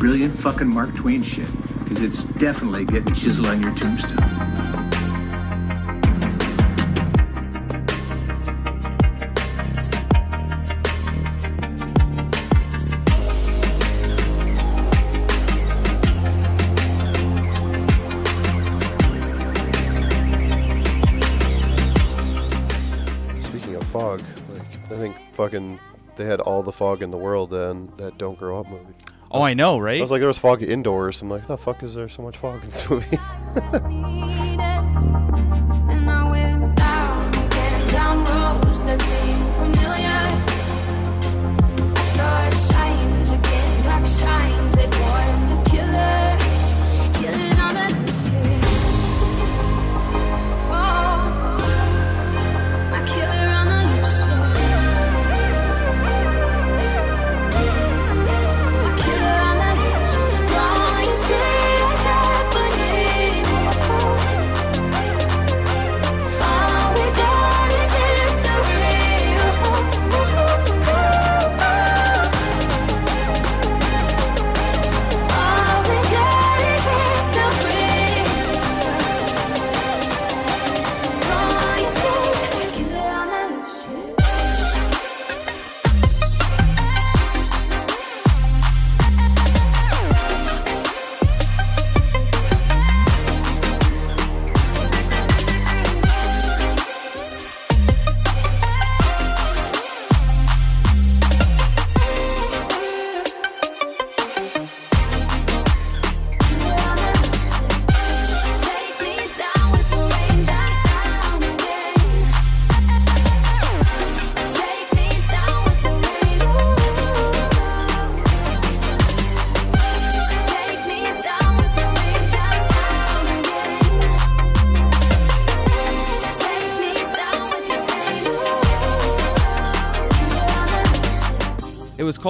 brilliant fucking Mark Twain shit. Because it's definitely getting chiseled on your tombstone. Speaking of fog, like I think fucking they had all the fog in the world in that Don't Grow Up movie. Oh, I know, right? I was like, there was fog indoors. I'm like, the fuck is there so much fog in this movie?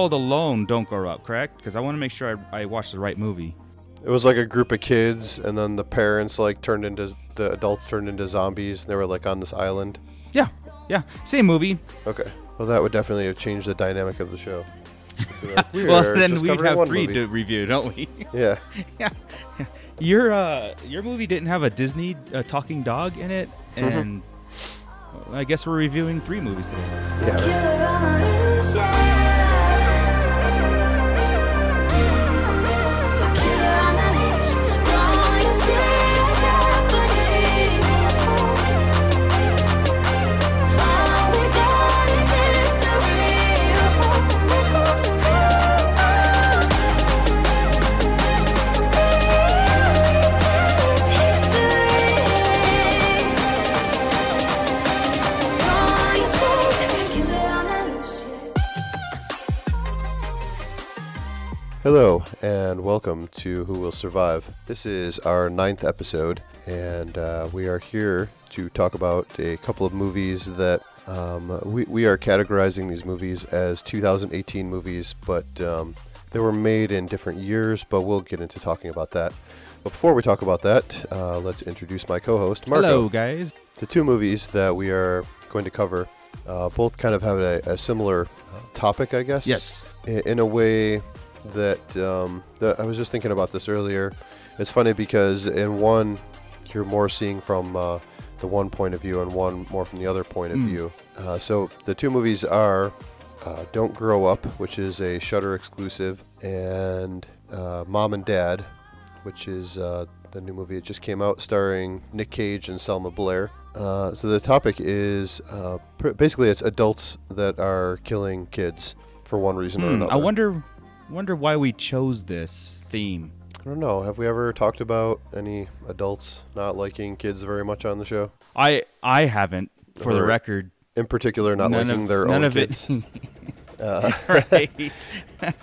called Alone, Don't Grow Up, correct? Because I want to make sure I, I watched the right movie. it was like a group of kids, and then the parents like turned into the adults turned into zombies, and they were like on this island. Yeah, yeah, same movie. Okay, well that would definitely have changed the dynamic of the show. We well, then we covering have three movie. to review, don't we? Yeah, yeah. Your uh, your movie didn't have a Disney uh, talking dog in it, Mm-hmm. and I guess we're reviewing three movies today. yeah. right. Hello and welcome to Who Will Survive. This is our ninth episode, and uh, we are here to talk about a couple of movies that um, we, we are categorizing these movies as 2018 movies, but um, they were made in different years, but we'll get into talking about that. But before we talk about that, uh, let's introduce my co host, Marco. Hello, guys. The two movies that we are going to cover uh, both kind of have a, a similar uh, topic, I guess. Yes. In, in a way that, um, that I was just thinking about this earlier. It's funny because in one, you're more seeing from uh, the one point of view, and one more from the other point of Mm. view. Uh, so the two movies are uh, Don't Grow Up, which is a Shudder exclusive, and uh, Mom and Dad, which is uh, the new movie that just came out, starring Nick Cage and Selma Blair. Uh, so the topic is uh, pr- basically it's adults that are killing kids for one reason or Hmm, another. I wonder, wonder why we chose this theme. I don't know. Have we ever talked about any adults not liking kids very much on the show? I I haven't, for the Or- record. In particular, not None liking of- their none own of it- kids. right.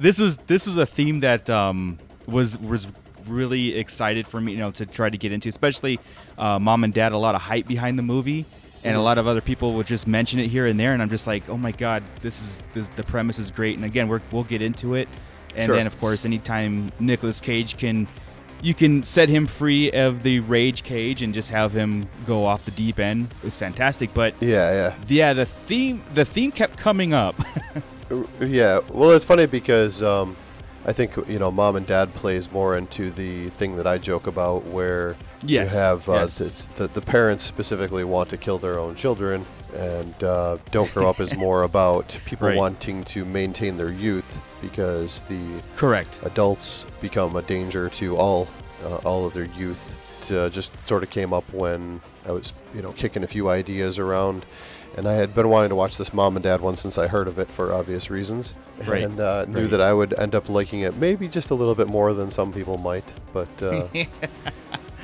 this was this was a theme that um, was was really excited for me, you know, to try to get into. Especially uh, mom and dad, a lot of hype behind the movie, and a lot of other people would just mention it here and there, and I'm just like, oh my god, this is this the premise is great. And again, we're, we'll get into it, and Sure. then of course, anytime Nicolas Cage can. You can set him free of the rage cage and just have him go off the deep end. It was fantastic, but yeah, yeah. yeah, the theme the theme kept coming up. Yeah, well, it's funny because um, I think you know, mom and dad plays more into the thing that I joke about, where Yes, you have uh, yes. it's the the parents specifically want to kill their own children, and uh, don't grow up is more about people Right. wanting to maintain their youth because the Correct. adults become a danger to all uh, all of their youth. It uh, just sort of came up when I was you know kicking a few ideas around, and I had been wanting to watch this mom and dad one since I heard of it for obvious reasons, Right, and uh, knew that I would end up liking it maybe just a little bit more than some people might, but.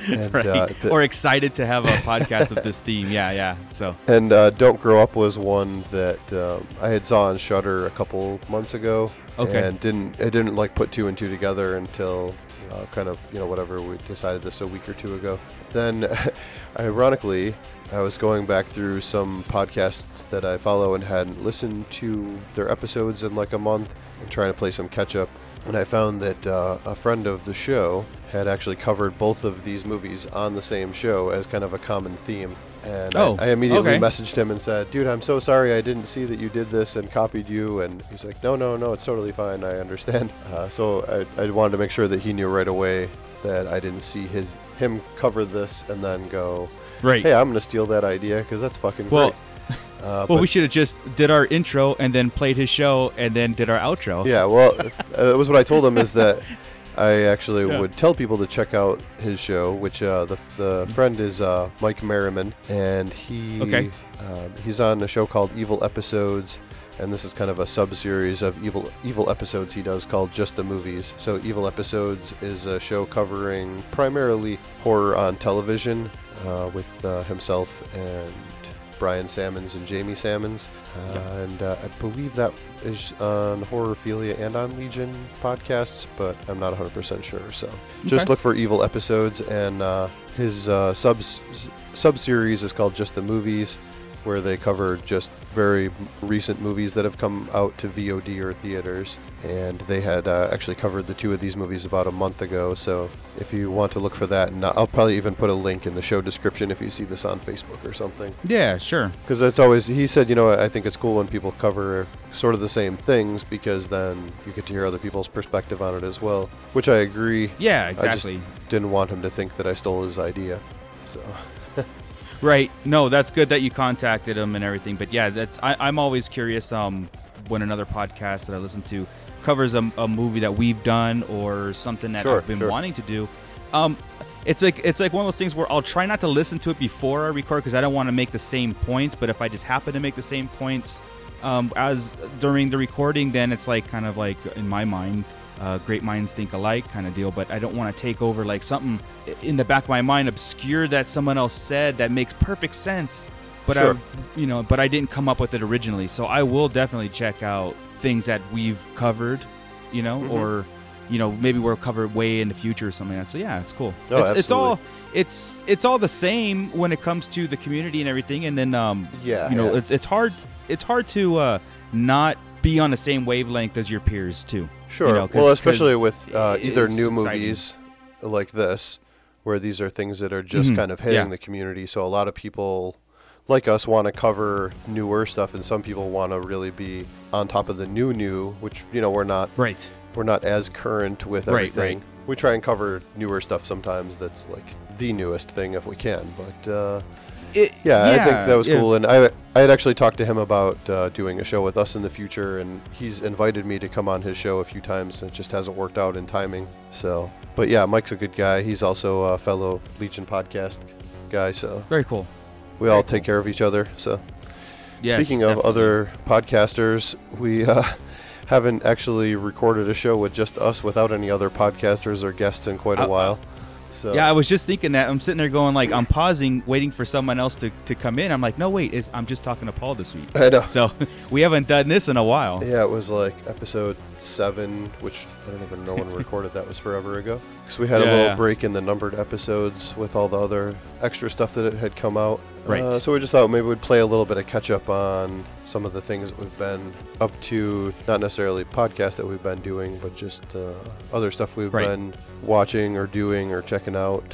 Uh, and, right. uh, or excited to have a podcast of this theme. Yeah, yeah. So and uh, Don't Grow Up was one that um, I had saw on Shudder a couple months ago, Okay. and didn't I didn't like put two and two together until uh, kind of you know whatever we decided this a week or two ago. Then, ironically, I was going back through some podcasts that I follow and hadn't listened to their episodes in like a month, and trying to play some catch up. And I found that uh, a friend of the show had actually covered both of these movies on the same show as kind of a common theme. And I- Oh, I, immediately okay. messaged him and said, "Dude, I'm so sorry. I didn't see that you did this and copied you." And he's like, "No, no, no. It's totally fine. I understand." Uh, so I, I wanted to make sure that he knew right away that I didn't see his him cover this and then go, right. "Hey, I'm gonna steal that idea because that's fucking well, great." Uh, well, but- we should have just did our intro and then played his show and then did our outro. Yeah, well, uh, it was what I told him is that I actually Yeah. would tell people to check out his show, which uh, the the friend is uh, Mike Merriman, and he Okay. um, he's on a show called Evil Episodes, and this is kind of a sub series of evil evil episodes he does called Just the Movies. So Evil Episodes is a show covering primarily horror on television uh, with uh, himself and. Brian Sammons and Jamie Sammons, uh, and uh, I believe that is on Horrorphilia and on Legion podcasts, but I'm not 100% sure. So just Okay. look for evil episodes, and uh, his uh, subs sub series is called Just the Movies, where they cover just very recent movies that have come out to VOD or theaters. And they had uh, actually covered the two of these movies about a month ago. So if you want to look for that, and I'll probably even put a link in the show description if you see this on Facebook or something. Yeah, sure. Because it's always, he said, you know, I think it's cool when people cover sort of the same things because then you get to hear other people's perspective on it as well. Which I agree. Yeah, I just exactly. didn't want him to think that I stole his idea. So, Right. No, that's good that you contacted him and everything. But yeah, that's I, I'm always curious. Um, when another podcast that I listen to covers a, a movie that we've done or something that Sure, I've been sure. wanting to do, um, it's like it's like one of those things where I'll try not to listen to it before I record because I don't want to make the same points. But if I just happen to make the same points um, as during the recording, then it's like kind of like in my mind, uh, great minds think alike kind of deal. But I don't want to take over like something in the back of my mind obscure that someone else said that makes perfect sense. But Sure. I, you know, but I didn't come up with it originally. So I will definitely check out things that we've covered, you know, Mhm. or you know maybe we'll cover way in the future or something like that. So yeah, it's cool. No, it's, it's all it's it's all the same when it comes to the community and everything. And then um, Yeah, you know, yeah. it's it's hard it's hard to uh, not be on the same wavelength as your peers too. sure. You know, well, especially with uh, either new exciting. movies like this, where these are things that are just Mhm, kind of hitting yeah. the community. So a lot of people like us want to cover newer stuff, and some people want to really be on top of the new new, which you know we're not. Right. we're not as current with Right, everything. right. We try and cover newer stuff sometimes that's like the newest thing if we can. But uh, it, Yeah, I think that was yeah. cool, and I I had actually talked to him about uh, doing a show with us in the future, and he's invited me to come on his show a few times, and it just hasn't worked out in timing. So, but yeah, Mike's a good guy. He's also a fellow Legion podcast guy, so Very cool. we all take care of each other. So, Yes, speaking of definitely. other podcasters, we uh, haven't actually recorded a show with just us without any other podcasters or guests in quite a Uh, while. So Yeah, I was just thinking that. I'm sitting there going like, I'm pausing, waiting for someone else to, to come in. I'm like, no, wait, I'm just talking to Paul this week. I know. So we haven't done this in a while. Yeah, it was like episode seven, which I don't even know when we recorded. That was forever ago. Because we had a little yeah. break in the numbered episodes with all the other extra stuff that had come out. Right. Uh, so we just thought maybe we'd play a little bit of catch up on some of the things that we've been up to. Not necessarily podcasts that we've been doing, but just uh, other stuff we've Right. been watching or doing or checking out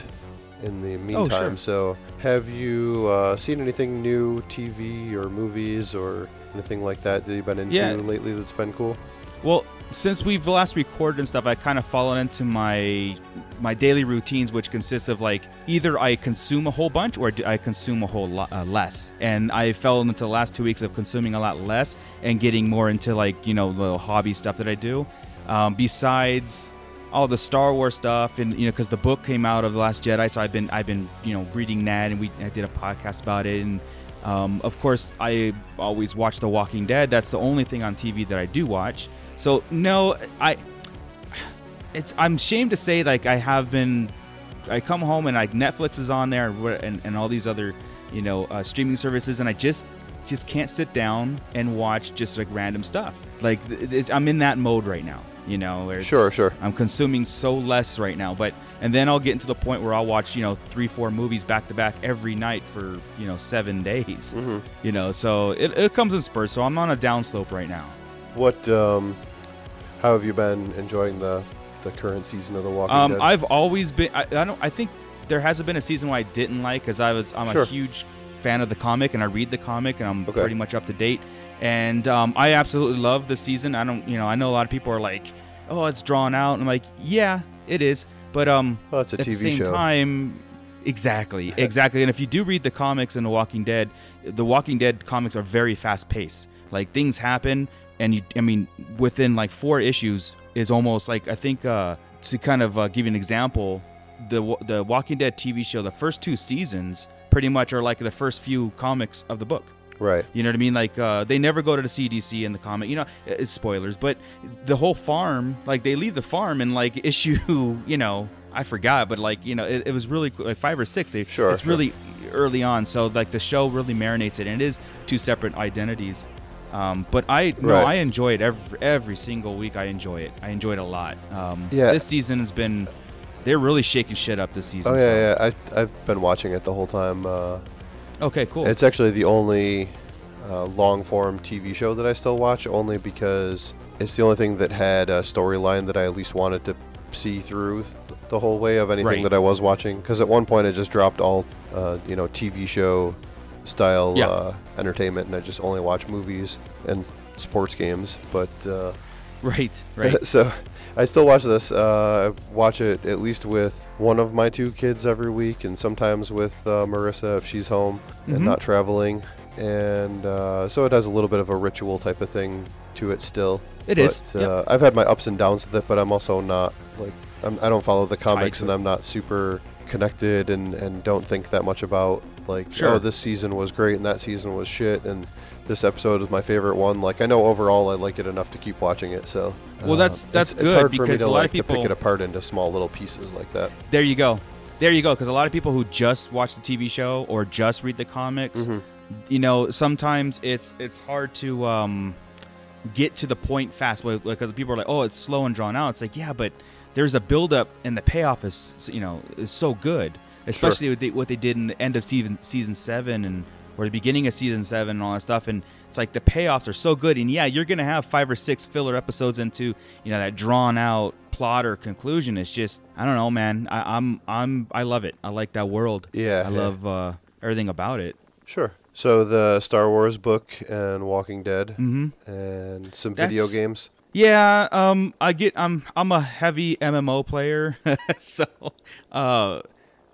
in the meantime. Oh, meantime. So have you uh, seen anything new, TV or movies or anything like that that you've been into Yeah. lately that's been cool? Well, since we've last recorded and stuff, I kind of fallen into my my daily routines, which consists of like either I consume a whole bunch or I consume a whole lot uh, less. And I fell into the last two weeks of consuming a lot less and getting more into like you know little hobby stuff that I do. Um, besides all the Star Wars stuff, and you know, because the book came out of the Last Jedi, so I've been I've been you know reading that, and we I did a podcast about it, and um, of course I always watch The Walking Dead. That's the only thing on TV that I do watch. So no, I it's I'm ashamed to say like I have been I come home and like Netflix is on there and and, and all these other you know uh, streaming services and I just just can't sit down and watch just like random stuff like it's, I'm in that mode right now you know Sure, sure. I'm consuming so less right now but and then I'll get into the point where I'll watch you know three four movies back to back every night for you know seven days Mm-hmm. you know so it, it comes in spurts so I'm on a downslope right now What, um, how have you been enjoying the the current season of The Walking Um, Dead? I've always been. I, I don't. I think there hasn't been a season where I didn't like because I was. I'm Sure. a huge fan of the comic and I read the comic and I'm Okay. pretty much up to date. And um, I absolutely love the season. I don't. You know, I know a lot of people are like, "Oh, it's drawn out." And I'm like, "Yeah, it is." But um, Well, it's a at TV the same show. time, exactly, exactly. and if you do read the comics in The Walking Dead, The Walking Dead comics are very fast paced. Like things happen, and you, I mean, within like four issues is almost like I think uh, to kind of uh, give you an example, the the Walking Dead TV show, the first two seasons pretty much are like the first few comics of the book. right. You know what I mean? Like uh, they never go to the CDC in the comic. You know, it's spoilers, but the whole farm, like they leave the farm in like issue, you know, I forgot, but like you know, it, it was really like five or six. They, Sure, it's really early on, so like the show really marinates it, and it is two separate identities. Um, but I no, Right. I enjoy it every every single week. I enjoy it. I enjoy it a lot. Um, Yeah. This season has been. They're really shaking shit up this season. Oh so- yeah, yeah. I I've been watching it the whole time. Uh, Okay, cool. It's actually the only uh, long form TV show that I still watch, only because it's the only thing that had a storyline that I at least wanted to see through the whole way of anything Right. that I was watching. Because at one point I just dropped all, uh, you know, TV show style Yeah. uh, entertainment, and I just only watch movies and sports games. But uh, right, right. so I still watch this. Uh, I watch it at least with one of my two kids every week, and sometimes with uh, Marissa if she's home Mhm. and not traveling. And uh, so it has a little bit of a ritual type of thing to it still. It It is, yep. Uh, I've had my ups and downs with it, but I'm also not like I'm, I don't follow the comics, and. I'm not super connected, and, and don't think that much about like Sure. oh this season was great and that season was shit and this episode is my favorite one. Like I know overall I like it enough to keep watching it. So Well, uh, that's- that's it's, it's good hard for me because to a lot of like to people- pick it apart into small little pieces like that. There you go. There you go. Because a lot of people who just watch the TV show or just read the comics, Mm-hmm. you know, sometimes it's it's hard to um, get to the point fast. Because people are like, "Oh, it's slow and drawn out." It's like, yeah, but there's a buildup, and the payoff is you know is so good, especially with the, what they did in the end of season season seven and or the beginning of season seven and all that stuff. And it's like the payoffs are so good. And yeah, you're gonna have five or six filler episodes into you know that drawn out plot or conclusion. It's just I don't know, man. I, I'm I'm I love it. I like that world. Yeah, I yeah. love uh, everything about it. Sure. So the Star Wars book and Walking Dead Mm-hmm. and some video games. Yeah, um, I get I'm I'm a heavy MMO player, so uh,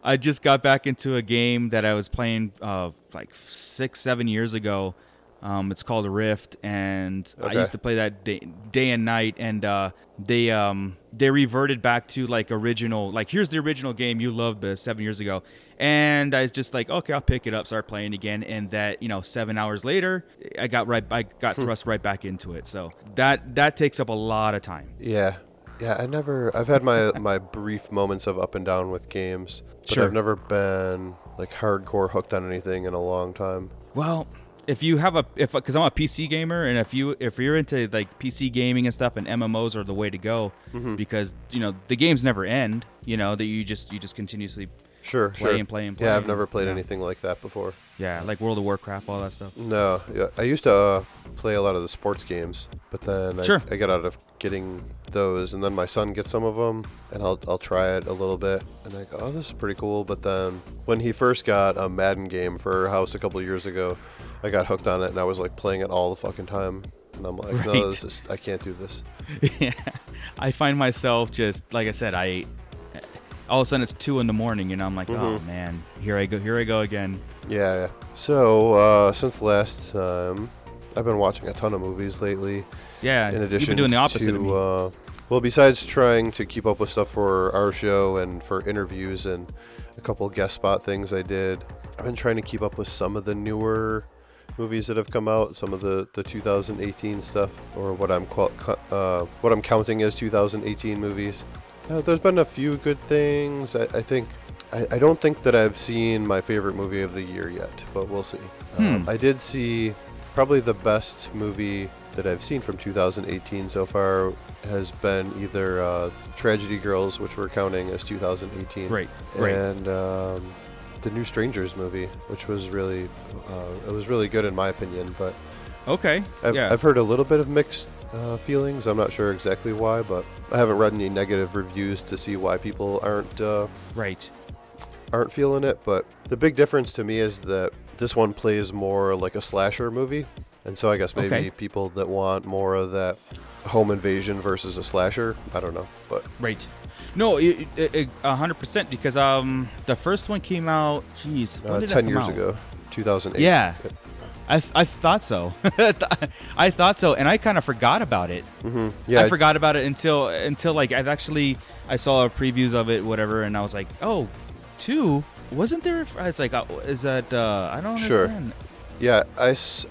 I just got back into a game that I was playing uh, like six, seven years ago. Um, it's called Rift, and I used to play that day, day and night. And uh, they um, they reverted back to like original, like here's the original game you loved uh, seven years ago. And I was just like, okay, I'll pick it up, start playing again. And that you know, seven hours later, I got right, I got thrust right back into it. So that that takes up a lot of time. Yeah. Yeah, I never I've had my my brief moments of up and down with games, but Sure. I've never been like hardcore hooked on anything in a long time. Well, if you have a if because I'm a PC gamer, and if you if you're into like PC gaming and stuff, and MMOs are the way to go Mm-hmm. because you know the games never end. You know that you just you just continuously Sure, Play sure. and play and Yeah, I've never played yeah. anything like that before. yeah like World of Warcraft, all that stuff. No, yeah, I used to uh, play a lot of the sports games, but then I, Sure. I got out of getting those, and then my son gets some of them, and I'll I'll try it a little bit, and I go, oh, this is pretty cool. But then when he first got a Madden game for our house a couple years ago, I got hooked on it, and I was like playing it all the fucking time, and I'm like, Right. no, this is I can't do this. yeah, I find myself just like I said, I all of a sudden it's two in the morning, and I'm like, Mm-hmm. oh man, here I go, here I go again. Yeah, yeah. So uh, since last time, I've been watching a ton of movies lately. Yeah, in addition you've been doing the opposite to, of me. Uh, well, besides trying to keep up with stuff for our show and for interviews and a couple guest spot things I did, I've been trying to keep up with some of the newer movies that have come out, some of the, the 2018 stuff, or what I'm qual- uh, what I'm counting as 2018 movies. There's been a few good things. I, I think I, I don't think that I've seen my favorite movie of the year yet, but we'll see. Um, Hmm. I did see probably the best movie that I've seen from 2018 so far has been either uh, Tragedy Girls, which we're counting as 2018, Right, right. and um, the new Strangers movie, which was really uh, it was really good in my opinion. But Okay, I've, yeah, I've heard a little bit of mixed uh, feelings. I'm not sure exactly why, but I haven't read any negative reviews to see why people aren't uh, right. aren't feeling it. But the big difference to me is that this one plays more like a slasher movie, and so I guess maybe Okay. people that want more of that home invasion versus a slasher. I don't know, but Right. No, a hundred percent because um the first one came out. Jeez, when uh, ten years out? ago, 2008. Yeah, I I thought so. I thought so, and I kind of forgot about it. yeah. I forgot about it until until like I've actually I saw previews of it, whatever, and I was like, oh, two. Wasn't there? It's like, uh, is that? Uh, I don't Sure. understand. Yeah,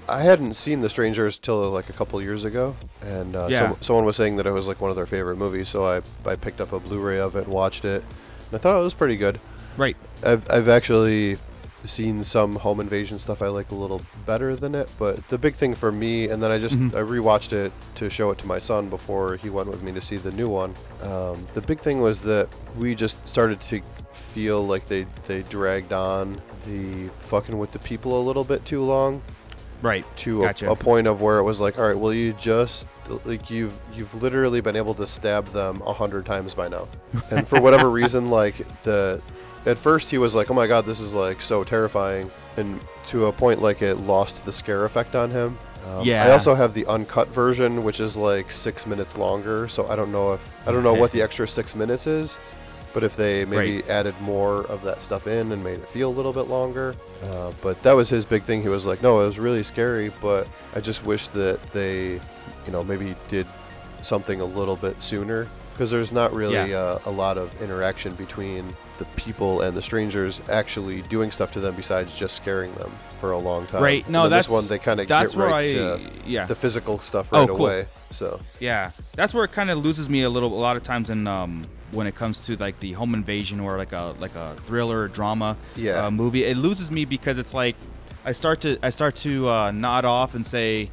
I hadn't seen The Strangers till like a couple years ago, and uh, Yeah. some, someone was saying that it was like one of their favorite movies, so I, I picked up a Blu-ray of it and watched it, and I thought it was pretty good. Right. I've I've actually seen some home invasion stuff I like a little better than it, but the big thing for me, and then I just I rewatched it to show it to my son before he went with me to see the new one. Um, the big thing was that we just started to feel like they they dragged on the fucking with the people a little bit too long Right. to gotcha. a, a point of where it was like, all right, well, you just like you've you've literally been able to stab them a hundred times by now, and for whatever reason, like the at first he was like, oh my god, this is like so terrifying, and to a point like it lost the scare effect on him. Um, I also have the uncut version, which is like six minutes longer, so I don't know if I don't know what the extra six minutes is. But if they maybe Right. added more of that stuff in and made it feel a little bit longer, uh, but that was his big thing. He was like, "No, it was really scary, but I just wish that they, you know, maybe did something a little bit sooner because there's not really Yeah. uh, a lot of interaction between the people and the strangers actually doing stuff to them besides just scaring them for a long time. Right. And No, then that's this one they kind of that's get where right I to yeah the physical stuff Oh, right cool. away. So yeah that's where it kind of loses me a little a lot of times in um when it comes to like the home invasion or like a like a thriller or drama Yeah. uh, movie it loses me because it's like I start to I start to uh, nod off and say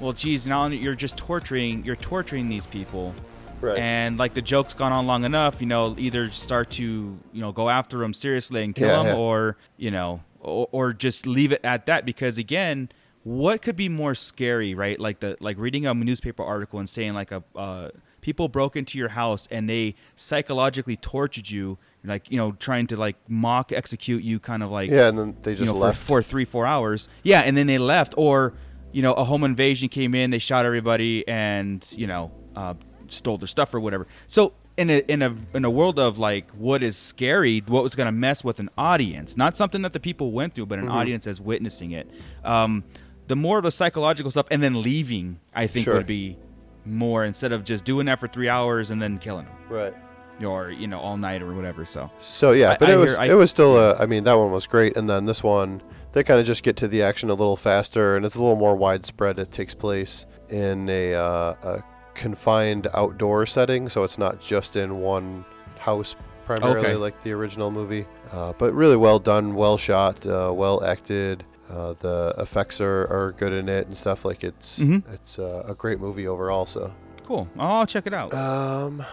well geez now you're just torturing you're torturing these people right. and like the joke's gone on long enough you know either start to you know go after them seriously and kill Yeah, them yeah. or you know or, or just leave it at that because again what could be more scary right like the like reading a newspaper article and saying like a uh, people broke into your house and they psychologically tortured you like you know trying to like mock execute you kind of like yeah, and then they you just know, left. for, for three, four hours. Yeah, and then they left. Or, you know, a home invasion came in, they shot everybody, and you know, uh, stole their stuff or whatever. So in a in a in a world of like what is scary, what was going to mess with an audience, not something that the people went through, but an Mhm. audience as witnessing it. Um, the more of the psychological stuff, and then leaving, I think Sure. would be more instead of just doing that for three hours and then killing them, Right. or you know all night or whatever. So So yeah, I- but I it hear- was I- it was still uh, I mean that one was great, and then this one they kind of just get to the action a little faster, and it's a little more widespread. It takes place in a, uh, a confined outdoor setting, so it's not just in one house primarily Okay. like the original movie. Uh, but really well done, well shot, uh, well acted. Uh, the effects are, are good in it and stuff. Like it's Mhm. it's uh, a great movie overall. So cool. I'll check it out. um,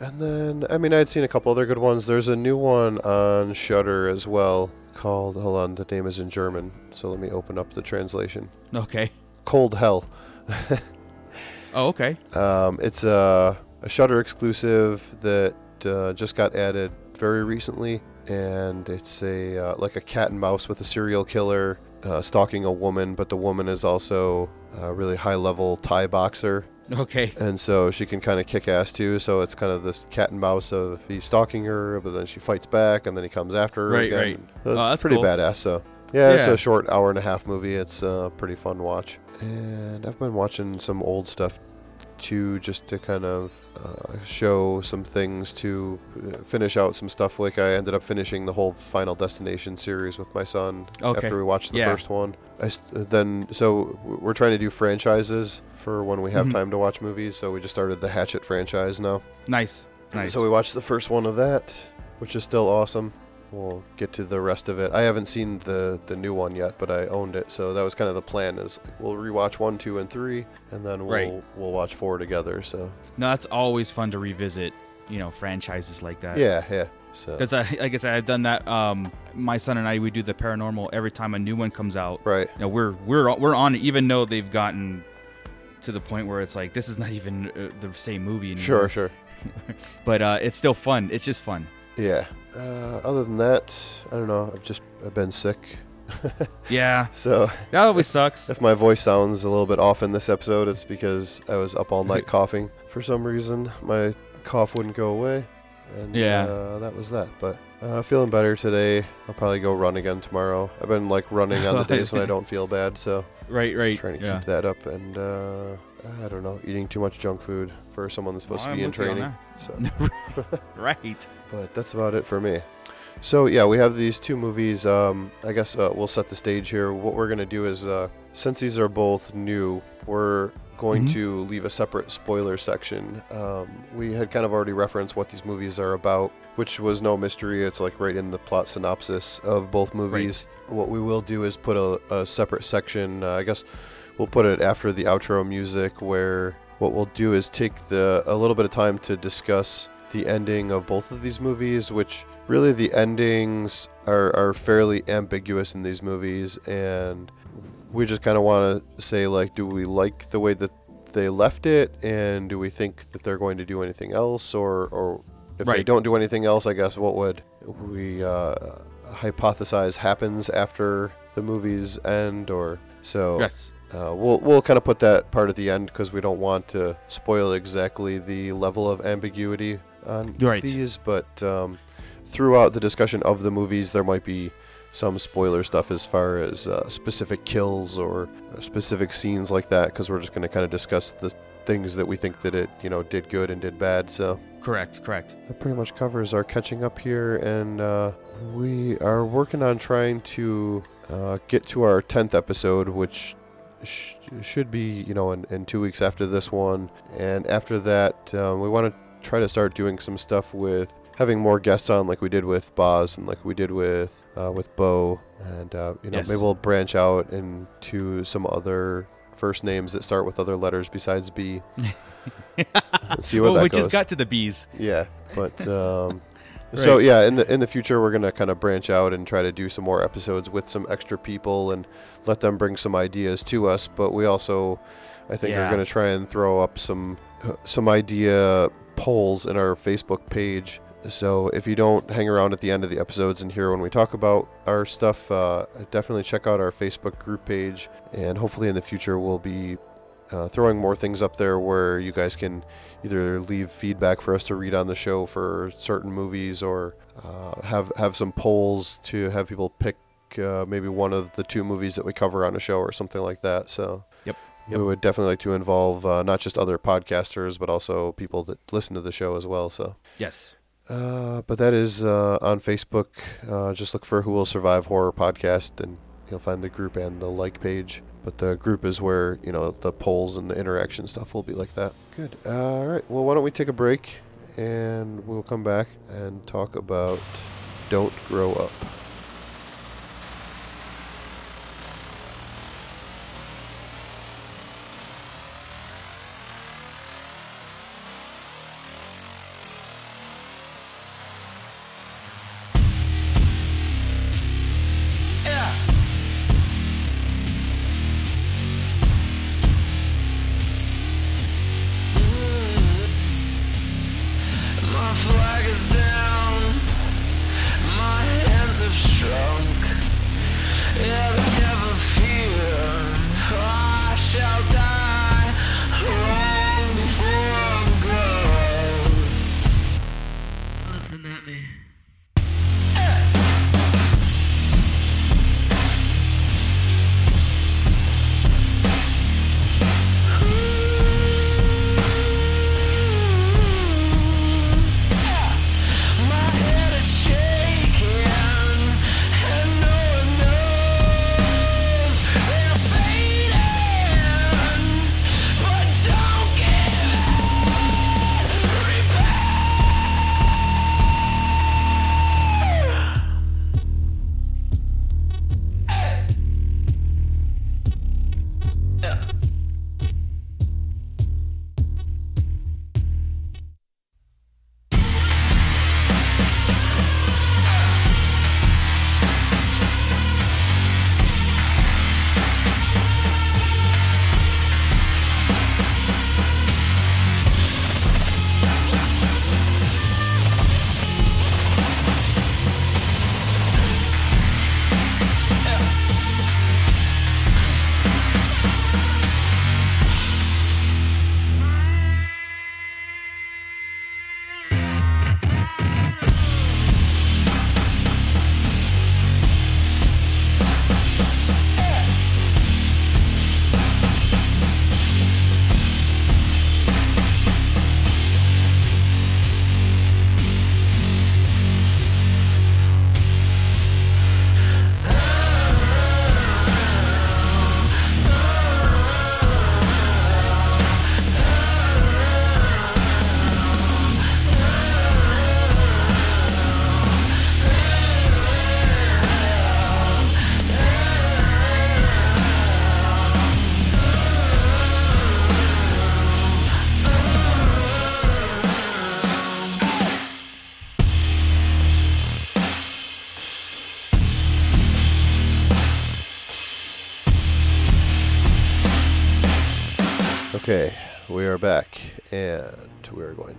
and then I mean I'd seen a couple other good ones. There's a new one on Shudder as well called. Hold on, the name is in German, so let me open up the translation. okay. Cold Hell. Oh, okay. Um, it's a, a Shudder exclusive that uh, just got added very recently, and it's a uh, like a cat and mouse with a serial killer uh, stalking a woman, but the woman is also a really high level Thai boxer. Okay. and so she can kind of kick ass too. So it's kind of this cat and mouse of he's stalking her, but then she fights back, and then he comes after her Right, again. right. So Oh, that's pretty cool. badass. So yeah, it's a short hour and a half movie. It's a pretty fun watch, and I've been watching some old stuff too, just to kind of uh, show some things to uh, finish out some stuff. Like I ended up finishing the whole Final Destination series with my son Okay. after we watched the Yeah. first one. I st- then so we're trying to do franchises for when we have Mhm. time to watch movies. So we just started the Hatchet franchise now. Nice. Nice. So we watched the first one of that, which is still awesome. We'll get to the rest of it. I haven't seen the the new one yet, but I owned it, so that was kind of the plan. Is we'll rewatch one, two, and three, and then we'll Right. we'll watch four together. So no, that's always fun to revisit. You know, franchises like that. yeah, yeah. So Because I, like I said, I've done that. Um, my son and I, we do the paranormal every time a new one comes out. right, You know, we're we're we're on it, even though they've gotten to the point where it's like this is not even uh, the same movie anymore. sure, sure. But uh, it's still fun. It's just fun. Yeah. Uh, other than that, I don't know. I've just I've been sick, Yeah, so that always sucks. if my voice sounds a little bit off in this episode, it's because I was up all night coughing for some reason. My cough wouldn't go away, and Yeah. uh, that was that. But uh, feeling better today. I'll probably go run again tomorrow. I've been like running on the days when I don't feel bad, so Right, right. trying to yeah. keep that up. And uh, I don't know, eating too much junk food for someone that's supposed I'm to be in you on training. So. right. But that's about it for me. So yeah, we have these two movies. Um, I guess uh, we'll set the stage here. What we're gonna do is, uh, since these are both new, we're going Mhm. to leave a separate spoiler section. Um, we had kind of already referenced what these movies are about, which was no mystery. It's like right in the plot synopsis of both movies. What we will do is put a, a separate section. Uh, I guess we'll put it after the outro music, where what we'll do is take the a little bit of time to discuss the ending of both of these movies, which really the endings are, are fairly ambiguous in these movies, and we just kind of want to say like, do we like the way that they left it, and do we think that they're going to do anything else, or or if they don't do anything else, I guess what would we uh, hypothesize happens after the movies end, or so. Yes. Uh, we'll we'll kind of put that part at the end because we don't want to spoil exactly the level of ambiguity on Right. these. But um, throughout the discussion of the movies, there might be some spoiler stuff as far as uh, specific kills or specific scenes like that because we're just going to kind of discuss the things that we think that it you know did good and did bad. So Correct. Correct. that pretty much covers our catching up here, and uh, we are working on trying to uh, get to our tenth episode, which should be you know in, in two weeks after this one, and after that um, we want to try to start doing some stuff with having more guests on, like we did with Boz and like we did with uh, with Bo, and uh, you know Yes. maybe we'll branch out into some other first names that start with other letters besides B. See what well, that we goes. just got to the bees. Yeah, but um, so yeah, in the in the future we're gonna kind of branch out and try to do some more episodes with some extra people and let them bring some ideas to us. But we also, I think, are gonna try and throw up some some idea polls in our Facebook page. So if you don't hang around at the end of the episodes and hear when we talk about our stuff, uh, definitely check out our Facebook group page, and hopefully in the future we'll be uh, throwing more things up there where you guys can either leave feedback for us to read on the show for certain movies or uh, have have some polls to have people pick uh, maybe one of the two movies that we cover on a show or something like that. So Yep. we would definitely like to involve uh, not just other podcasters but also people that listen to the show as well. So. Yes. Uh, but that is uh, on Facebook. Uh, just look for Who Will Survive Horror Podcast, and you'll find the group and the like page. But the group is where you know the polls and the interaction stuff will be like that. Good. all right. Well, why don't we take a break, and we'll come back and talk about Don't Grow Up.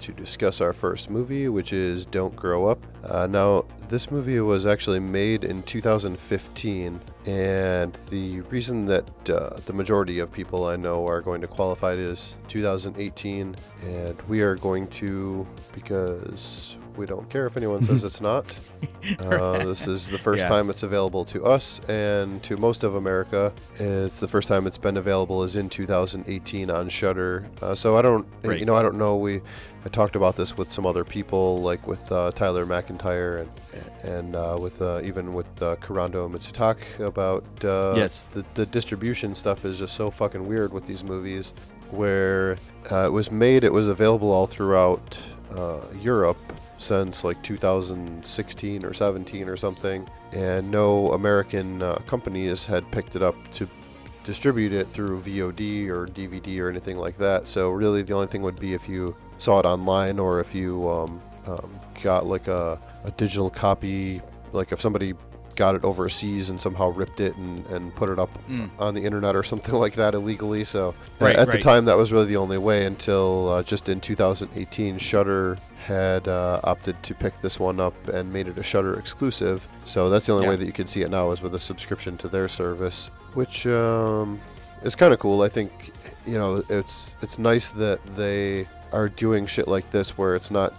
To discuss our first movie, which is Don't Grow Up. Uh, now, this movie was actually made in 2015, and the reason that uh, the majority of people I know are going to qualify it is 2018, and we are going to, because we don't care if anyone says it's not. Uh, this is the first Yeah. time it's available to us and to most of America. It's the first time it's been available is in 2018 on Shudder. Uh, so I don't, Right. you know, I don't know. We I talked about this with some other people, like with uh, Tyler McIntyre and and uh, with uh, even with uh, Kurando Mitsutake about uh, Yes. the the distribution stuff is just so fucking weird with these movies, where uh, it was made, it was available all throughout uh, Europe since like 2016 or 17 or something, and no American uh, companies had picked it up to distribute it through VOD or DVD or anything like that. So really, the only thing would be if you saw it online or if you um, um, got like a, a digital copy, like if somebody got it overseas and somehow ripped it and, and put it up Mm. on the internet or something like that illegally. So uh, Right, at the time, that was really the only way until uh, just in 2018, Shudder had uh, opted to pick this one up and made it a Shudder exclusive. So that's the only Yeah. way that you can see it now is with a subscription to their service, which um, it's kind of cool. I think you know it's it's nice that they are doing shit like this where it's not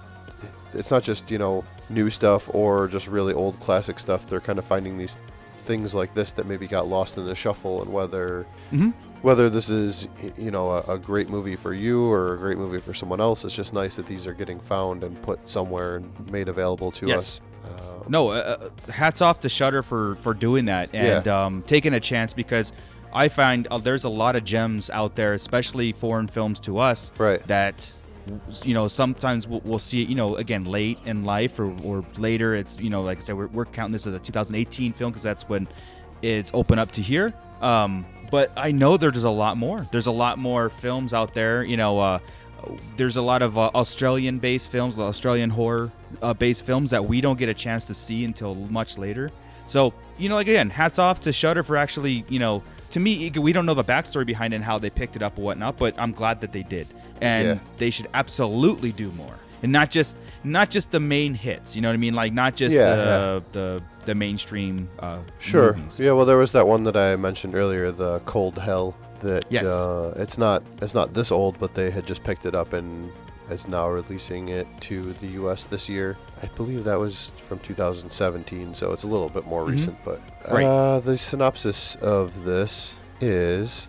it's not just you know new stuff or just really old classic stuff. They're kind of finding these things like this that maybe got lost in the shuffle, and whether Mhm. Whether this is you know a, a great movie for you or a great movie for someone else, it's just nice that these are getting found and put somewhere and made available to Yes. us. Uh, No, uh, uh, hats off to Shudder for for doing that and um, taking a chance because I find uh, there's a lot of gems out there, especially foreign films to us, Right. That you know sometimes we'll, we'll see it, you know, again late in life or, or later. It's you know, like I said, we're, we're counting this as a 2018 film because that's when it's open up to here. Um, but I know there's a lot more. There's a lot more films out there. You know, uh, there's a lot of uh, Australian-based films, Australian horror-based films that we don't get a chance to see until much later. So, you know, like again, hats off to Shudder for actually, you know, to me, we don't know the backstory behind it and how they picked it up and whatnot, but I'm glad that they did, and Yeah. they should absolutely do more, and not just not just the main hits. You know what I mean? Like not just Yeah, the, yeah. the the mainstream. Uh, Sure. movies. Yeah. Well, there was that one that I mentioned earlier, the Cold Hell. That Yes. uh, it's not it's not this old, but they had just picked it up and is now releasing it to the U.S. this year. I believe that was from 2017, so it's a little bit more Mhm. recent. But Right. uh, the synopsis of this is.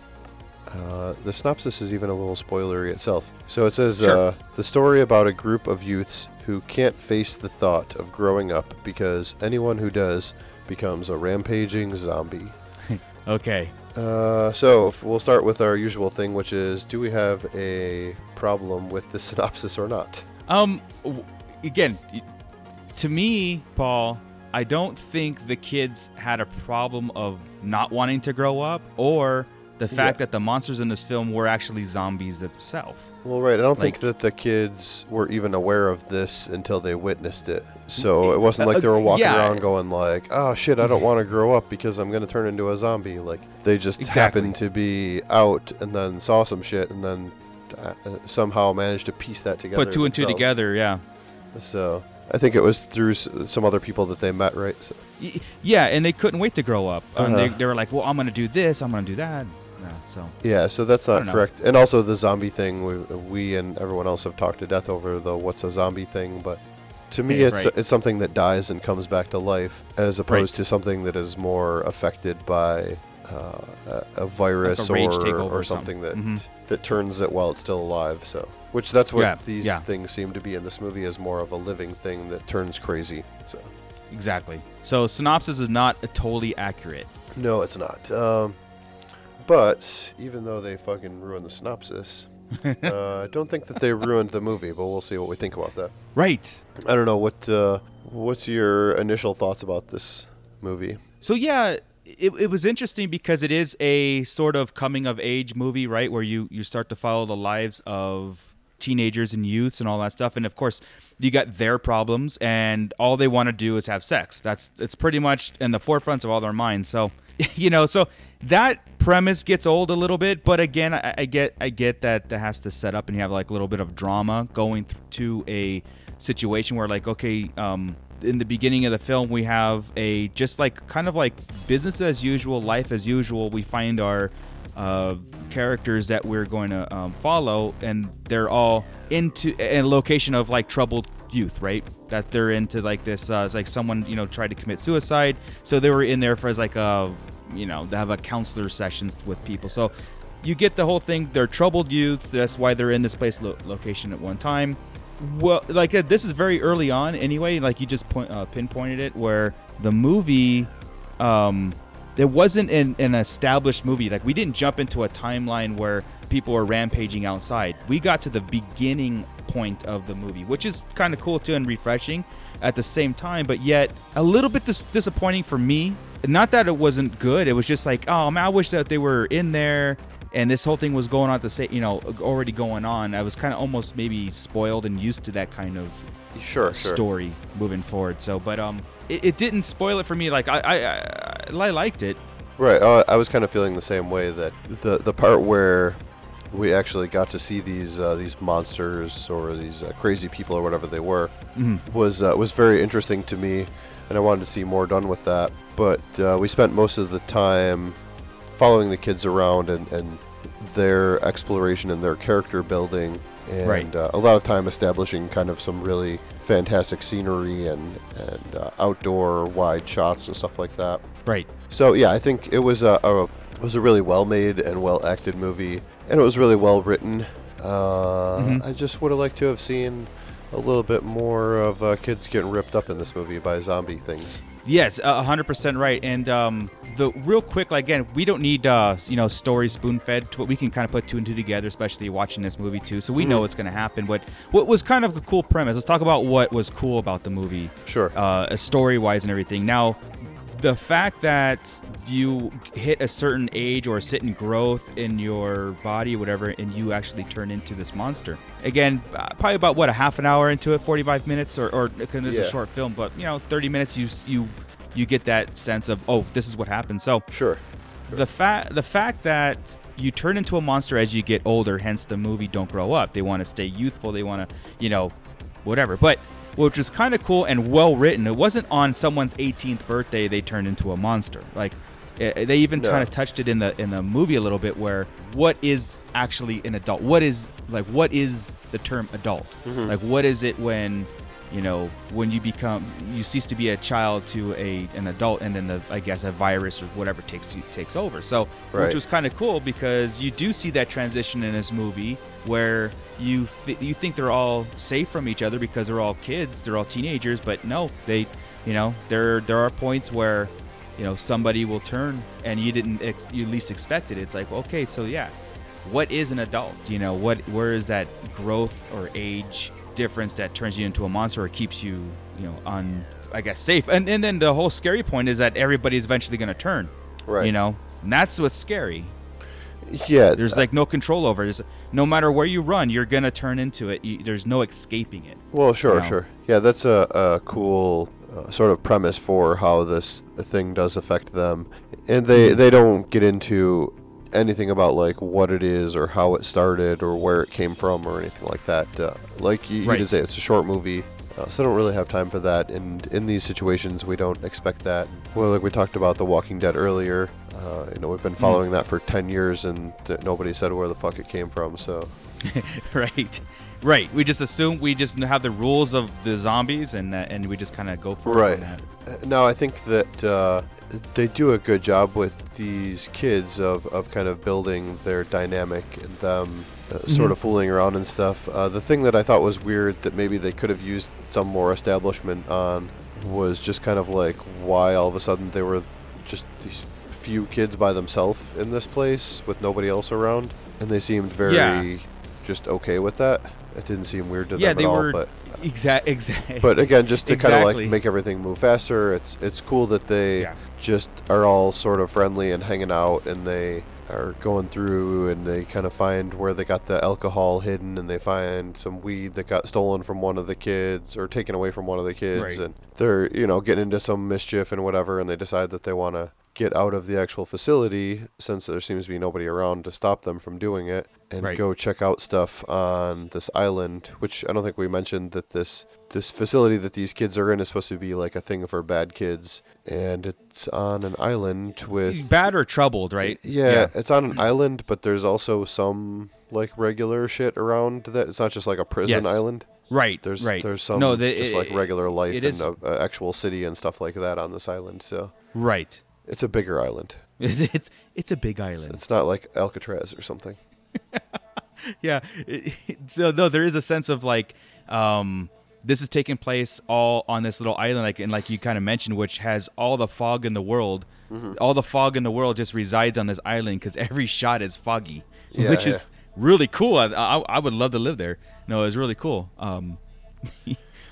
Uh, the synopsis is even a little spoilery itself. So it says Sure. uh, the story about a group of youths who can't face the thought of growing up because anyone who does becomes a rampaging zombie. Okay. Uh, so we'll start with our usual thing, which is do we have a problem with the synopsis or not? Um, w- again, to me, Paul, I don't think the kids had a problem of not wanting to grow up or the fact Yeah. that the monsters in this film were actually zombies themselves. Well, right. I don't think that the kids were even aware of this until they witnessed it. So it wasn't Uh, like they were walking yeah. around going like, "Oh shit, I don't want to grow up because I'm going to turn into a zombie." Like they just Exactly. happened to be out and then saw some shit and then uh, somehow managed to piece that together. Put two and two together, yeah. So I think it was through some other people that they met, right? So, Yeah, and they couldn't wait to grow up. Um, they, Uh-huh. they were like, well, I'm going to do this, I'm going to do that. Yeah, so, yeah, so that's not correct. And also the zombie thing, we, we and everyone else have talked to death over the what's a zombie thing, but to me, Yeah, it's right. it's something that dies and comes back to life, as opposed to something that is more affected by uh, a, a virus rage or, or or something that something. Mhm. that turns it while it's still alive. So, which that's what Yeah, these yeah. things seem to be in this movie is more of a living thing that turns crazy. So, exactly. So, synopsis is not totally accurate. no, it's not. Um, but even though they fucking ruined the synopsis. uh, I don't think that they ruined the movie, but we'll see what we think about that. Right. I don't know what uh, what's your initial thoughts about this movie. So yeah, it, it was interesting because it is a sort of coming of age movie, right? Where you you start to follow the lives of teenagers and youths and all that stuff, and of course you got their problems, and all they want to do is have sex. That's it's pretty much in the forefront of all their minds. So you know, so that premise gets old a little bit, but again, I, I get I get that that has to set up and you have like a little bit of drama going th- to a situation where like okay um in the beginning of the film we have a just like kind of like business as usual life as usual. We find our uh, characters that we're going to um, follow and they're all into a location of like troubled youth right? That they're into like this uh, it's like someone you know tried to commit suicide. So they were in there for as like a you know they have a counselor sessions with people. So you get the whole thing. They're troubled youths. That's why they're in this place lo- location at one time. Well like uh, this is very early on anyway. Like you just point, uh, pinpointed it where the movie um it wasn't an, an established movie. Like we didn't jump into a timeline where people were rampaging outside we got to the beginning point of the movie which is kind of cool too and refreshing at the same time but yet a little bit dis- disappointing for me not that it wasn't good it was just like oh man i wish that they were in there and this whole thing was going on at the same you know already going on i was kind of almost maybe spoiled and used to that kind of Sure, sure. story moving forward so but um it, it didn't spoil it for me like i i, I, I liked it Right. Uh, I was kind of feeling the same way that the the part where we actually got to see these uh, these monsters or these uh, crazy people or whatever they were Mhm. was uh, was very interesting to me, and I wanted to see more done with that. But uh, we spent most of the time following the kids around and, and their exploration and their character building, and Right. uh, a lot of time establishing kind of some really fantastic scenery and and uh, outdoor wide shots and stuff like that. Right. So yeah, I think it was a, a it was a really well made and well acted movie, and it was really well written. Uh, Mhm. I just would have liked to have seen a little bit more of uh, kids getting ripped up in this movie by zombie things. Yes, a hundred percent right. And um, the real quick, like again, we don't need uh, you know story spoon fed. To, we can kind of put two and two together, especially watching this movie too. So we know what's going to happen. But what was kind of a cool premise? Let's talk about what was cool about the movie. Sure. Uh, story wise and everything. Now, the fact that you hit a certain age or a certain growth in your body, whatever, and you actually turn into this monster. Again, uh, probably about what a half an hour into it, 45 minutes, or, or because it's Yeah. a short film, but you know, 30 minutes, you you you get that sense of oh, this is what happened. So Sure. the fact the fact that you turn into a monster as you get older, hence the movie Don't Grow Up. They want to stay youthful. They want to, you know, whatever. But which was kind of cool and well written. It wasn't on someone's 18th birthday they turned into a monster. Like eh, they even No. kind of touched it in the in the movie a little bit where what is actually an adult? What is like what is the term adult? Like what is it when you know when you become you cease to be a child to a an adult and then the I guess a virus or whatever takes you takes over. So Right. which was kind of cool because you do see that transition in this movie where you th- you think they're all safe from each other because they're all kids, they're all teenagers, but no, they you know there there are points where you know somebody will turn and you didn't ex- you least expect it. It's like okay, so yeah, what is an adult? You know what where is that growth or age difference that turns you into a monster or keeps you you know on I guess safe. And and then the whole scary point is that everybody's eventually going to turn. Right. You know, and that's what's scary. Yeah. There's like no control over it. No matter where you run, you're gonna turn into it. You, there's no escaping it. Well, sure, you know. sure. Yeah, that's a, a cool uh, sort of premise for how this thing does affect them, and they Mm-hmm. they don't get into anything about like what it is or how it started or where it came from or anything like that. Uh, like you, you did say, it's a short movie. Uh, so I don't really have time for that, and in these situations, we don't expect that. Well, like we talked about The Walking Dead earlier, uh, you know, we've been following that for ten years, and th- nobody said where the fuck it came from. So right, right. We just assume we just have the rules of the zombies, and uh, and we just kind of go for it. Right. on that. Uh, No, I think that uh, they do a good job with these kids of, of kind of building their dynamic and them uh, sort of fooling around and stuff. Uh, the thing that I thought was weird that maybe they could have used some more establishment on was just kind of like why all of a sudden they were just these few kids by themselves in this place with nobody else around, and they seemed very Yeah. just okay with that. It didn't seem weird to Yeah, them at all, but exactly, exactly. but again, just to kind of like make everything move faster, it's it's cool that they Yeah. just are all sort of friendly and hanging out, and they are going through and they kind of find where they got the alcohol hidden, and they find some weed that got stolen from one of the kids or taken away from one of the kids, Right. and they're you know getting into some mischief and whatever, and they decide that they want to get out of the actual facility since there seems to be nobody around to stop them from doing it and Right. go check out stuff on this island which i don't think we mentioned that this this facility that these kids are in is supposed to be like a thing for bad kids and it's on an island with bad or troubled, right? yeah, it's on an island but there's also some like regular shit around that it's not just like a prison Yes. island Right. there's right. there's some no, the, just it- like regular life it and is- a, a uh, actual city and stuff like that on this island so Right. It's a bigger island It's it's, it's a big island. it's not like alcatraz or something yeah. it- so no, there is a sense of like, um, this is taking place all on this little island, like and like you kind of mentioned, which has all the fog in the world. Mm-hmm. All the fog in the world just resides on this island because every shot is foggy, Yeah, which yeah. is really cool. I, I, I would love to live there. No, it's really cool. Um,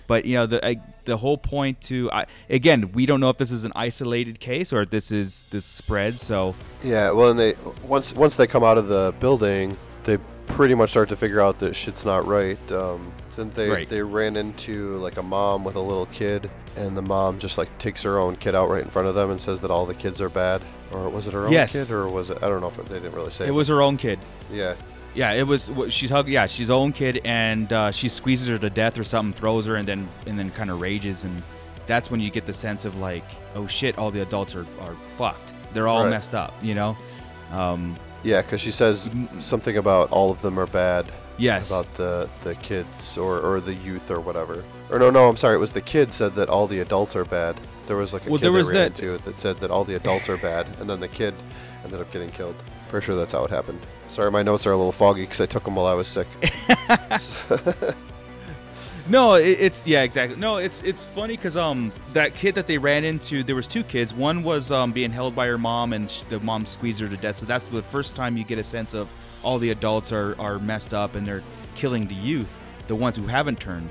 but you know the I, the whole point to I, again, we don't know if this is an isolated case or if this is this spread. So Yeah, well, and they once once they come out of the building, they pretty much start to figure out that shit's not right. Um, then they Right. they ran into like a mom with a little kid, and the mom just like takes her own kid out right in front of them and says that all the kids are bad. Or was it her own Yes. kid, or was it? I don't know if it, they didn't really say. it was her own kid. Yeah, Yeah, it was. She's hug. Yeah, she's own kid, and uh, she squeezes her to death or something, throws her, and then and then kind of rages, and that's when you get the sense of like, oh shit, all the adults are, are fucked. They're all Right. messed up, you know. Um, Yeah, because she says something about all of them are bad. Yes. About the the kids or or the youth or whatever. Or no, no, I'm sorry. It was the kid said that all the adults are bad. There was like a Well, kid there they was ran that- into that said that all the adults are bad, and then the kid ended up getting killed. Pretty sure that's how it happened. Sorry, my notes are a little foggy because I took them while I was sick. No, it, it's yeah, exactly. No, it's it's funny because um that kid that they ran into, there was two kids. One was um being held by her mom, and the mom squeezed her to death. So that's the first time you get a sense of all the adults are are messed up and they're killing the youth, the ones who haven't turned.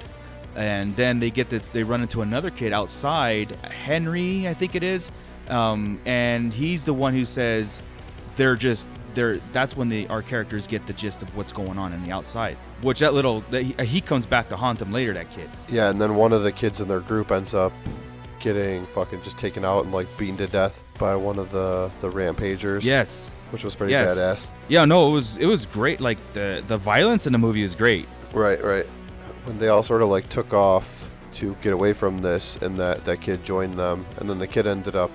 And then they get that they run into another kid outside, Henry, I think it is, um, and he's the one who says they're just they're that's when the our characters get the gist of what's going on in the outside which that little that he, he comes back to haunt them later that kid yeah, and then one of the kids in their group ends up getting fucking just taken out and like beaten to death by one of the the rampagers. yes which was pretty yes badass. yeah no it was it was great like the the violence in the movie is great Right, right. When they all sort of like took off to get away from this, and that that kid joined them, and then the kid ended up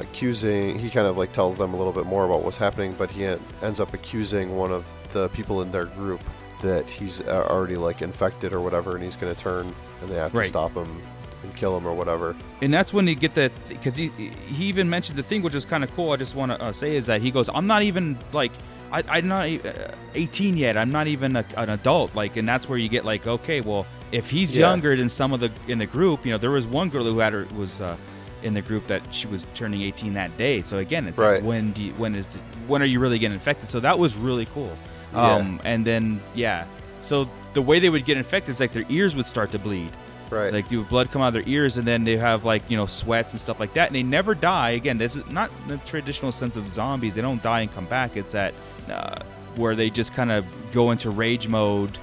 accusing. He kind of like tells them a little bit more about what's happening, but he ends up accusing one of the people in their group that he's uh, already like infected or whatever, and he's going to turn, and they have Right. to stop him and kill him or whatever. and that's when you get the because he he even mentions the thing which is kind of cool i just want to uh, say is that he goes i'm not even like I, i'm not uh, 18 yet i'm not even a, an adult like and that's where you get like okay well if he's Yeah. younger than some of the in the group you know there was one girl who had her was uh in the group that she was turning 18 that day. So again it's Right. like when do you, when is when are you really getting infected? So that was really cool. Yeah. um and then yeah. So the way they would get infected is like their ears would start to bleed. Right. like do blood come out of their ears and then they have like you know sweats and stuff like that and they never die. Again this is not the traditional sense of zombies. They don't die and come back. It's that uh, where they just kind of go into rage mode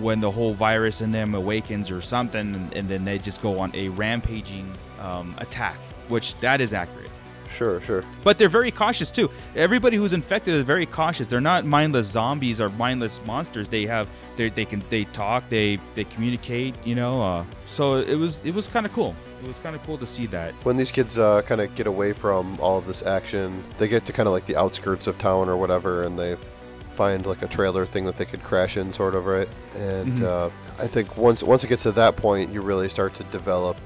when the whole virus in them awakens or something and, and then they just go on a rampaging um, attack which that is accurate sure, sure. but they're very cautious too. Everybody who's infected is very cautious. They're not mindless zombies or mindless monsters. They have they they can they talk, they they communicate, you know. Uh, so it was it was kind of cool. It was kind of cool to see that. When these kids uh, kind of get away from all of this action, they get to kind of like the outskirts of town or whatever, and they find like a trailer thing that they could crash in, sort of, right? And Mhm. uh, I think once once it gets to that point, you really start to develop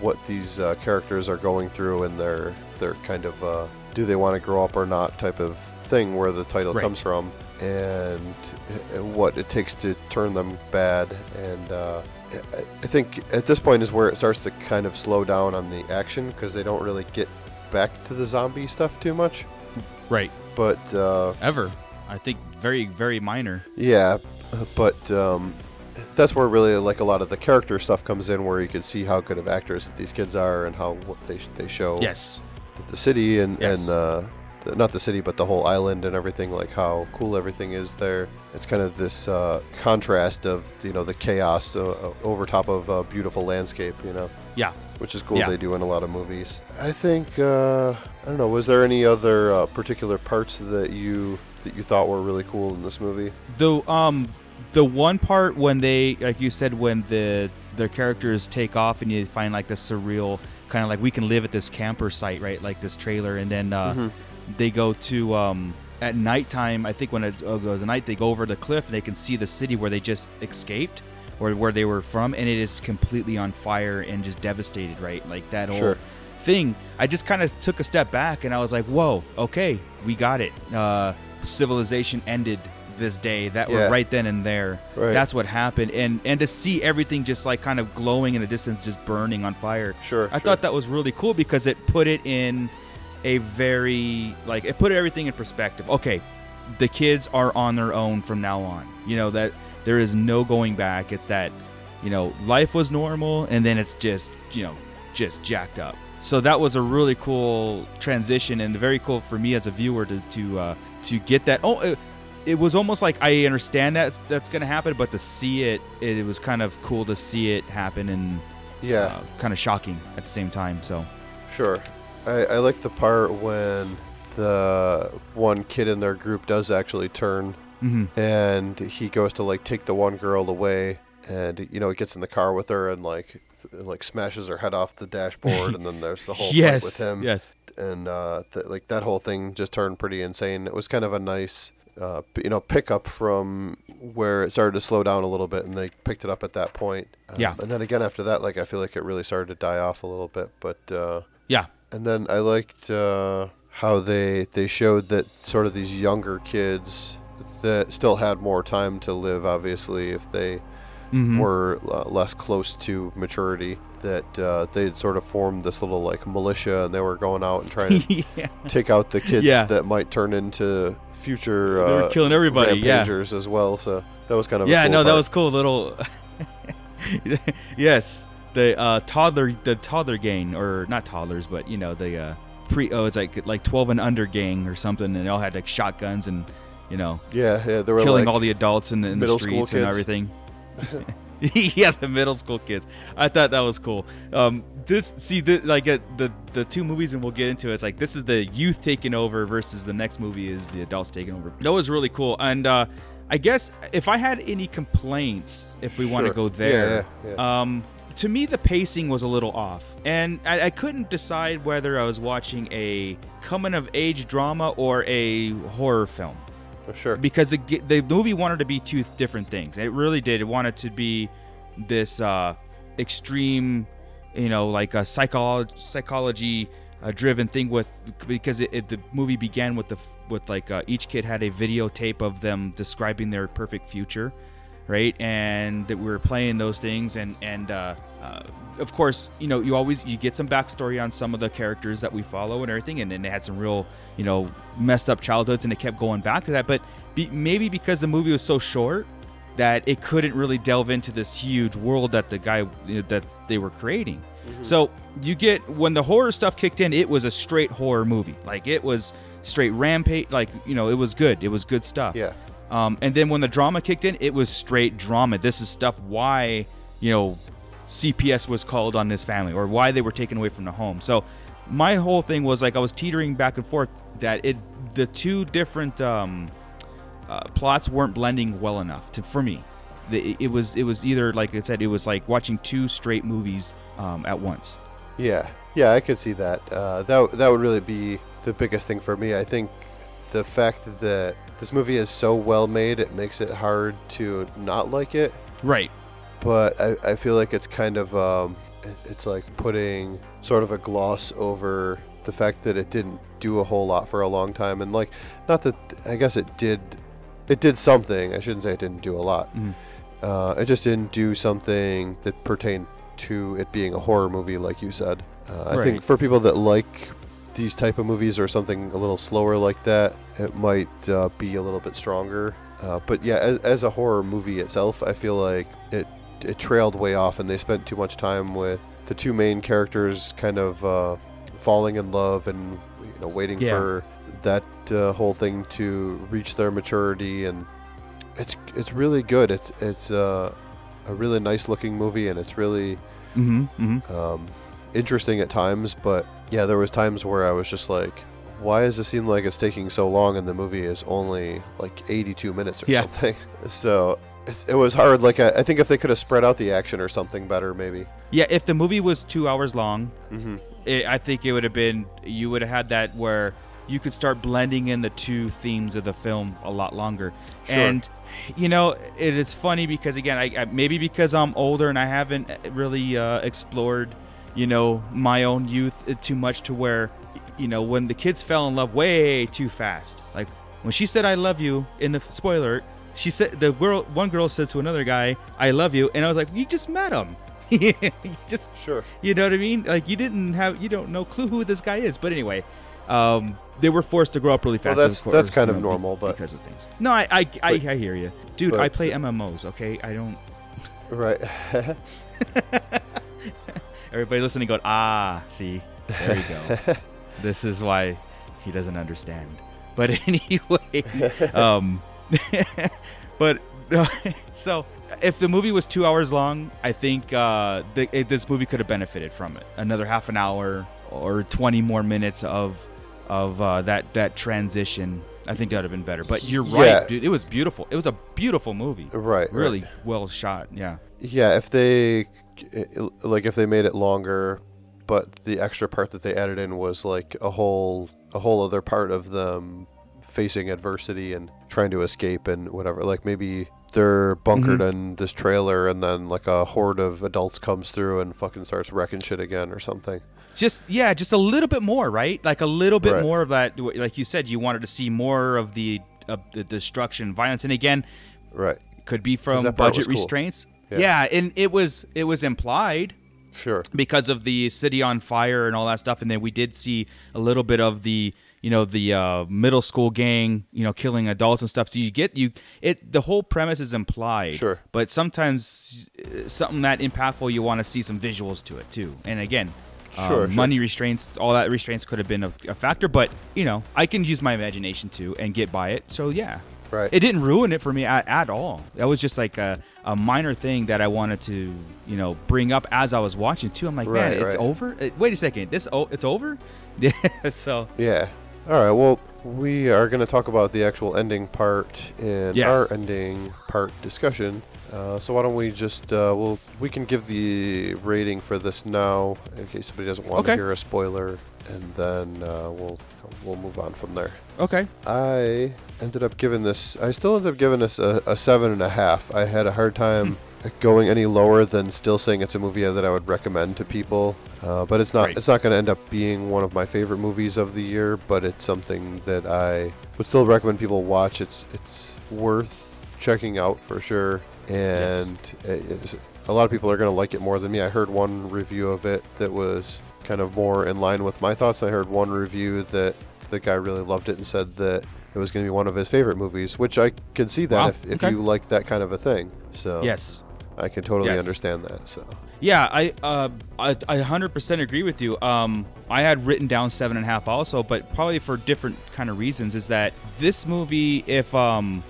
what these uh, characters are going through and their their kind of uh, do they want to grow up or not type of thing, where the title Right. comes from, and uh, what it takes to turn them bad and. Uh, I- I think at this point is where it starts to kind of slow down on the action because they don't really get back to the zombie stuff too much. Right. But uh, Ever. I think very very minor. yeah, but um, that's where really like a lot of the character stuff comes in, where you can see how good of actors these kids are and how what they they show Yes. the city and Yes. and uh, the, not the city but the whole island and everything like how cool everything is there it's kind of this uh, contrast of you know the chaos uh, uh, over top of a beautiful landscape you know Yeah. which is cool Yeah. they do in a lot of movies i think uh, i don't know was there any other uh, particular parts that you that you thought were really cool in this movie The um the one part when they like you said when the their characters take off and you find like the surreal kind of like we can live at this camper site right? Like this trailer. And then uh, Mhm. they go to um at nighttime I think when it uh, goes at night they go over the cliff and they can see the city where they just escaped or where they were from. And it is completely on fire and just devastated right? Like that whole Sure. thing. I just kind of took a step back and I was like whoa okay we got it. Uh civilization ended this day that Yeah. were right then and there. Right. that's what happened. And and to see everything just like kind of glowing in the distance just burning on fire. Sure, i sure. thought that was really cool because it put it in a very like it put everything in perspective. Okay the kids are on their own from now on. You know that there is no going back. It's that you know life was normal and then it's just you know just jacked up. So that was a really cool transition and very cool for me as a viewer to to uh, to get that. Oh it, it was almost like I understand that that's going to happen but to see it, it was kind of cool to see it happen and Yeah. uh, kind of shocking at the same time so Sure. I, I like the part when the one kid in their group does actually turn Mhm. and he goes to like take the one girl away and you know he gets in the car with her and like th- like smashes her head off the dashboard and then there's the whole Yes, fight with him yes. and uh, th- like that whole thing just turned pretty insane. It was kind of a nice, uh, you know, pickup from where it started to slow down a little bit, and they picked it up at that point. Um, Yeah. and then again after that, like I feel like it really started to die off a little bit, but. Uh, Yeah. and then I liked uh, how they they showed that sort of these younger kids that still had more time to live. Obviously, if they Mhm. were uh, less close to maturity, that uh, they had sort of formed this little like militia, and they were going out and trying to yeah. take out the kids Yeah. that might turn into future. They were uh, killing everybody, yeah. rampagers as well. So that was kind of yeah, cool no, that was cool. Little, yes, the uh, toddler, the toddler gang, or not toddlers, but you know the uh, pre. Oh, it's like like twelve and under gang or something, and they all had like shotguns and you know yeah, yeah. They were killing like, all the adults in, the- in the streets and everything. yeah, the middle school kids. I thought that was cool. Um, this see the like uh, the the two movies, and we'll get into it. It's like this is the youth taking over versus the next movie is the adults taking over. That was really cool, and uh, I guess if I had any complaints, if we want to Sure. go Yeah, there, yeah, yeah. um, to me the pacing was a little off, and I, I couldn't decide whether I was watching a coming of age drama or a horror film Oh, sure. because the, the movie wanted to be two different things. It really did. It wanted to be this uh, extreme, you know, like a psychology psychology uh, driven thing with because it, it, the movie began with the with like uh, each kid had a videotape of them describing their perfect future, right? And that we were playing those things and and uh, of course, you know, you always you get some backstory on some of the characters that we follow and everything, and then they had some real, you know, messed up childhoods, and it kept going back to that. But be, maybe because the movie was so short that it couldn't really delve into this huge world that the guy you know, that they were creating. So you get when the horror stuff kicked in, it was a straight horror movie. Like it was straight rampage. Like you know, it was good. It was good stuff. Yeah. Um, and then when the drama kicked in, it was straight drama. This is stuff why you know CPS was called on this family or why they were taken away from the home. So my whole thing was like I was teetering back and forth that it the two different um, uh, plots weren't blending well enough to for me. The, it was it was either like I said it was like watching two straight movies um, at once. Yeah, yeah, I could see that. Uh, that that would really be the biggest thing for me. I think the fact that this movie is so well made, it makes it hard to not like it. Right. But I, I feel like it's kind of um, it's like putting sort of a gloss over the fact that it didn't do a whole lot for a long time, and like not that I guess it did, it did something. I shouldn't say it didn't do a lot. Mhm. Uh, it just didn't do something that pertained to it being a horror movie, like you said. Uh, I think for people that like these type of movies or something a little slower like that, it might uh, be a little bit stronger. Uh, but yeah, as, as a horror movie itself, I feel like it it trailed way off, and they spent too much time with the two main characters kind of uh, falling in love and you know waiting Yeah. for that uh, whole thing to reach their maturity and it's it's really good. It's it's uh, a really nice looking movie, and it's really Mm-hmm. mm-hmm. um, interesting at times. But yeah, there was times where I was just like, why does it seem like it's taking so long, and the movie is only like 82 minutes or Yeah. something? So it's, it was hard. Like I, I think if they could have spread out the action or something better, maybe. Yeah, if the movie was two hours long, Mm-hmm. it, I think it would have been you would have had that where you could start blending in the two themes of the film a lot longer. Sure. And you know, it is funny because again, I, I maybe because I'm older and I haven't really uh, explored, you know, my own youth uh, too much to where, you know, when the kids fell in love way too fast. Like when she said "I love you" in the spoiler, she said the girl, one girl said to another guy, "I love you," and I was like, "You just met him." you just Sure. you know what I mean? Like you didn't have you don't know clue who this guy is. But anyway, um, they were forced to grow up really Well, fast. that's- of that's kind you of know, be- normal, but- because of things. No, I I, I, But- I hear you, dude. I play MMOs. Okay, I don't. Right. Everybody listening, go ah, see, there you go. this is why he doesn't understand. But anyway, um, but so if the movie was two hours long, I think uh, th- it, this movie could have benefited from it. Another half an hour or twenty more minutes of of uh, that that transition. I think that would have been better. But you're right, Yeah. dude. It was beautiful. It was a beautiful movie. Right, Really right. well shot. Yeah. Yeah, if they like if they made it longer, but the extra part that they added in was like a whole a whole other part of them facing adversity and trying to escape and whatever. Like maybe they're bunkered Mhm. in this trailer and then like a horde of adults comes through and fucking starts wrecking shit again or something. just yeah, just a little bit more, right? Like a little bit Right. more of that. Like you said, you wanted to see more of the of the destruction, violence, and again, Right. could be from budget cool. restraints. Yeah. Yeah. and it was it was implied Sure. because of the city on fire and all that stuff, and then we did see a little bit of the you know the uh, middle school gang you know killing adults and stuff. So you get you it the whole premise is implied. Sure. but sometimes uh, something that impactful you want to see some visuals to it too. And again. um, Sure, sure. money restraints, all that restraints could have been a, a factor, but you know, I can use my imagination too and get by it. So yeah, Right. It didn't ruin it for me at, at all. That was just like a, a minor thing that I wanted to, you know, bring up as I was watching too. I'm like, Right, man, it's right. over. Uh, Wait a second, this oh, it's over. Yeah. so Yeah. All right. Well, we are going to talk about the actual ending part in Yes. our ending part discussion. Uh, so why don't we just uh, we'll we can give the rating for this now in case somebody doesn't want to hear a spoiler, and then uh, we'll we'll move on from there. okay, I ended up giving this. I still ended up giving this a, a seven and a half. I had a hard time going any lower than still saying it's a movie that I would recommend to people. Uh, but it's not. Right. It's not going to end up being one of my favorite movies of the year. But it's something that I would still recommend people watch. It's it's worth checking out for sure. And is, a lot of people are going to like it more than me. I heard one review of it that was kind of more in line with my thoughts. I heard one review that the guy really loved it and said that it was going to be one of his favorite movies, which I can see that Wow, if, if okay. you like that kind of a thing. So yes, I can totally Yes. understand that. So yeah, I uh, I, I 100% agree with you. Um, I had written down seven and a half also, but probably for different kind of reasons. Is that this movie, if um,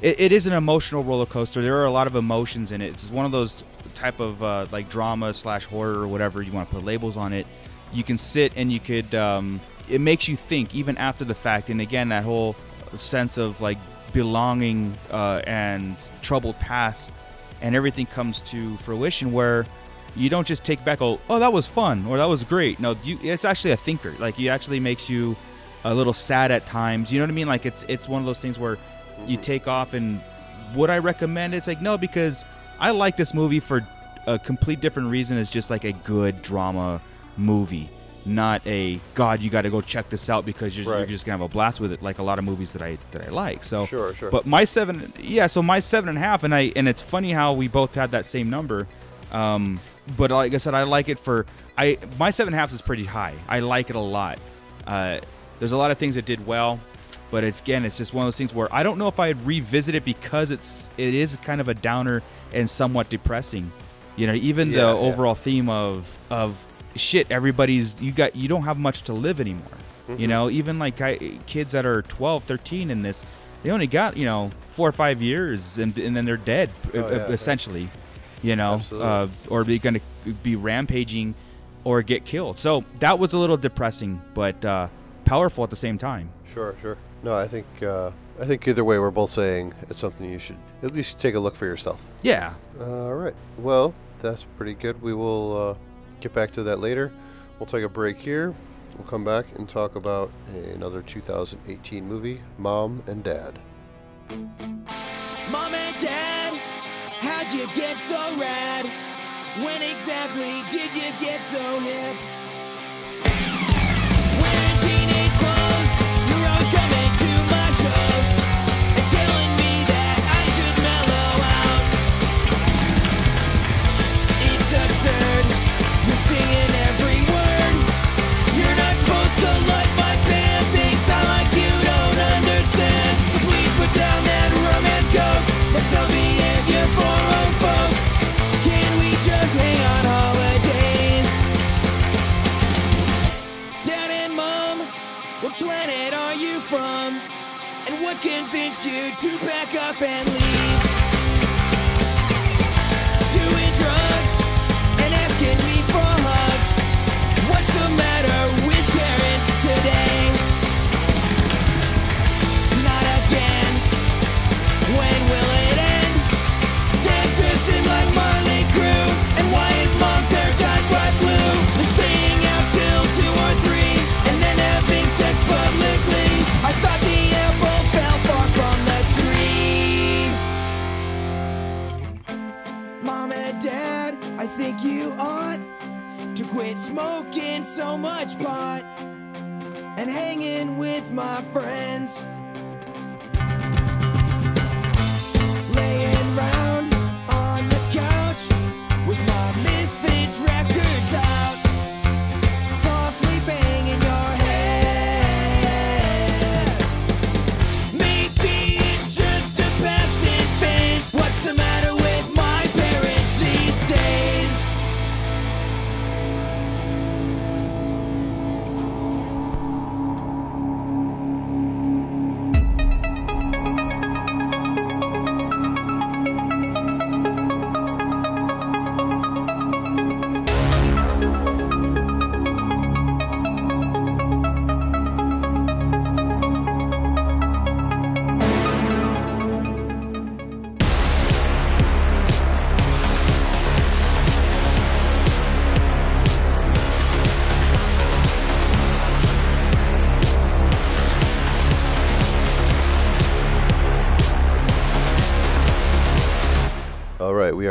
it, it is an emotional roller coaster. There are a lot of emotions in it. It's one of those type of uh, like drama slash horror or whatever you want to put labels on it. You can sit and you could. Um, it makes you think even after the fact. And again, that whole sense of like belonging uh, and troubled past, and everything comes to fruition where you don't just take back oh oh that was fun or that was great. No you it's actually a thinker. Like it actually makes you a little sad at times. You know what i mean? Like it's it's one of those things where you mm-hmm. take off and would i recommend it? It's like no because i like this movie for a complete different reason. It's just like a good drama movie not a god you got to go check this out because you're, you're just gonna have a blast with it like a lot of movies that i that i like. So Sure, sure. but my seven yeah so my seven and a half and i and it's funny how we both had that same number um but like i said i like it for i my seven and a half is pretty high. I like it a lot. Uh there's a lot of things that did well but it's again it's just one of those things where i don't know if i'd revisit it because it's it is kind of a downer and somewhat depressing. You know even Yeah, the yeah. overall theme of of shit everybody's you got you don't have much to live anymore Mm-hmm. you know even like I, kids that are 12 13 in this they only got you know four or five years and, and then they're dead Oh, uh, yeah, yeah. essentially you know uh, or they're gonna be rampaging or get killed so that was a little depressing but uh, powerful at the same time sure, sure. No, I think uh, I think either way, we're both saying it's something you should at least take a look for yourself. yeah All right. Well, that's pretty good. We will uh, get back to that later. We'll take a break here. We'll come back and talk about another 2018 movie, Mom and Dad. Mom and Dad, how'd you get so rad? When exactly did you get so hip? Convinced you to pack up and leave? Quit smoking so much pot and hanging with my friends.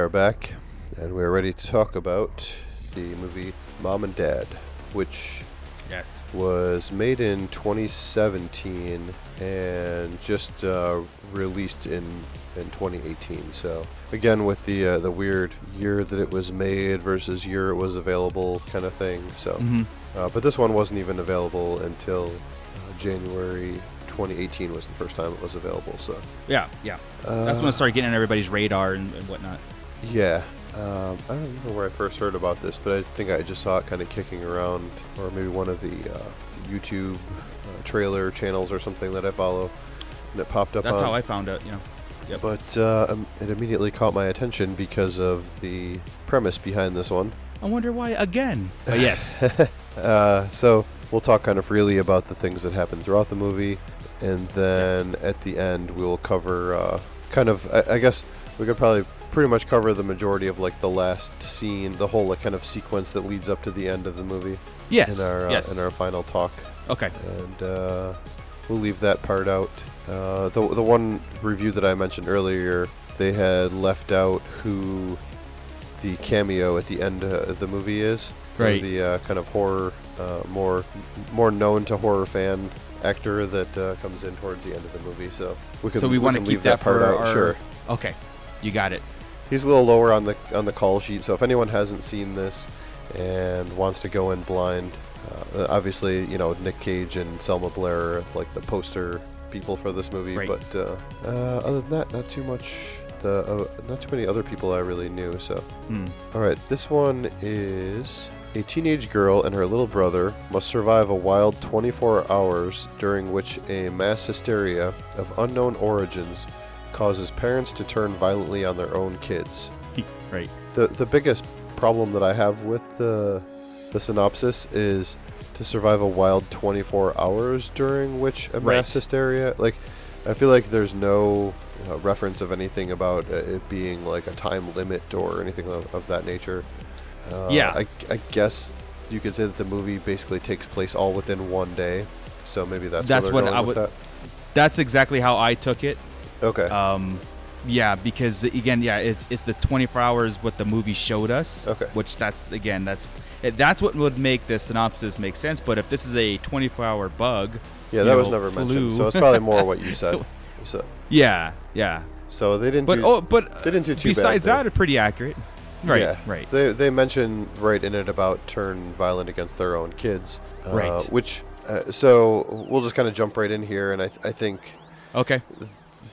Are back, and we are ready to talk about the movie Mom and Dad, which Yes. was made in 2017 and just uh, released in in 2018. So again, with the uh, the weird year that it was made versus year it was available kind of thing. So, Mhm. uh, but this one wasn't even available until uh, January 2018 was the first time it was available. So Yeah, yeah. That's when I started getting on everybody's radar and, and whatnot. Yeah. Um, I don't remember where I first heard about this, but I think I just saw it kind of kicking around, or maybe one of the uh, YouTube uh, trailer channels or something that I follow, and it popped up That's on. how I found out. You know. Yep. But uh, um, it immediately caught my attention because of the premise behind this one. I wonder why again. But yes. Uh, so we'll talk kind of freely about the things that happen throughout the movie, and then at the end we'll cover uh, kind of. I, I guess we could probably pretty much cover the majority of like the last scene, the whole like kind of sequence that leads up to the end of the movie. Yes, In our uh, yes. in our final talk, okay. and uh, we'll leave that part out. Uh, the the one review that I mentioned earlier, they had left out who the cameo at the end uh, of the movie is. Right. The uh, kind of horror, uh, more more known to horror fan actor that uh, comes in towards the end of the movie. So we can So we want to keep leave that, part for out. our. Sure. Okay. You got it. He's a little lower on the on the call sheet. So if anyone hasn't seen this and wants to go in blind, uh, obviously you know Nick Cage and Selma Blair are like the poster people for this movie. Right. But uh, uh, other than that, not too much. The uh, not too many other people I really knew. So Hmm. all right, this one is. A teenage girl and her little brother must survive a wild 24 hours during which a mass hysteria of unknown origins causes parents to turn violently on their own kids. right. The the biggest problem that I have with the the synopsis is to survive a wild 24 hours during which a Right. mass hysteria like I feel like there's no uh, reference of anything about uh, it being like a time limit or anything of, of that nature. Uh, Yeah. I, I guess you could say that the movie basically takes place all within one day. So maybe that's, That's what I would- That's exactly how I took it. Okay. Um, yeah, because again, yeah, it's it's the 24 hours what the movie showed us. Okay. Which that's again that's that's what would make the synopsis make sense. But if this is a 24 hour bug, yeah, that was never flu- mentioned. So it's probably more what you said. So, yeah, yeah. so they didn't But do oh, but they didn't do too bad besides there. that, it's pretty accurate. Right, Yeah, right. They they mention right in it about turn violent against their own kids, uh, Right. Which, uh, so we'll just kind of jump right in here, and I th- I think Okay.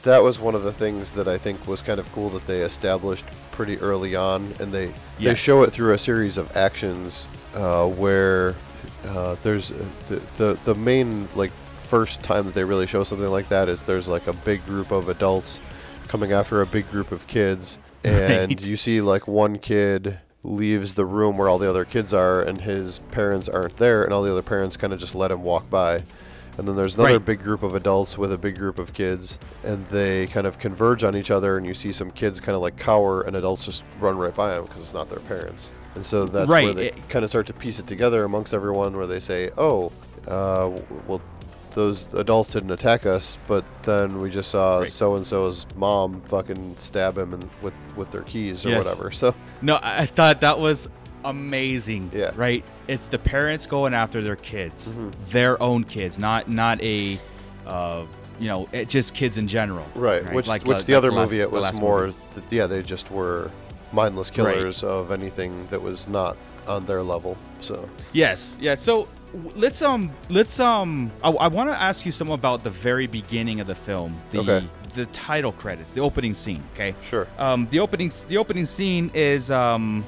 That was one of the things that I think was kind of cool that they established pretty early on, and they they show it through a series of actions uh, where uh, there's uh, the, the the main like first time that they really show something like that is there's like a big group of adults coming after a big group of kids, and Right. you see like one kid leaves the room where all the other kids are and his parents aren't there and all the other parents kind of just let him walk by and then there's another Right. big group of adults with a big group of kids and they kind of converge on each other and you see some kids kind of like cower and adults just run right by them because it's not their parents and so that's where they it- kind of start to piece it together amongst everyone where they say oh uh, well those adults didn't attack us but then we just saw Right. so and so's mom fucking stab him and with with their keys or Yes. whatever so No, I thought that was amazing. Yeah. Mm-hmm. Right. It's the parents going after their kids, their own kids, not not a, uh, you know, it, just kids in general. Right. Which Like which the- the, other last- movie it was more. th- yeah, they just were mindless Right. killers of anything that was not on their level. So Yes, yeah. So let's um let's um I, I want to ask you some about the very beginning of the film, the Okay. the title credits, the opening scene. Okay. sure. Um, the opening the opening scene is um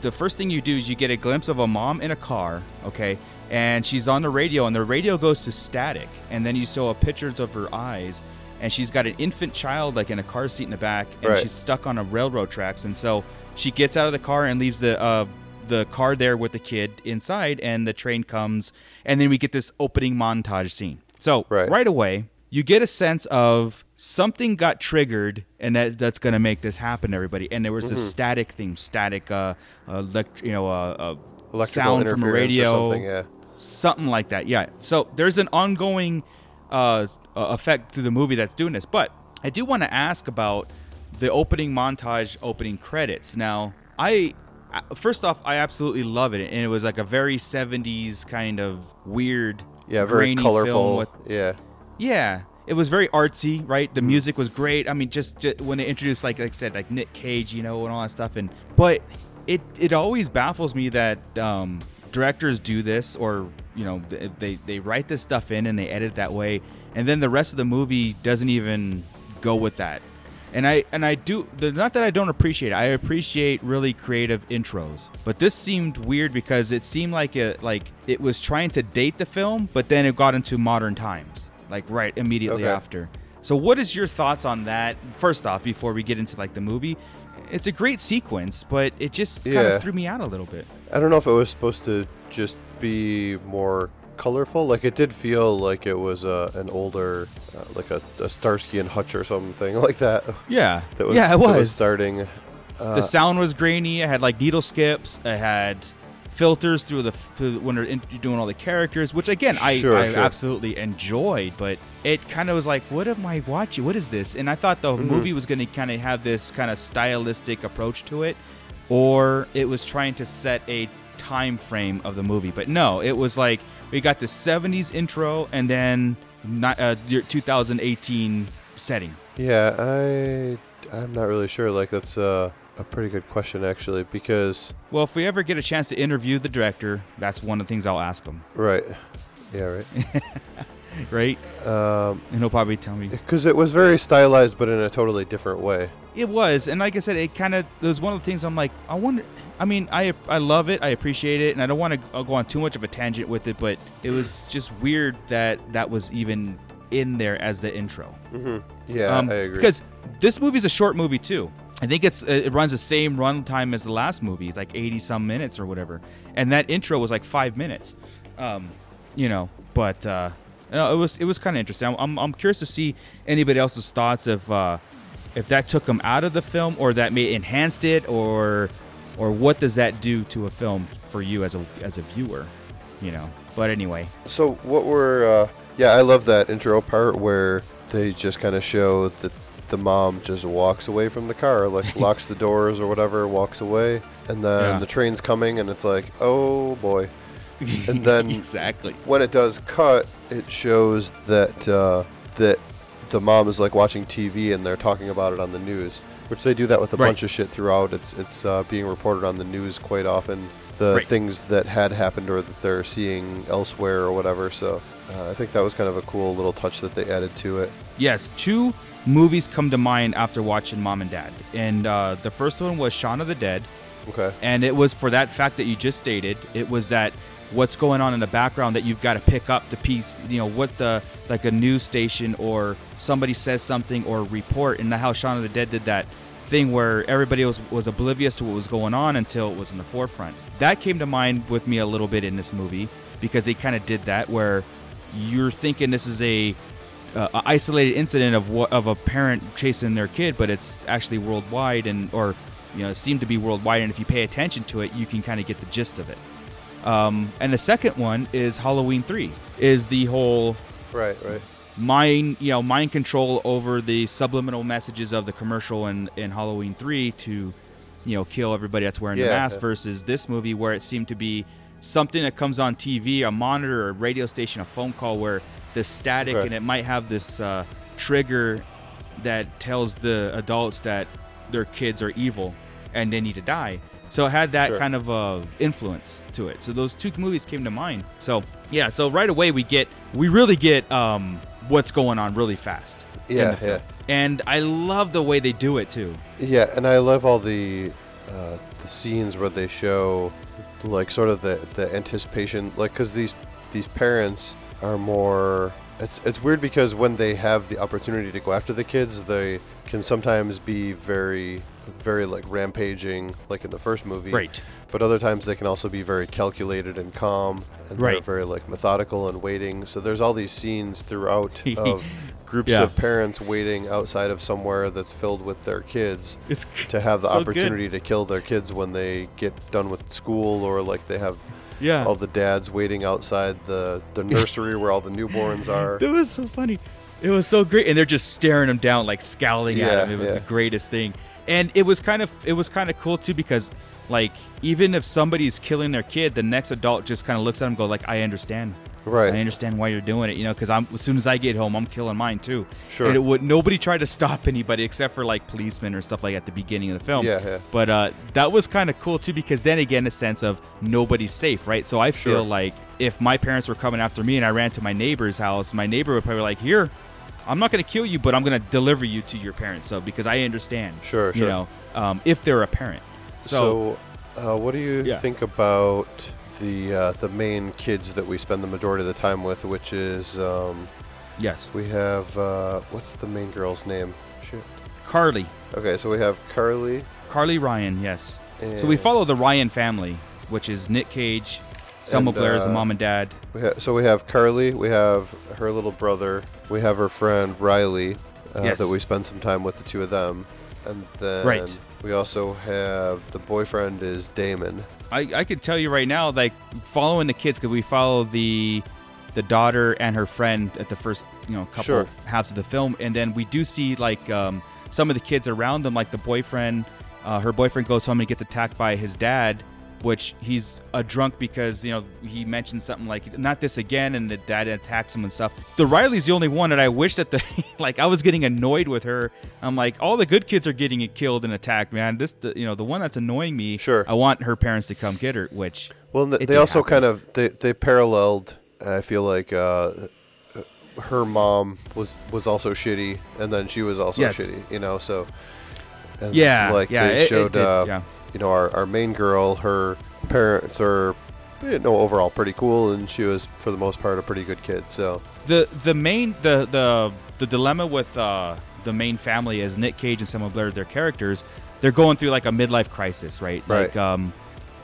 the first thing you do is you get a glimpse of a mom in a car. Okay. And she's on the radio, and the radio goes to static, and then you saw pictures of her eyes, and she's got an infant child like in a car seat in the back, and Right. she's stuck on a railroad tracks, and so she gets out of the car and leaves the uh, the car there with the kid inside, and the train comes, and then we get this opening montage scene. So Right. right away, you get a sense of something got triggered, and that that's gonna make this happen, to everybody. And there was Mm-hmm. this static theme, static, uh, uh elect- you know, uh, uh Electrical sound from a radio, or something. Yeah. something like that. Yeah. So there's an ongoing uh, uh, effect to the movie that's doing this. But I do want to ask about the opening montage, opening credits. Now, I first off, I absolutely love it, and it was like a very '70s kind of weird, Yeah. Very colorful. with- yeah. Yeah, it was very artsy, right? The music was great. I mean, just, just when they introduced, like, like I said, like Nick Cage, you know, and all that stuff. And but it it always baffles me that um, directors do this, or you know, they they write this stuff in and they edit that way, and then the rest of the movie doesn't even go with that. And I and I do not that I don't appreciate. It, I appreciate really creative intros, but this seemed weird because it seemed like it like it was trying to date the film, but then it got into modern times, like right immediately Okay. after. So what is your thoughts on that? First off, before we get into like the movie, it's a great sequence, but it just kind of threw me out a little bit. I don't know if it was supposed to just be more colorful. Like it did feel like it was uh, an older, uh, like a, a Starsky and Hutch or something like that. Yeah, That was yeah, it was was. starting. Uh, the sound was grainy. It had like needle skips. It had filters through the through when they're in, doing all the characters, which again I, Sure, I sure. absolutely enjoyed. But it kind of was like, what am I watching? What is this? And I thought the Mm-hmm. movie was going to kind of have this kind of stylistic approach to it, or it was trying to set a time frame of the movie. But no, it was like we got the '70s intro and then not, uh, 2018 setting. Yeah, I I'm not really sure. Like that's uh, a pretty good question actually because Well, if we ever get a chance to interview the director, that's one of the things I'll ask him. right, yeah, right. right? Um, And he'll probably tell me because it was very stylized, but in a totally different way. it was. And like I said, it kind of it was one of the things I'm like, I wonder. I mean, I I love it, I appreciate it, and I don't want to go on too much of a tangent with it, but it was just weird that that was even in there as the intro. Yeah, Um, I agree. Because this movie's a short movie too. I think it's it runs the same runtime as the last movie, like 80 some minutes or whatever. And that intro was like five minutes. Um, you know, but uh, it was it was kind of interesting. I'm, I'm curious to see anybody else's thoughts if uh, if that took them out of the film or that may enhanced it or or what does that do to a film for you as a as a viewer, you know. But anyway, So what were uh, yeah, I love that intro part where they just kind of show that the mom just walks away from the car, like locks the doors or whatever, walks away, and then Yeah. the train's coming, and it's like, oh boy. And then exactly. when it does cut, it shows that uh, that the mom is like watching TV and they're talking about it on the news, which they do that with a Right. bunch of shit throughout. It's it's uh, being reported on the news quite often. The Right. things that had happened or that they're seeing elsewhere or whatever. So uh, I think that was kind of a cool little touch that they added to it. Yes, two movies come to mind after watching Mom and Dad, and uh, the first one was Shaun of the Dead, Okay. and it was for that fact that you just stated. It was that what's going on in the background that you've got to pick up the piece. You know what the like a news station or somebody says something or report, and the how Shaun of the Dead did that thing where everybody was was oblivious to what was going on until it was in the forefront. That came to mind with me a little bit in this movie because they kind of did that where you're thinking this is a uh, isolated incident of what of a parent chasing their kid, but it's actually worldwide and or you know seemed to be worldwide. And if you pay attention to it, you can kind of get the gist of it. Um, and the second one is Halloween Three, is the whole Right. Right. mind you know mind control over the subliminal messages of the commercial in, in Halloween 3 to you know kill everybody that's wearing the mask yeah. versus this movie where it seemed to be something that comes on TV, a monitor, a radio station, a phone call where the static Okay. and it might have this uh, trigger that tells the adults that their kids are evil and they need to die. So it had that Sure. kind of uh, influence to it. So those two movies came to mind. So yeah, so right away we get we really get um, what's going on really fast. Yeah, yeah. And I love the way they do it too. Yeah, and I love all the uh, the scenes where they show like sort of the the anticipation, like because these these parents are more. It's it's weird because when they have the opportunity to go after the kids, they can sometimes be very very like rampaging, like in the first movie. Right. But other times they can also be very calculated and calm, and Right. very like methodical and waiting. So there's all these scenes throughout of groups Yeah. of parents waiting outside of somewhere that's filled with their kids It's to have the so good. opportunity to kill their kids when they get done with school or like they have Yeah. all the dads waiting outside the, the nursery where all the newborns are. That was so funny. It was so great, and they're just staring him down, like scowling Yeah, at him. It was yeah. the greatest thing, and it was kind of it was kind of cool too because, like, even if somebody's killing their kid, the next adult just kind of looks at him, and go like, "I understand, Right. I understand why you're doing it, you know, because I'm as soon as I get home, I'm killing mine too." Sure. And it would nobody tried to stop anybody except for like policemen or stuff like at the beginning of the film. Yeah, yeah. But uh, that was kind of cool too because then again, a sense of nobody's safe, right? So I feel Sure. like if my parents were coming after me and I ran to my neighbor's house, my neighbor would probably be like, "Here, I'm not going to kill you, but I'm going to deliver you to your parents." So because I understand, Sure, you sure. know, um, if they're a parent. So, So, uh, what do you Yeah. think about the uh, the main kids that we spend the majority of the time with, which is um, yes, we have uh, what's the main girl's name? Shit. Carly, Okay, so we have Carly. Carly Ryan, yes. So we follow the Ryan family, which is Nick Cage, Selma And, Blair is the uh, mom and dad. We ha- so we have Carly, we have her little brother, we have her friend Riley, uh, Yes. that we spend some time with the two of them, and then Right. we also have the boyfriend is Damon. I, I could tell you right now, like following the kids, because we follow the the daughter and her friend at the first you know couple Sure. halves of the film, and then we do see like um, some of the kids around them, like the boyfriend. Uh, her boyfriend goes home and gets attacked by his dad, which he's a drunk because you know he mentions something like "not this again," and the dad attacks him and stuff. The Riley's the only one that I wish that the like I was getting annoyed with her. I'm like, all the good kids are getting killed and attacked, man. This the, you know the one that's annoying me. Sure. I want her parents to come get her, which Well, they also happen. kind of they they paralleled. I feel like uh, her mom was was also shitty, and then she was also Yes. shitty. You know, so and Yeah, like yeah, they it- it showed. did, uh, yeah. You know, our our main girl, her parents are, you know, overall pretty cool, and she was for the most part a pretty good kid. So the the main the the the dilemma with uh, the main family is Nick Cage and Selma Blair, their characters, they're going through like a midlife crisis, right? Right. Like um,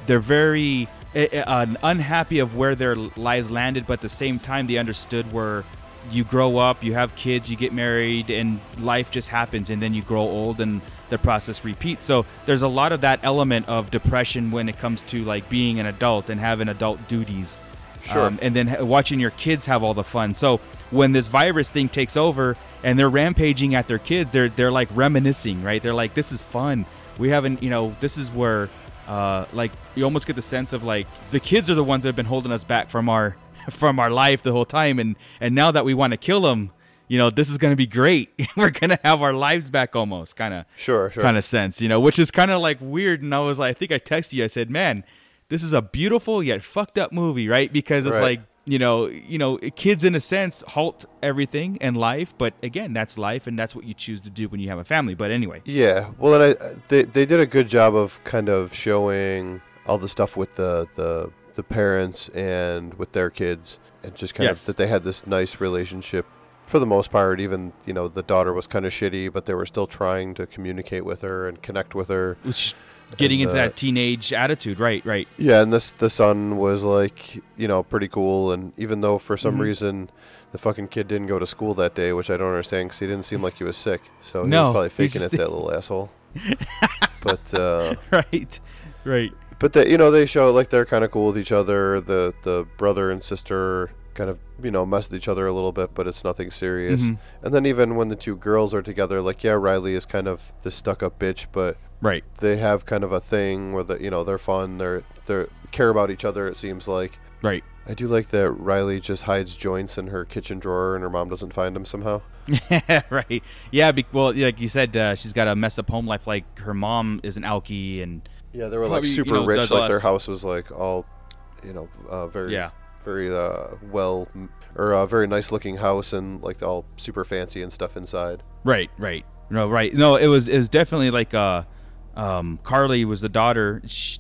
they're very uh, uh, unhappy of where their lives landed, but at the same time they understood where you grow up, you have kids, you get married, and life just happens, and then you grow old, and the process repeats. So there's a lot of that element of depression when it comes to like being an adult and having adult duties. Sure. Um, and then ha- watching your kids have all the fun. So when this virus thing takes over and they're rampaging at their kids, they're they're like reminiscing, right? They're like, "This is fun. We haven't, you know, this is where, uh, like, you almost get the sense of like the kids are the ones that have been holding us back from our from our life the whole time, and and now that we want to kill them, you know, this is gonna be great. We're gonna have our lives back almost, kind of, Sure, sure. kind of sense, you know, which is kind of like weird. And I was like, I think I texted you. I said, man, this is a beautiful yet fucked up movie, right? Because it's Right. like you know, you know, kids in a sense halt everything in life, but again, that's life, and that's what you choose to do when you have a family. But anyway, Yeah, well, and I they they did a good job of kind of showing all the stuff with the the the parents and with their kids, and just kind Yes. of that they had this nice relationship for the most part. Even you know the daughter was kind of shitty, but they were still trying to communicate with her and connect with her. which getting And, into uh, that teenage attitude, right? Right. Yeah, and this the son was like you know pretty cool, and even though for some Mhm. reason. The fucking kid didn't go to school that day, which I don't understand because he didn't seem like he was sick. So he was probably faking it, that little asshole. but uh, right. Right. But they, you know, they show like they're kind of cool with each other. The the brother and sister kind of you know mess with each other a little bit, but it's nothing serious. Mhm. And then even when the two girls are together, like yeah, Riley is kind of this stuck-up bitch, but Right. they have kind of a thing where the you know they're fun, they're they care about each other. It seems like. Right. I do like that Riley just hides joints in her kitchen drawer and her mom doesn't find them somehow. right. Yeah. Be, well, like you said, uh, she's got a messed up home life. Like her mom is an alkie, and Yeah, they were Probably, like you super know, rich. Like their house was like all, you know, uh, very Yeah. Very uh, well or a very nice looking house and like all super fancy and stuff inside. Right, right. No, right. No, it was it was definitely like uh um Carly was the daughter sh-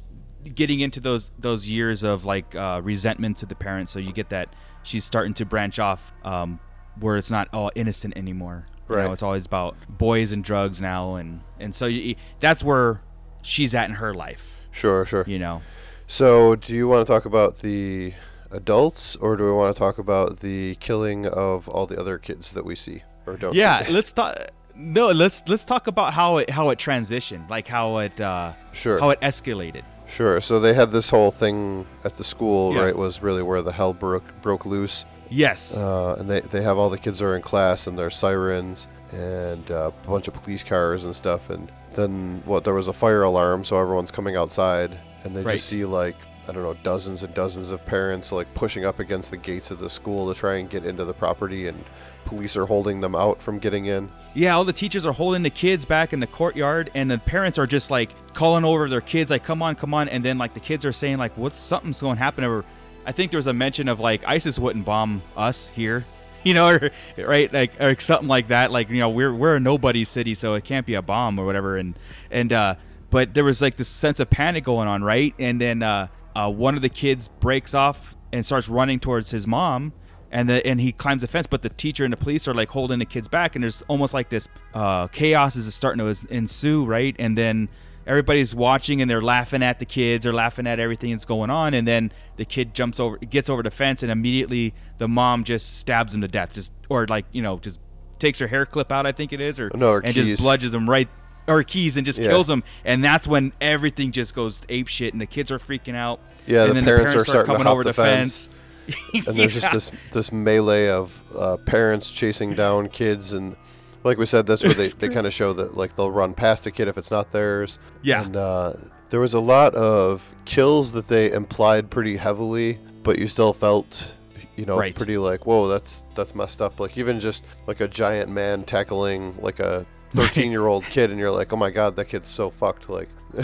getting into those those years of like uh resentment to the parents so you get that she's starting to branch off um where it's not all innocent anymore. You Right. know, it's always about boys and drugs now and and so you, that's where she's at in her life, Sure, sure. you know. So, do you want to talk about the adults, or do we want to talk about the killing of all the other kids that we see or don't? Yeah, see? let's talk no, let's let's talk about how it how it transitioned, like how it uh Sure. how it escalated. Sure. So they had this whole thing at the school, Yeah. right? Was really where the hell broke broke loose. Yes. Uh, and they, they have all the kids are in class and there's sirens and uh, a bunch of police cars and stuff. And then what? There was a fire alarm, so everyone's coming outside and they Right. just see like I don't know dozens and dozens of parents like pushing up against the gates of the school to try and get into the property, and police are holding them out from getting in. Yeah, all the teachers are holding the kids back in the courtyard, and the parents are just like calling over their kids, like, "Come on, come on!" And then like the kids are saying, like, "What's something's going to happen?" Or I think there was a mention of like ISIS wouldn't bomb us here, you know, or, right, like or something like that. Like you know, we're we're a nobody city, so it can't be a bomb or whatever. And and uh, but there was like this sense of panic going on, right? And then uh, uh, one of the kids breaks off and starts running towards his mom and the, and he climbs the fence, but the teacher and the police are like holding the kids back, and there's almost like this uh, chaos is starting to ensue, right? And then everybody's watching and they're laughing at the kids, they're laughing at everything that's going on, and then the kid jumps over, gets over the fence, and immediately the mom just stabs him to death, just or like you know just takes her hair clip out, I think it is, or No, and keys. just bludgeons him right. Or keys and just Yeah. kills him, and that's when everything just goes ape shit, and the kids are freaking out. Yeah, and the then parents are start starting to coming over the the fence. fence. and there's just this this melee of uh, parents chasing down kids and like we said that's where they, they kind of show that like they'll run past a kid if it's not theirs Yeah. and uh, there was a lot of kills that they implied pretty heavily but you still felt you know Right. pretty like whoa that's that's messed up like even just like a giant man tackling like a 13 year old kid and you're like oh my god that kid's so fucked like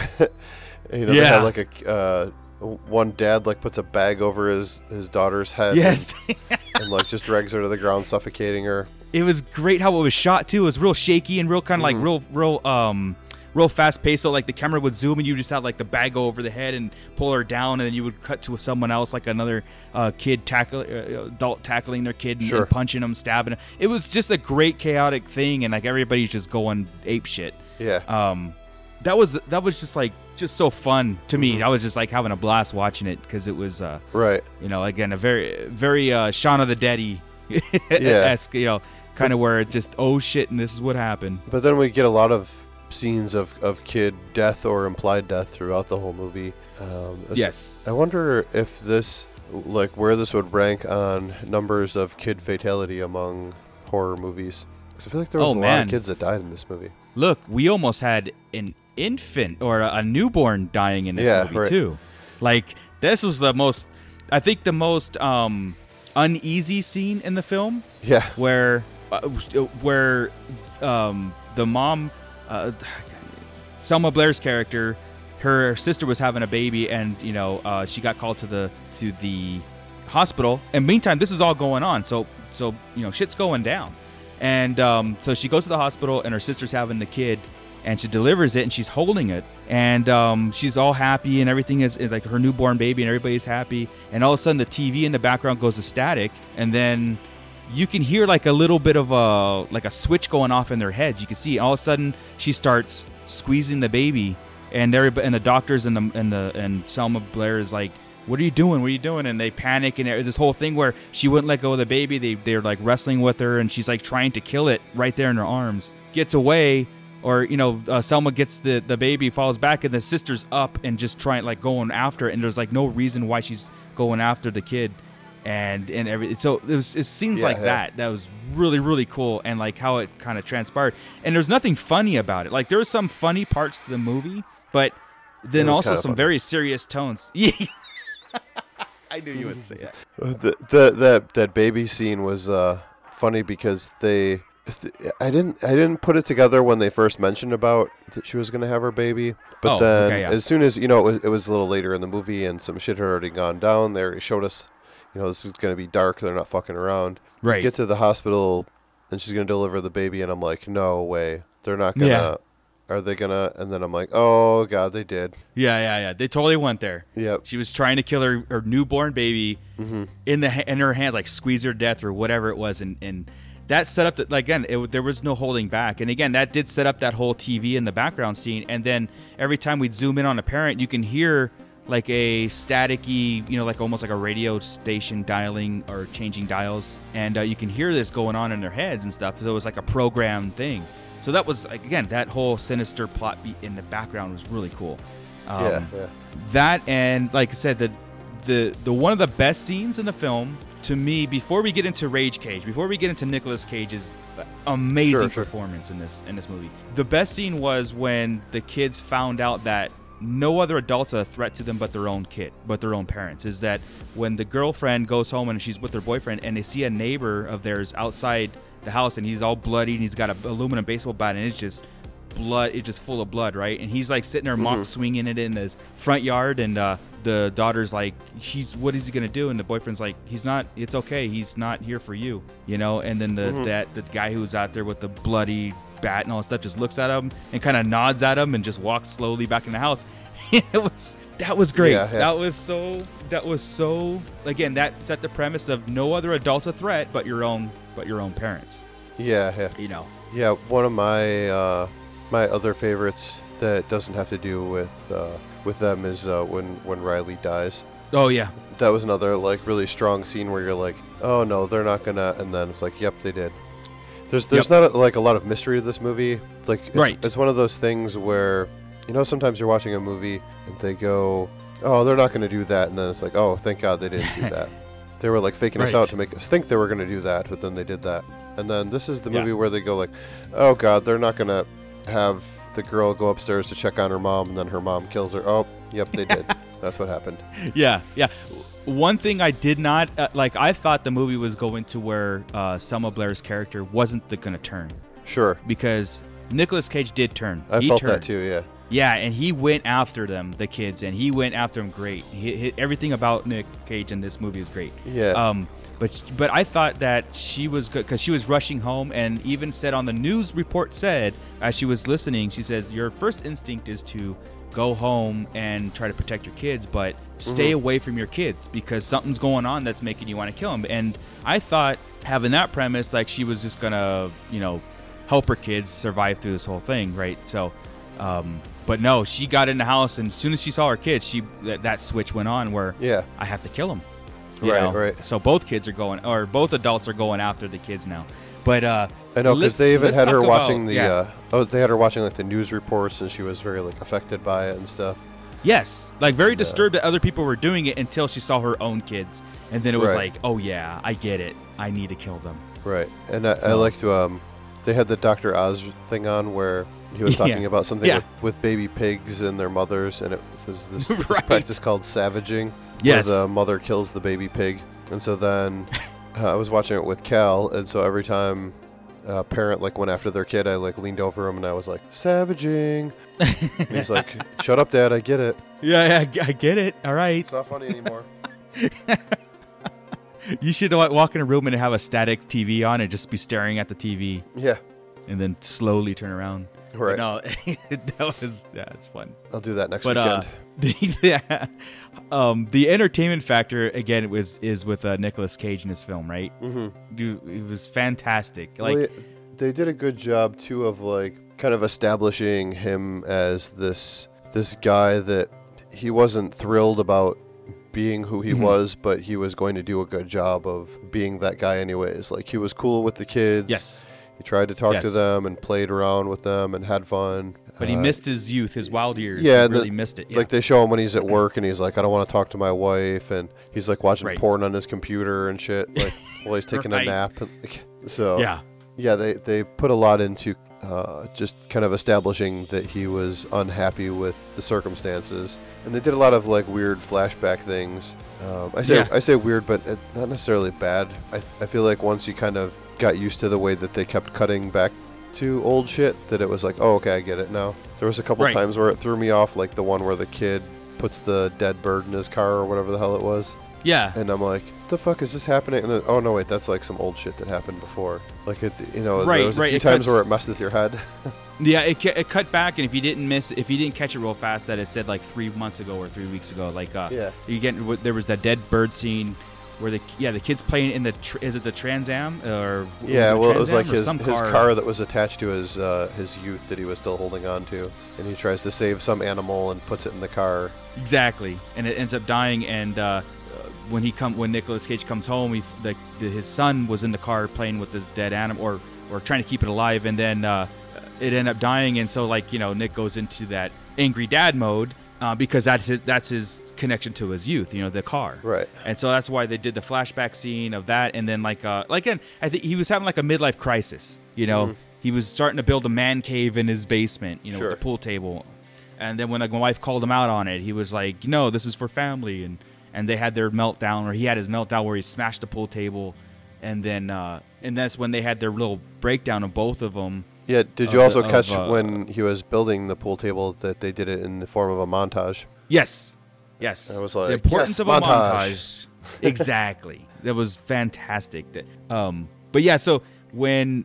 you know they had like a uh, one dad like puts a bag over his his daughter's head Yes. and, and like just drags her to the ground suffocating her it was great how it was shot too. It was real shaky and real kind of like Mhm. real, real, um, real fast paced. So like the camera would zoom and you just had like the bag go over the head and pull her down, and then you would cut to someone else, like another uh, kid tackle, uh, adult tackling their kid and, Sure. and punching them, stabbing. 'em. It was just a great chaotic thing, and like everybody's just going ape shit. yeah Um, that was that was just like just so fun to me. Mhm. I was just like having a blast watching it because it was, uh, right you know, again a very, very uh, Shaun of the Deady, Yeah. you know, kind of where it just oh shit, and this is what happened. but then we get a lot of scenes of, of kid death or implied death throughout the whole movie um, Yes. i wonder if this like where this would rank on numbers of kid fatality among horror movies. Because i feel like there was Oh, a lot of kids that died in this movie Look, we almost had an infant or a, a newborn dying in this Yeah, movie right. too. Like this was the most, I think the most um, uneasy scene in the film yeah where uh, where um, the mom, uh, Selma Blair's character, her sister was having a baby, and you know uh, she got called to the to the hospital. And meantime, this is all going on, so so you know shit's going down, and um, so she goes to the hospital, and her sister's having the kid. And she delivers it, and she's holding it, and um, she's all happy, and everything is like her newborn baby, and everybody's happy. And all of a sudden, the TV in the background goes to static, and then you can hear like a little bit of a like a switch going off in their heads. You can see all of a sudden she starts squeezing the baby, and everybody and the doctors and the and the and Selma Blair is like, "What are you doing? What are you doing?" And they panic and this whole thing where she wouldn't let go of the baby. They they're like wrestling with her, and she's like trying to kill it right there in her arms. Gets away. Or you know, uh, Selma gets the the baby, falls back, and the sister's up and just trying like going after it. And there's like no reason why she's going after the kid and and every so it was it scenes Yeah, like yeah. that that was really really cool and like how it kind of transpired and there's nothing funny about it like there were some funny parts to the movie but then also some funny. very serious tones i knew you would say that Uh, The, the that that baby scene was uh, funny because they. I didn't. I didn't put it together when they first mentioned about that she was going to have her baby. But Oh, then, okay, yeah. as soon as you know, it was, it was a little later in the movie, and some shit had already gone down. They already showed us, you know, this is going to be dark. They're not fucking around. We Right. Get to the hospital, and she's going to deliver the baby, and I'm like, no way. They're not gonna. Yeah. Are they gonna? And then I'm like, oh god, they did. yeah yeah yeah they totally went there Yep. she was trying to kill her, her newborn baby Mm-hmm. in the in her hands, like squeeze her death or whatever it was, and and that set up the, like again, it, there was no holding back, and again, that did set up that whole TV in the background scene, and then every time we'd zoom in on a parent, you can hear like a staticky, you know, like almost like a radio station dialing or changing dials, and uh, you can hear this going on in their heads and stuff. So it was like a programmed thing. So that was like again, that whole sinister plot beat in the background was really cool. Um, yeah. Yeah. that and like I said, the the the one of the best scenes in the film to me before we get into Rage Cage, before we get into Nicolas Cage's amazing Sure, sure. performance in this in this movie. The best scene was when the kids found out that no other adults are a threat to them but their own kid, but their own parents. Is that when the girlfriend goes home and she's with her boyfriend and they see a neighbor of theirs outside the house and he's all bloody and he's got a aluminum baseball bat and it's just blood it's just full of blood right? And he's like sitting there mock swinging it in his front yard and uh, the daughter's like he's what is he gonna do? And the boyfriend's like he's not it's okay he's not here for you you know? And then the that the guy who's out there with the bloody bat and all that stuff just looks at him and kind of nods at him and just walks slowly back in the house it was that was great Yeah, yeah. that was so that was so again that set the premise of no other adult's a threat but your own but your own parents Yeah. Yeah. you know Yeah, one of my uh, my other favorites that doesn't have to do with uh, with them is uh, when when Riley dies. oh yeah That was another like really strong scene where you're like, oh no, they're not gonna, and then it's like, yep, they did. There's there's not like a lot of mystery to this movie. Like it's, Right. it's one of those things where you know sometimes you're watching a movie and they go, oh, they're not gonna do that, and then it's like, oh, thank God they didn't do that. They were like faking us out to make us think they were gonna do that, but then they did that. And then this is the Yeah. movie where they go like, oh God, they're not gonna have the girl go upstairs to check on her mom, and then her mom kills her. Oh, yep, they did. That's what happened. yeah, yeah. One thing I did not uh, like, I thought the movie was going to where uh, Selma Blair's character wasn't going to turn Sure, because Nicolas Cage did turn. I he felt turned. that too. Yeah. Yeah, and he went after them, the kids, and he went after them great. He, he, everything about Nick Cage in this movie is great. Yeah. Um, but but I thought that she was good because she was rushing home, and even said on the news report said as she was listening, she says your first instinct is to go home and try to protect your kids, but stay away from your kids because something's going on that's making you want to kill them. And I thought having that premise, like she was just gonna, you know, help her kids survive through this whole thing, right? So, um, but no, she got in the house, and as soon as she saw her kids, she that, that switch went on where Yeah. I have to kill them. Right, right. So both kids are going, or both adults are going after the kids now. But uh, I know because they even had her watching about- the. yeah. Uh, oh, they had her watching like the news reports, and she was very like affected by it and stuff. Yes, like very Yeah. disturbed that other people were doing it until she saw her own kids, and then it was Right. like, oh yeah, I get it. I need to kill them. Right, and I, I So- liked um, they had the Doctor Oz thing on where he was Yeah. talking about something Yeah. with, with baby pigs and their mothers, and it was this, this practice called savaging, Yes. where the mother kills the baby pig, and so then uh, I was watching it with Cal, and so every time a parent like went after their kid, I like leaned over him and I was like savaging. And he's like, "Shut up, Dad. I get it. Yeah, yeah, I get it. All right, It's not funny anymore." you should like, walk in a room and have a static TV on and just be staring at the TV, yeah, and then slowly turn around. But right. no, that was yeah, it's fun. I'll do that next but uh, weekend. the, yeah, um, the entertainment factor again it was is with uh, Nicolas Cage in this film, right? Mm-hmm. It was fantastic. Like, Well, they did a good job too of like kind of establishing him as this this guy that he wasn't thrilled about being who he Mhm. was, but he was going to do a good job of being that guy anyways. Like he was cool with the kids. yes, He tried to talk to them and played around with them and had fun. But he Uh, missed his youth, his wild years. Yeah, he really the- missed it. Yeah. Like they show him when he's at work and he's like, I don't want to talk to my wife, and he's like watching Right. porn on his computer and shit, like while he's taking Right. a nap. So yeah, yeah, they they put a lot into uh, just kind of establishing that he was unhappy with the circumstances, and they did a lot of like weird flashback things. Um, I say Yeah. I say weird, but it, not necessarily bad. I I feel like once you kind of got used to the way that they kept cutting back to old shit, that it was like, oh okay, I get it now. There was a couple Right. times where it threw me off, like the one where the kid puts the dead bird in his car or whatever the hell it was. yeah. And I'm like, the fuck is this happening? And then, oh no, wait, that's like some old shit that happened before. Like it, you know, Right, there was a right, few it times where it messed with your head. Yeah, it, it cut back, and if you didn't miss, if you didn't catch it real fast, that it said like three months ago or three weeks ago. Like, uh, Yeah. you get there was that dead bird scene where the yeah the kids playing in the tr- is it the Trans Am or yeah, well, it was Am like his some his car. that was attached to his uh, his youth that he was still holding on to, and he tries to save some animal and puts it in the car. Exactly, and it ends up dying. And uh, uh, when he come when Nicolas Cage comes home, he the, the, his son was in the car playing with this dead animal or or trying to keep it alive, and then uh, it ended up dying. And so like you know Nick goes into that angry dad mode uh, because that's his, that's his connection to his youth, you know, the car. Right. And so that's why they did the flashback scene of that, and then like uh like and I think he was having like a midlife crisis, you know. He was starting to build a man cave in his basement, you know, Sure. with the pool table. And then when like, my wife called him out on it, he was like, "No, this is for family." And and they had their meltdown, or he had his meltdown where he smashed the pool table, and then uh, and that's when they had their little breakdown of both of them. Yeah. Did you the- also of, catch uh, when he was building the pool table that they did it in the form of a montage? Yes, yes. I was like, the importance yes, of a montage. montage. exactly. That was fantastic. That, um, but yeah, so when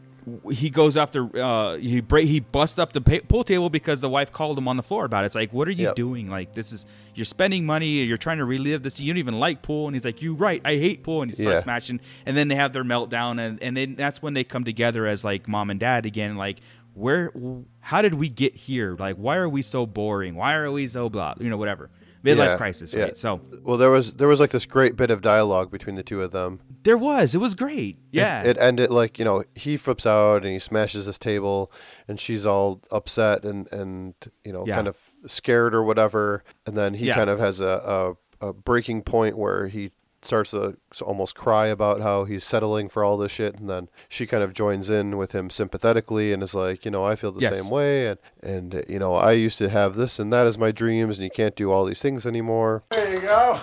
he goes after uh, he break he busts up the pa- pool table because the wife called him on the floor about it. It's like, what are you Yep. doing? Like this is you're spending money. You're trying to relive this. You don't even like pool. And he's like, you right. I hate pool. And he starts Yeah. smashing. And then they have their meltdown. And and then that's when they come together as like mom and dad again. Like where how did we get here? Like why are we so boring? Why are we so blah? You know whatever. Midlife Yeah, crisis, yeah. right? So Well, there was there was like this great bit of dialogue between the two of them. there was. It was great. Yeah. It, it ended like you know he flips out and he smashes his table, and she's all upset and and you know Yeah. kind of scared or whatever. And then he Yeah. kind of has a, a a breaking point where he starts to almost cry about how he's settling for all this shit, and then she kind of joins in with him sympathetically and is like, you know, I feel the Yes. same way, and and uh, you know I used to have this and that as my dreams, and you can't do all these things anymore. There you go.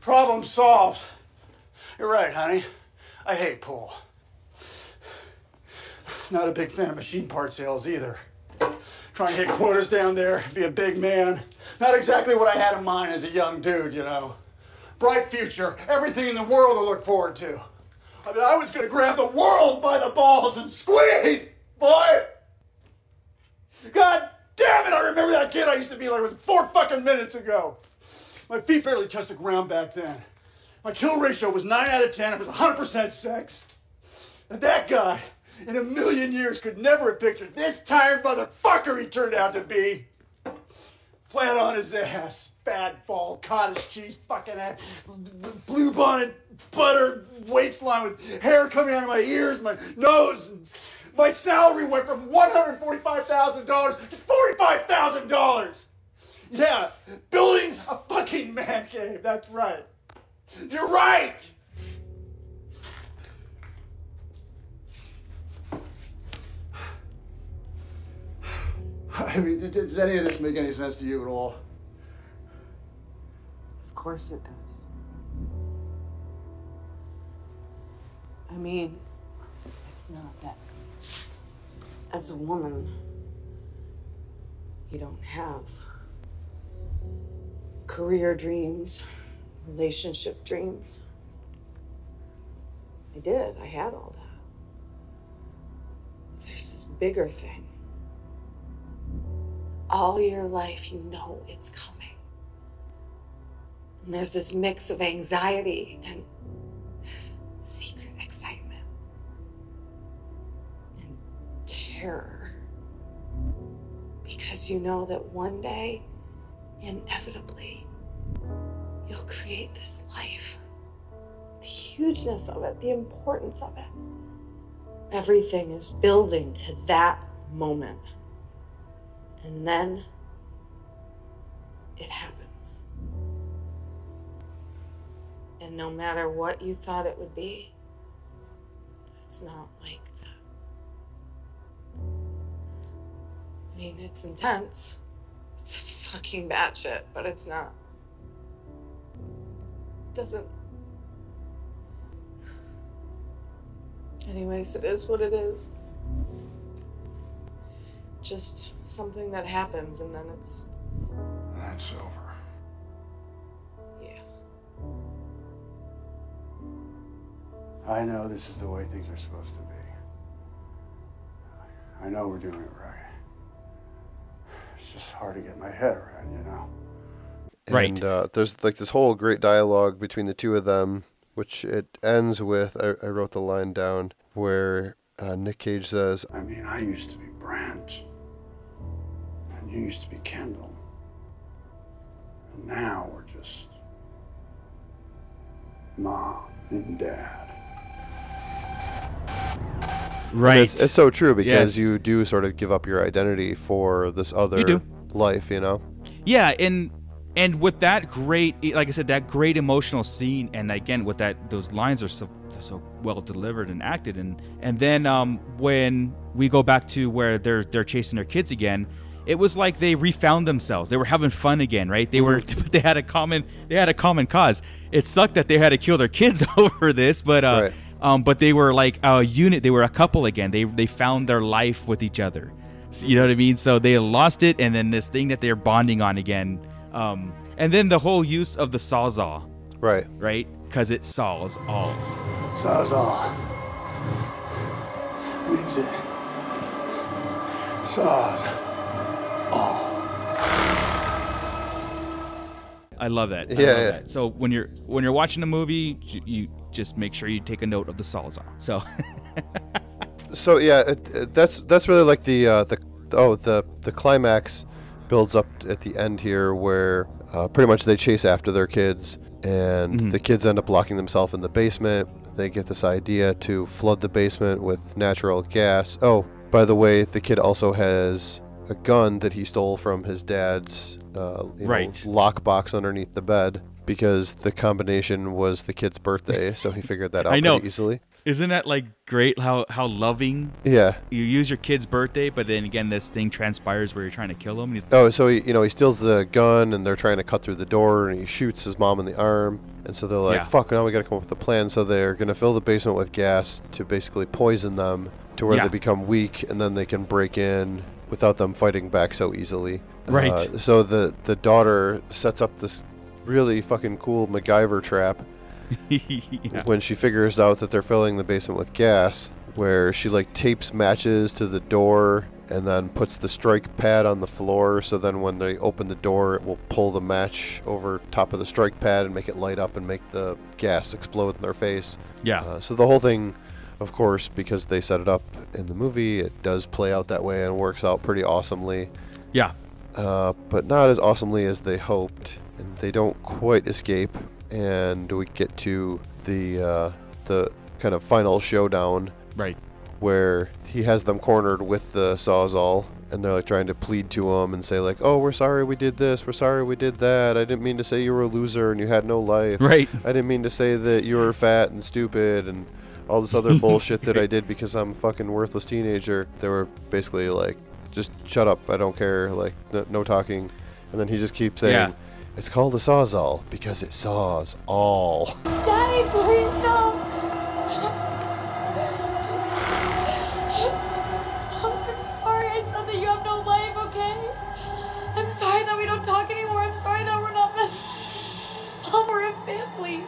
Problem solved. You're right, honey. I hate pool. Not a big fan of machine part sales either. Trying to hit quotas down there, be a big man. Not exactly what I had in mind as a young dude, you know. Bright future, everything in the world to look forward to. I mean, I was gonna grab the world by the balls and squeeze, boy! God damn it, I remember that kid I used to be like with four fucking minutes ago. My feet barely touched the ground back then. My kill ratio was 9 out of 10. It was 100% sex. And that guy, in a million years, could never have pictured this tired motherfucker he turned out to be. Flat on his ass. Fat, bald, cottage cheese, fucking ass. Blue bonnet, butter waistline with hair coming out of my ears, my nose. My salary went from $145,000 to $45,000. Yeah, building a fucking man cave. That's right. You're right. I mean, does any of this make any sense to you at all? Of course it does. I mean, it's not that. As a woman, you don't have career dreams, relationship dreams. I did, I had all that. But there's this bigger thing. All your life, you know it's coming. And there's this mix of anxiety and secret excitement and terror. Because you know that one day, inevitably, you'll create this life. The hugeness of it, the importance of it. everything is building to that moment. And then it happens. And no matter what you thought it would be, it's not like that. I mean, it's intense. It's fucking batshit, but it's not. It doesn't. Anyways, it is what it is. Just something that happens and then it's. That's over. I know this is the way things are supposed to be. I know we're doing it right. It's just hard to get my head around, you know? Right. And uh, there's like this whole great dialogue between the two of them, which it ends with. I, I wrote the line down where uh, Nick Cage says, I mean, I used to be Brent. And you used to be Kendall. And now we're just mom and dad. Right. It's, it's so true because Yes. you do sort of give up your identity for this other do. life, you know? Yeah, and and with that great, like I said, that great emotional scene, and again with that, those lines are so so well delivered and acted, and and then um, when we go back to where they're they're chasing their kids again, it was like they refound themselves. They were having fun again, right? They were they had a common they had a common cause. It sucked that they had to kill their kids over this, but uh, Right. Um, but they were like a unit. They were a couple again. They they found their life with each other. So, you know what I mean? So they lost it, and then this thing that they're bonding on again. Um, and then the whole use of the sawzall, Right. right? Because it saws all. Sawzall. Means it. Saws. all. I love that. I Yeah, love yeah. that. So when you're when you're watching a movie, you, you just make sure you take a note of the sawzall. So So yeah, it, it- that's that's really like the uh, the oh the the climax builds up at the end here where uh, pretty much they chase after their kids and Mhm. the kids end up locking themselves in the basement. They get this idea to flood the basement with natural gas. Oh, by the way, the kid also has a gun that he stole from his dad's uh, you know, Right. lockbox underneath the bed because the combination was the kid's birthday, so he figured that out I know. easily. isn't that like great? How how loving Yeah. you use your kid's birthday, but then again, this thing transpires where you're trying to kill him. And he's Oh, so he, you know, he steals the gun, and they're trying to cut through the door, and he shoots his mom in the arm, and so they're like, Yeah. "Fuck! Now we got to come up with a plan." So they're gonna fill the basement with gas to basically poison them to where Yeah. they become weak, and then they can break in without them fighting back so easily. Right. Uh, so the the daughter sets up this really fucking cool MacGyver trap yeah. when she figures out that they're filling the basement with gas, where she like tapes matches to the door and then puts the strike pad on the floor so then when they open the door it will pull the match over top of the strike pad and make it light up and make the gas explode in their face. Yeah. Uh, so the whole thing of course because they set it up in the movie it does play out that way and works out pretty awesomely yeah. uh, but not as awesomely as they hoped, and they don't quite escape. And we get to the uh, the kind of final showdown Right. where he has them cornered with the sawzall, and they're like trying to plead to him and say like, "Oh, we're sorry we did this. We're sorry we did that. I didn't mean to say you were a loser and you had no life. Right. I didn't mean to say that you were fat and stupid and." All this other bullshit that I did because I'm a fucking worthless teenager. They were basically like, just shut up. I don't care. Like, no, no talking. And then he just keeps saying, Yeah. It's called a sawzall because it saws all. Daddy, please no. I'm sorry I said that you have no life, okay? I'm sorry that we don't talk anymore. I'm sorry that we're not best. Mom, um, we're a family.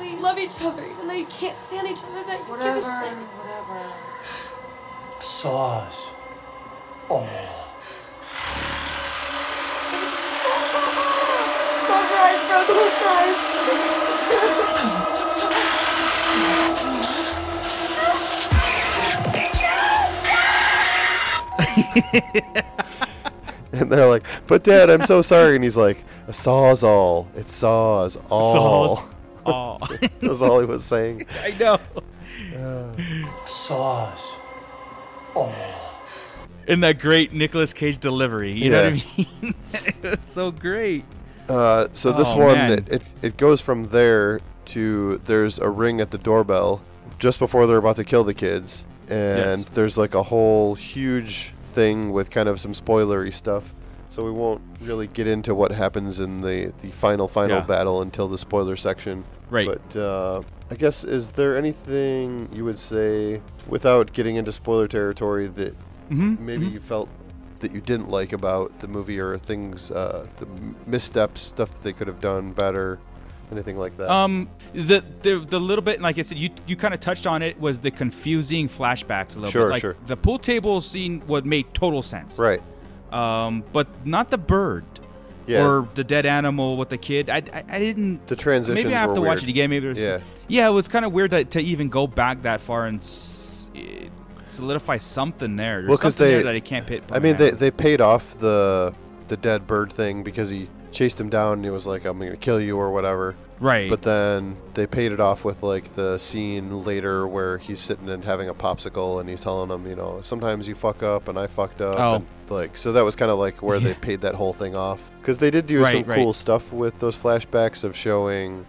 We love each other, even though you can't stand each other. That you give a shit. whatever. Saws. Oh. Bro. Close your. And they're like, but dad, I'm so sorry. And he's like, a sawzall. It saws all. It saws all. That's all he was saying. I know. Saws. All. In that great Nicolas Cage delivery, you know what I mean? it was so great. Uh, so this Oh, one, man. it, it, it goes from there to there's a ring at the doorbell just before they're about to kill the kids, and Yes. there's like a whole huge thing with kind of some spoilery stuff. So we won't really get into what happens in the the final final Yeah. battle until the spoiler section. Right. But uh, I guess is there anything you would say without getting into spoiler territory that Mhm, maybe you felt that you didn't like about the movie or things, uh, the missteps, stuff that they could have done better, anything like that? Um, the the the little bit, like I said, you you kind of touched on it was the confusing flashbacks a little Sure, bit. Like sure. the pool table scene would make total sense. right. Um, but not the bird. Yeah. Or the dead animal with the kid. I, I, I didn't. The transitions Maybe I have to watch it again. Maybe. There's, Yeah. Yeah, it was kind of weird to, to even go back that far and s- solidify something there. There's Well, because they, that I can't pit. I mean, they, they paid off the the dead bird thing because he chased him down and he was like, "I'm gonna kill you" or whatever. Right. But then they paid it off with like the scene later where he's sitting and having a popsicle and he's telling him, you know, sometimes you fuck up and I fucked up. Oh. And, like so that was kind of like where they paid that whole thing off because they did do Right, some right. cool stuff with those flashbacks of showing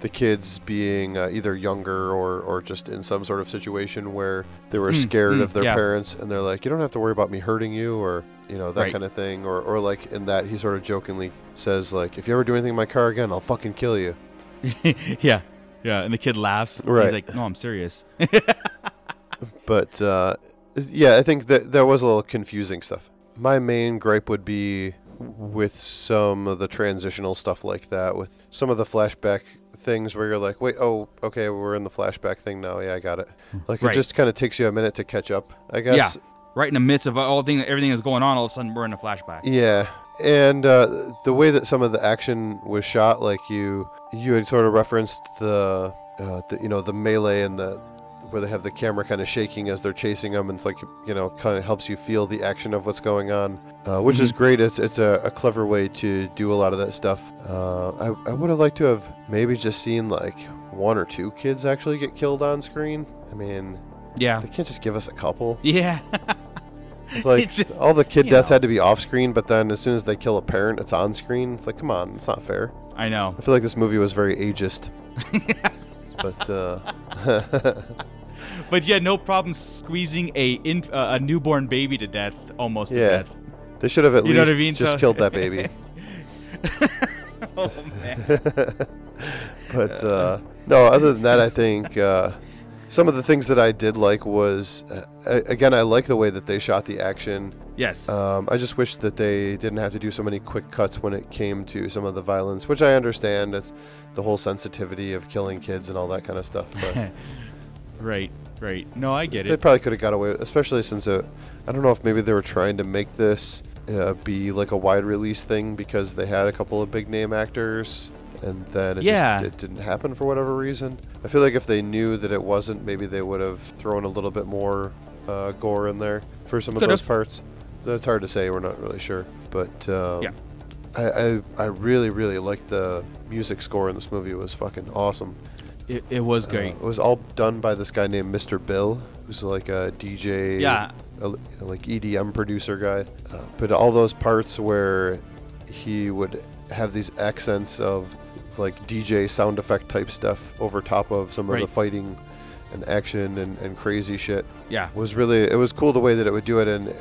the kids being uh, either younger or, or just in some sort of situation where they were Mm, scared mm, of their yeah. parents and they're like you don't have to worry about me hurting you or you know that Right. kind of thing or, or like in that he sort of jokingly says like if you ever do anything in my car again i'll fucking kill you yeah. Yeah. And the kid laughs. Right. He's like, no, I'm serious. but uh, yeah i think that that was a little confusing stuff my main gripe would be with some of the transitional stuff like that with some of the flashback things where you're like wait oh okay we're in the flashback thing now yeah i got it like Right. it just kind of takes you a minute to catch up i guess Yeah. Right in the midst of all thing, everything that's going on, all of a sudden we're in a flashback. Yeah, and uh, the way that some of the action was shot, like you you had sort of referenced the, uh, the you know the melee and the where they have the camera kind of shaking as they're chasing them, and it's like you know kind of helps you feel the action of what's going on, uh, which is Mhm. great. It's it's a, a clever way to do a lot of that stuff. Uh, I I would have liked to have maybe just seen like one or two kids actually get killed on screen. I mean, Yeah. they can't just give us a couple. Yeah. It's like It's just, all the kid deaths know. had to be off screen, but then as soon as they kill a parent, it's on screen. It's like, come on, it's not fair. I know. I feel like this movie was very ageist. but uh, But yeah, no problem squeezing a in, uh, a newborn baby to death, almost to yeah, death. they should have at You least I mean? just So- killed that baby. oh man. but uh, no, other than that, I think uh, some of the things that I did like was, uh, again, I like the way that they shot the action. Yes. Um, I just wish that they didn't have to do so many quick cuts when it came to some of the violence, which I understand. It's the whole sensitivity of killing kids and all that kind of stuff. But right. Right. No, I get it. they probably could have got away, with, especially since it, I don't know if maybe they were trying to make this uh, be like a wide release thing because they had a couple of big name actors, and then it Yeah. just it didn't happen for whatever reason. I feel like if they knew that it wasn't, maybe they would have thrown a little bit more uh, gore in there for some of Could've. those parts. So it's hard to say. We're not really sure, but um, Yeah. I, I I really really liked the music score in this movie. It was fucking awesome. It, it was Uh, great. it was all done by this guy named Mr. Bill, who's like a DJ, Yeah. a, like EDM producer guy. Uh, but all those parts where he would have these accents of like DJ sound effect type stuff over top of some of the fighting and action and, and crazy shit. Yeah. was really it was cool the way that it would do it and.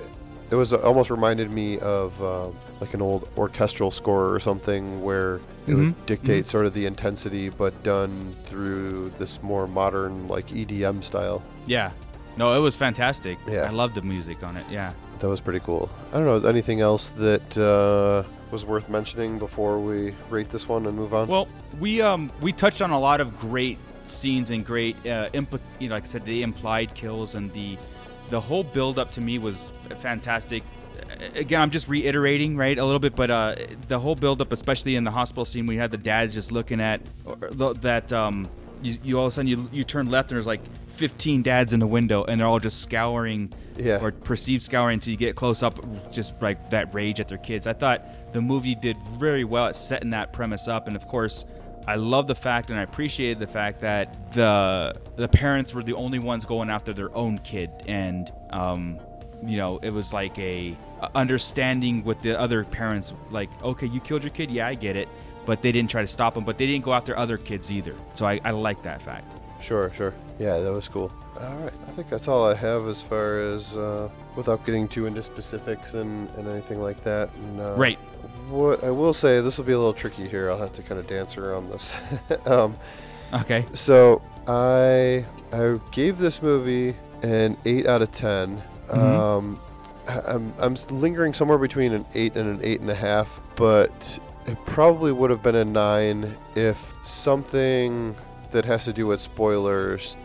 It was almost reminded me of um, like an old orchestral score or something where it Mhm, would dictate sort of the intensity, but done through this more modern like EDM style. Yeah. No, it was fantastic. Yeah. I loved the music on it. Yeah. That was pretty cool. I don't know anything else that uh, was worth mentioning before we rate this one and move on. Well, we um we touched on a lot of great scenes and great uh, impl- you know, like I said, the implied kills and the the whole build up to me was fantastic. Again, I'm just reiterating, right, a little bit, but uh, the whole build up, especially in the hospital scene, we had the dads just looking at that um, you, you all of a sudden you you turn left and there's like 15 dads in the window and they're all just scouring Yeah. or perceived scouring until you get close up, just like that rage at their kids. I thought the movie did very well at setting that premise up, and of course, I love the fact and I appreciated the fact that the the parents were the only ones going after their own kid, and um, you know, it was like a, understanding with the other parents. Like, okay, you killed your kid, yeah, I get it, but they didn't try to stop him. But they didn't go after other kids either. So I, I like that fact. Sure, sure. Yeah, that was cool. All right, I think that's all I have as far as uh, without getting too into specifics and, and anything like that. And, uh, Right. What I will say, this will be a little tricky here. I'll have to kind of dance around this. um, Okay. so I I gave this movie an eight out of 10 Um, I- I'm I'm lingering somewhere between an eight and an eight and a half, but it probably would have been a nine if something that has to do with spoilers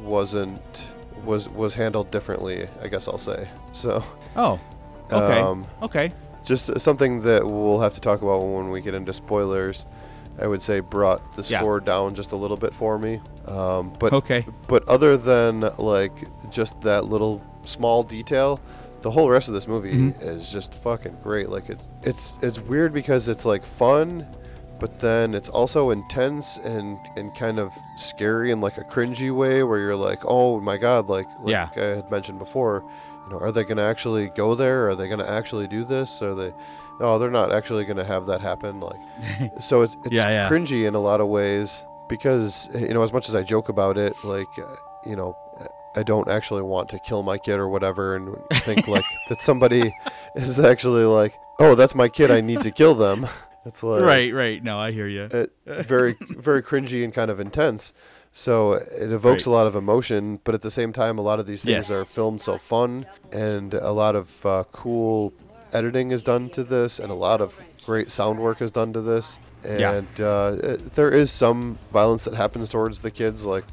wasn't was was handled differently. I guess I'll say so. Oh. Okay. Um, okay. Just something that we'll have to talk about when we get into spoilers. I would say brought the Yeah. score down just a little bit for me. Um, but Okay. but other than like just that little small detail, the whole rest of this movie Mhm. is just fucking great. Like it, it's it's weird because it's like fun, but then it's also intense and and kind of scary in like a cringy way where you're like, oh my god, like like Yeah. I had mentioned before, know, are they gonna actually go there? Are they gonna actually do this? Are they? No, they're not actually gonna have that happen. Like, so it's it's Yeah, yeah. cringy in a lot of ways because you know as much as I joke about it, like uh, you know. I don't actually want to kill my kid or whatever, and think like that somebody is actually like, oh, that's my kid. I need to kill them. It's like right. Right. No, I hear you. uh, very very cringy and kind of intense. So it evokes Right. a lot of emotion, but at the same time, a lot of these things Yes. are filmed so fun, and a lot of uh, cool editing is done to this, and a lot of great sound work is done to this. Yeah. And uh, it- there is some violence that happens towards the kids, like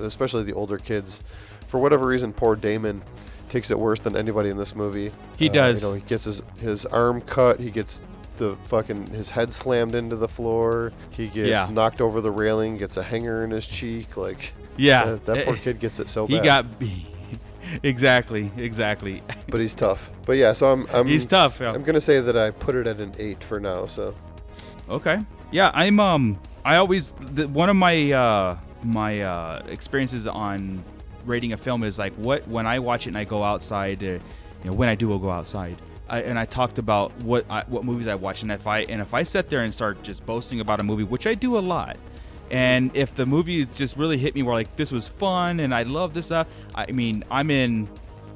especially the older kids. For whatever reason, poor Damon takes it worse than anybody in this movie. He Uh, does. You know, he gets his his arm cut. He gets the fucking his head slammed into the floor. He gets Yeah. knocked over the railing. Gets a hanger in his cheek. Like Yeah. that, that poor Eh, kid gets it so he bad. got. exactly. Exactly. but he's tough. But yeah, so I'm I'm He's tough. Yeah. I'm gonna say that I put it at an eight for now. So Okay. Yeah, I'm um I always the, one of my uh my uh experiences on rating a film is like what when I watch it and I go outside uh, you know when I do I'll go outside I, and I talked about what I, what movies I watch and if I and if I sit there and start just boasting about a movie which I do a lot and if the movie just really hit me where like this was fun and I love this stuff I mean I'm in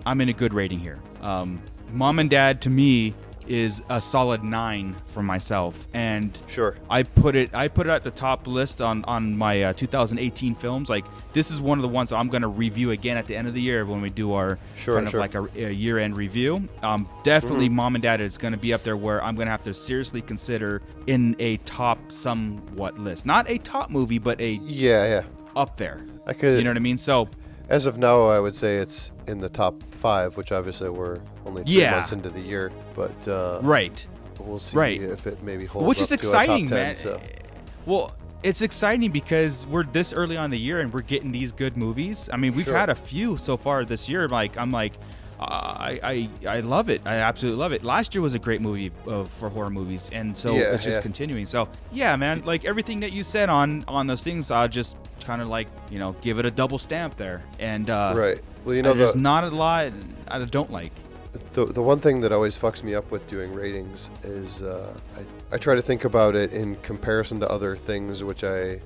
I'm in a good rating here. Um Mom and Dad to me is a solid nine for myself and sure. I put it I put it at the top list on on my uh, 2018 films. Like this is one of the ones I'm gonna review again at the end of the year when we do our Sure, kind sure. of like a, a year-end review. Um, definitely, Mhm. Mom and Dad is gonna be up there where I'm gonna have to seriously consider in a top somewhat list. Not a top movie, but a Yeah, yeah. up there. I could. You know what I mean? So As of now, I would say it's in the top five, which obviously we're only three Yeah. months into the year. But uh, right. we'll see Right. if it maybe holds which is exciting, top 10, man. So. Well, it's exciting because we're this early on the year and we're getting these good movies. I mean, we've Sure. had a few so far this year. Like, I'm like, I, I, I love it. I absolutely love it. Last year was a great movie uh, for horror movies, and so Yeah, it's just yeah. continuing. So yeah, man, like everything that you said on on those things, I'll just kind of like you know give it a double stamp there. And uh, Right. Well, you know, there's the- not a lot I don't like. The, the one thing that always fucks me up with doing ratings is uh, I, I try to think about it in comparison to other things which I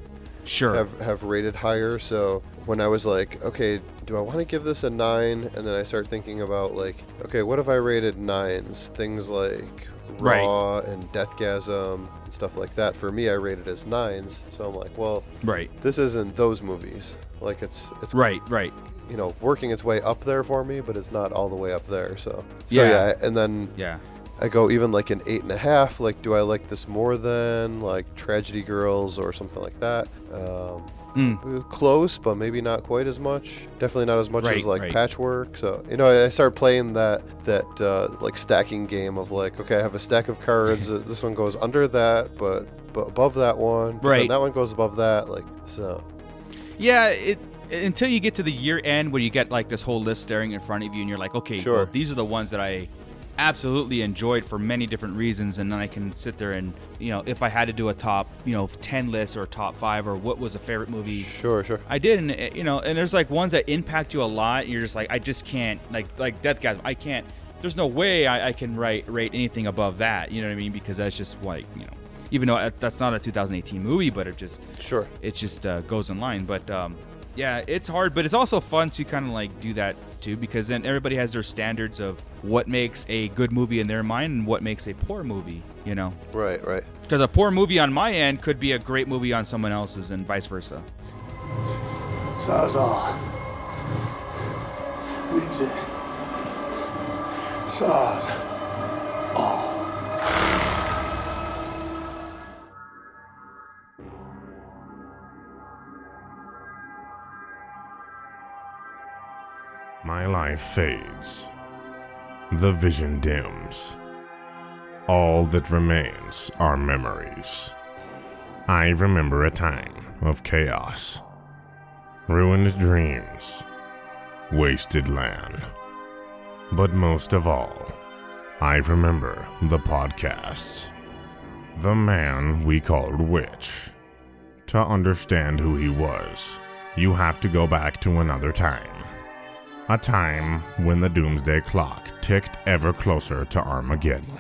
Sure. have, have rated higher. So when I was like, okay, do I want to give this a nine? And then I start thinking about like, okay, what if I rated nines? Things like Right. Raw and Deathgasm and stuff like that. For me, I rated as nines. So I'm like, well, Right. this isn't those movies. Like it's it's Right. Right. you know working its way up there for me, but it's not all the way up there. So so Yeah. yeah, and then Yeah. I go even like an eight and a half. Like, do I like this more than like Tragedy Girls or something like that? Um, Mm. Close, but maybe not quite as much. Definitely not as much Right, as like right. Patchwork. So you know, I I started playing that that uh, like stacking game of like, okay, I have a stack of cards. uh, this one goes under that, but but above that one. Right. that one goes above that. Like so. Yeah, it until you get to the year end where you get like this whole list staring in front of you and you're like, okay, Sure. well, these are the ones that I absolutely enjoyed for many different reasons, and then I can sit there and you know if I had to do a top you know ten list or top five or what was a favorite movie. Sure, sure. I did, and uh, you know, and there's like ones that impact you a lot. And you're just like, I just can't, like, like Deathgasm. I can't. There's no way I, I can write rate anything above that. You know what I mean? Because that's just like, you know, even though that's not a 2018 movie, but it just, Sure. it just uh, goes in line. But um, yeah, it's hard, but it's also fun to kind of like do that too, because then everybody has their standards of what makes a good movie in their mind and what makes a poor movie. You know, Right, right. because a poor movie on my end could be a great movie on someone else's, and vice versa. Sawzall. Means it. Saws. My life fades. The vision dims. All that remains are memories. I remember a time of chaos, ruined dreams, wasted land. But most of all, I remember the podcasts. The man we called Witch. To understand who he was, you have to go back to another time. A time when the doomsday clock ticked ever closer to Armageddon.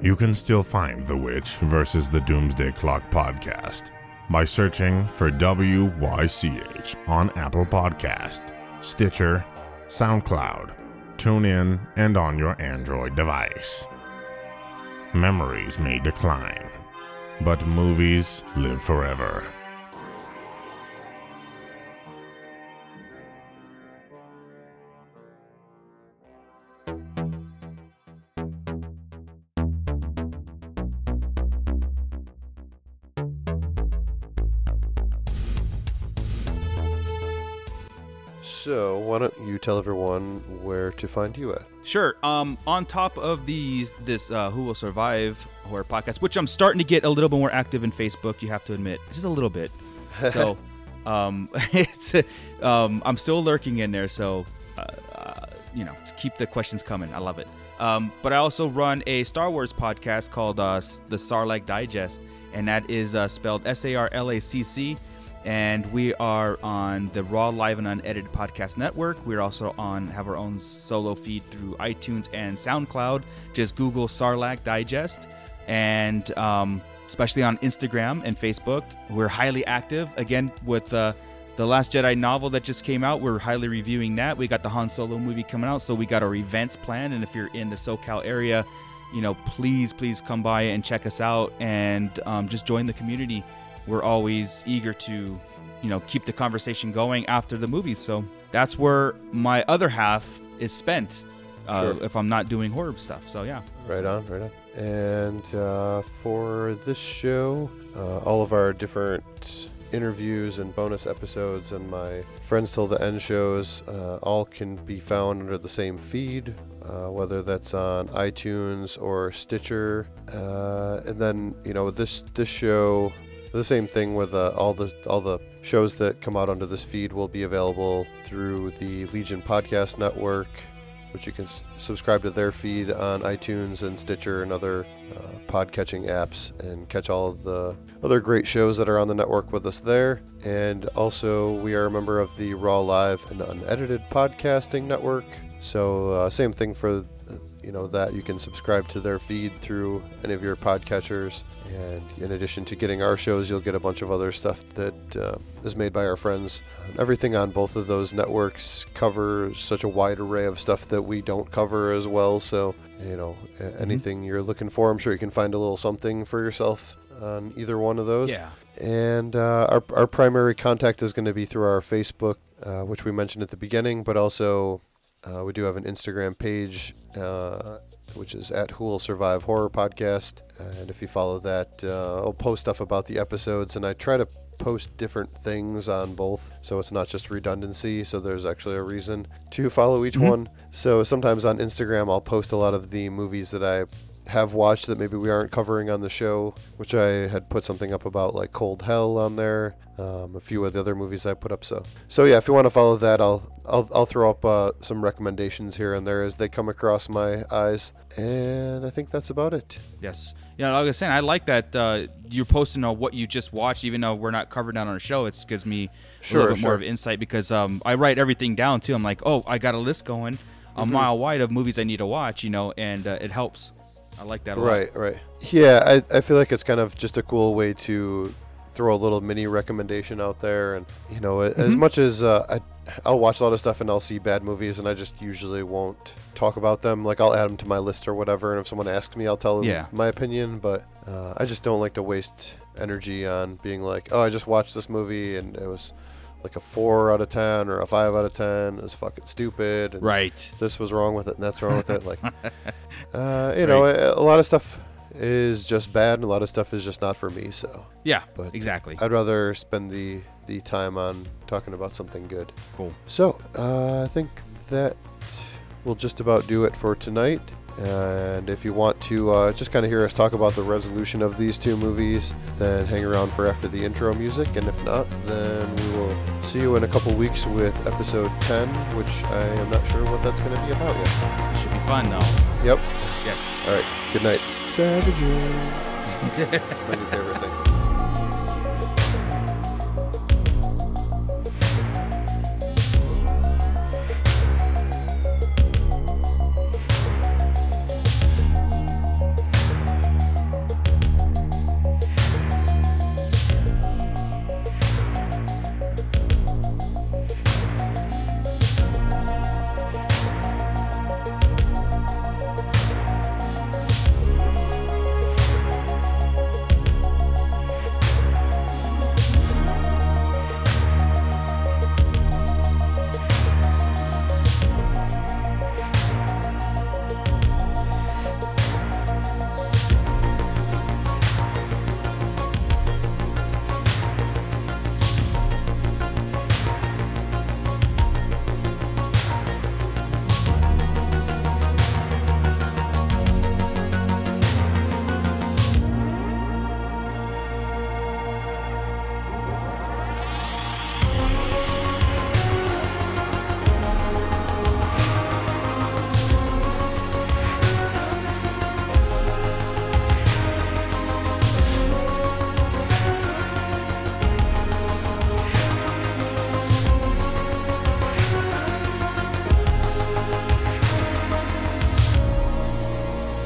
You can still find The Witch versus the Doomsday Clock podcast by searching for WYCH on Apple Podcast, Stitcher, SoundCloud, TuneIn, and on your Android device. Memories may decline, but movies live forever. So, why don't you tell everyone where to find you at? Sure. Um, on top of these, this uh, Who Will Survive horror podcast, which I'm starting to get a little bit more active in Facebook. You have to admit, just a little bit. So, um, it's um, I'm still lurking in there. So, uh, uh, you know, keep the questions coming. I love it. Um, but I also run a Star Wars podcast called uh, the Sarlacc Digest, and that is uh, spelled S A R L A C C and we are on the Raw Live and Unedited Podcast Network. We're also on have our own solo feed through iTunes and SoundCloud. Just Google Sarlacc Digest, and um, especially on Instagram and Facebook, we're highly active. Again, with uh, the Last Jedi novel that just came out, we're highly reviewing that. We got the Han Solo movie coming out, so we got our events planned. And if you're in the SoCal area, you know, please, please come by and check us out and um, just join the community we're always eager to you know keep the conversation going after the movies so that's where my other half is spent uh, Sure. if i'm not doing horror stuff so yeah Right on, right on. And uh, for this show, uh, all of our different interviews and bonus episodes and my Friends Till the End shows uh, all can be found under the same feed, uh, whether that's on iTunes or Stitcher. Uh, and then, you know, this this show, the same thing with uh, all the all the shows that come out under this feed will be available through the Legion Podcast Network which you can s- subscribe to their feed on iTunes and Stitcher and other uh, pod-catching apps and catch all of the other great shows that are on the network with us there. And also, we are a member of the Raw Live and Unedited Podcasting Network. So, uh, same thing for you know that you can subscribe to their feed through any of your podcatchers. And in addition to getting our shows, you'll get a bunch of other stuff that uh, is made by our friends. Everything on both of those networks covers such a wide array of stuff that we don't cover as well. So, you know, a- anything you're looking for, I'm sure you can find a little something for yourself on either one of those. Yeah. And uh, our, our primary contact is going to be through our Facebook, uh, which we mentioned at the beginning, but also uh, we do have an Instagram page, uh, which is at Who Will Survive Horror Podcast. And if you follow that, uh, I'll post stuff about the episodes, and I try to post different things on both, so it's not just redundancy. So there's actually a reason to follow each Mhm. one. So sometimes on Instagram, I'll post a lot of the movies that I have watched that maybe we aren't covering on the show, which I had put something up about like Cold Hell on there, um, a few of the other movies I put up. So, so yeah, if you want to follow that, I'll I'll, I'll throw up uh, some recommendations here and there as they come across my eyes, and I think that's about it. Yes. Yeah, like I was saying, I like that uh, you're posting on what you just watched, even though we're not covering that on our show. It gives me a Sure, little bit more of insight because um, I write everything down too. I'm like, oh, I got a list going a Mhm. mile wide of movies I need to watch, you know, and uh, it helps. I like that a lot. Right, right. Yeah, I, I feel like it's kind of just a cool way to throw a little mini recommendation out there, and you know, a- as much as uh, I, I'll watch a lot of stuff and I'll see bad movies, and I just usually won't talk about them. Like I'll add them to my list or whatever, and if someone asks me, I'll tell them Yeah. my opinion. But uh, I just don't like to waste energy on being like, oh, I just watched this movie and it was like a four out of ten or a five out of ten. is fucking stupid. And Right. This was wrong with it, and that's wrong with it. Like, uh, you know, a, a lot of stuff is just bad, and a lot of stuff is just not for me. So Yeah, but exactly. I'd rather spend the the time on talking about something good. Cool. So uh, I think that will just about do it for tonight. And if you want to uh, just kind of hear us talk about the resolution of these two movies, then hang around for after the intro music. And if not, then we will see you in a couple weeks with episode 10, which I am not sure what that's going to be about yet. Should be fun though. Yep. Yes. All right. Good night. Savages. it's my new favorite thing.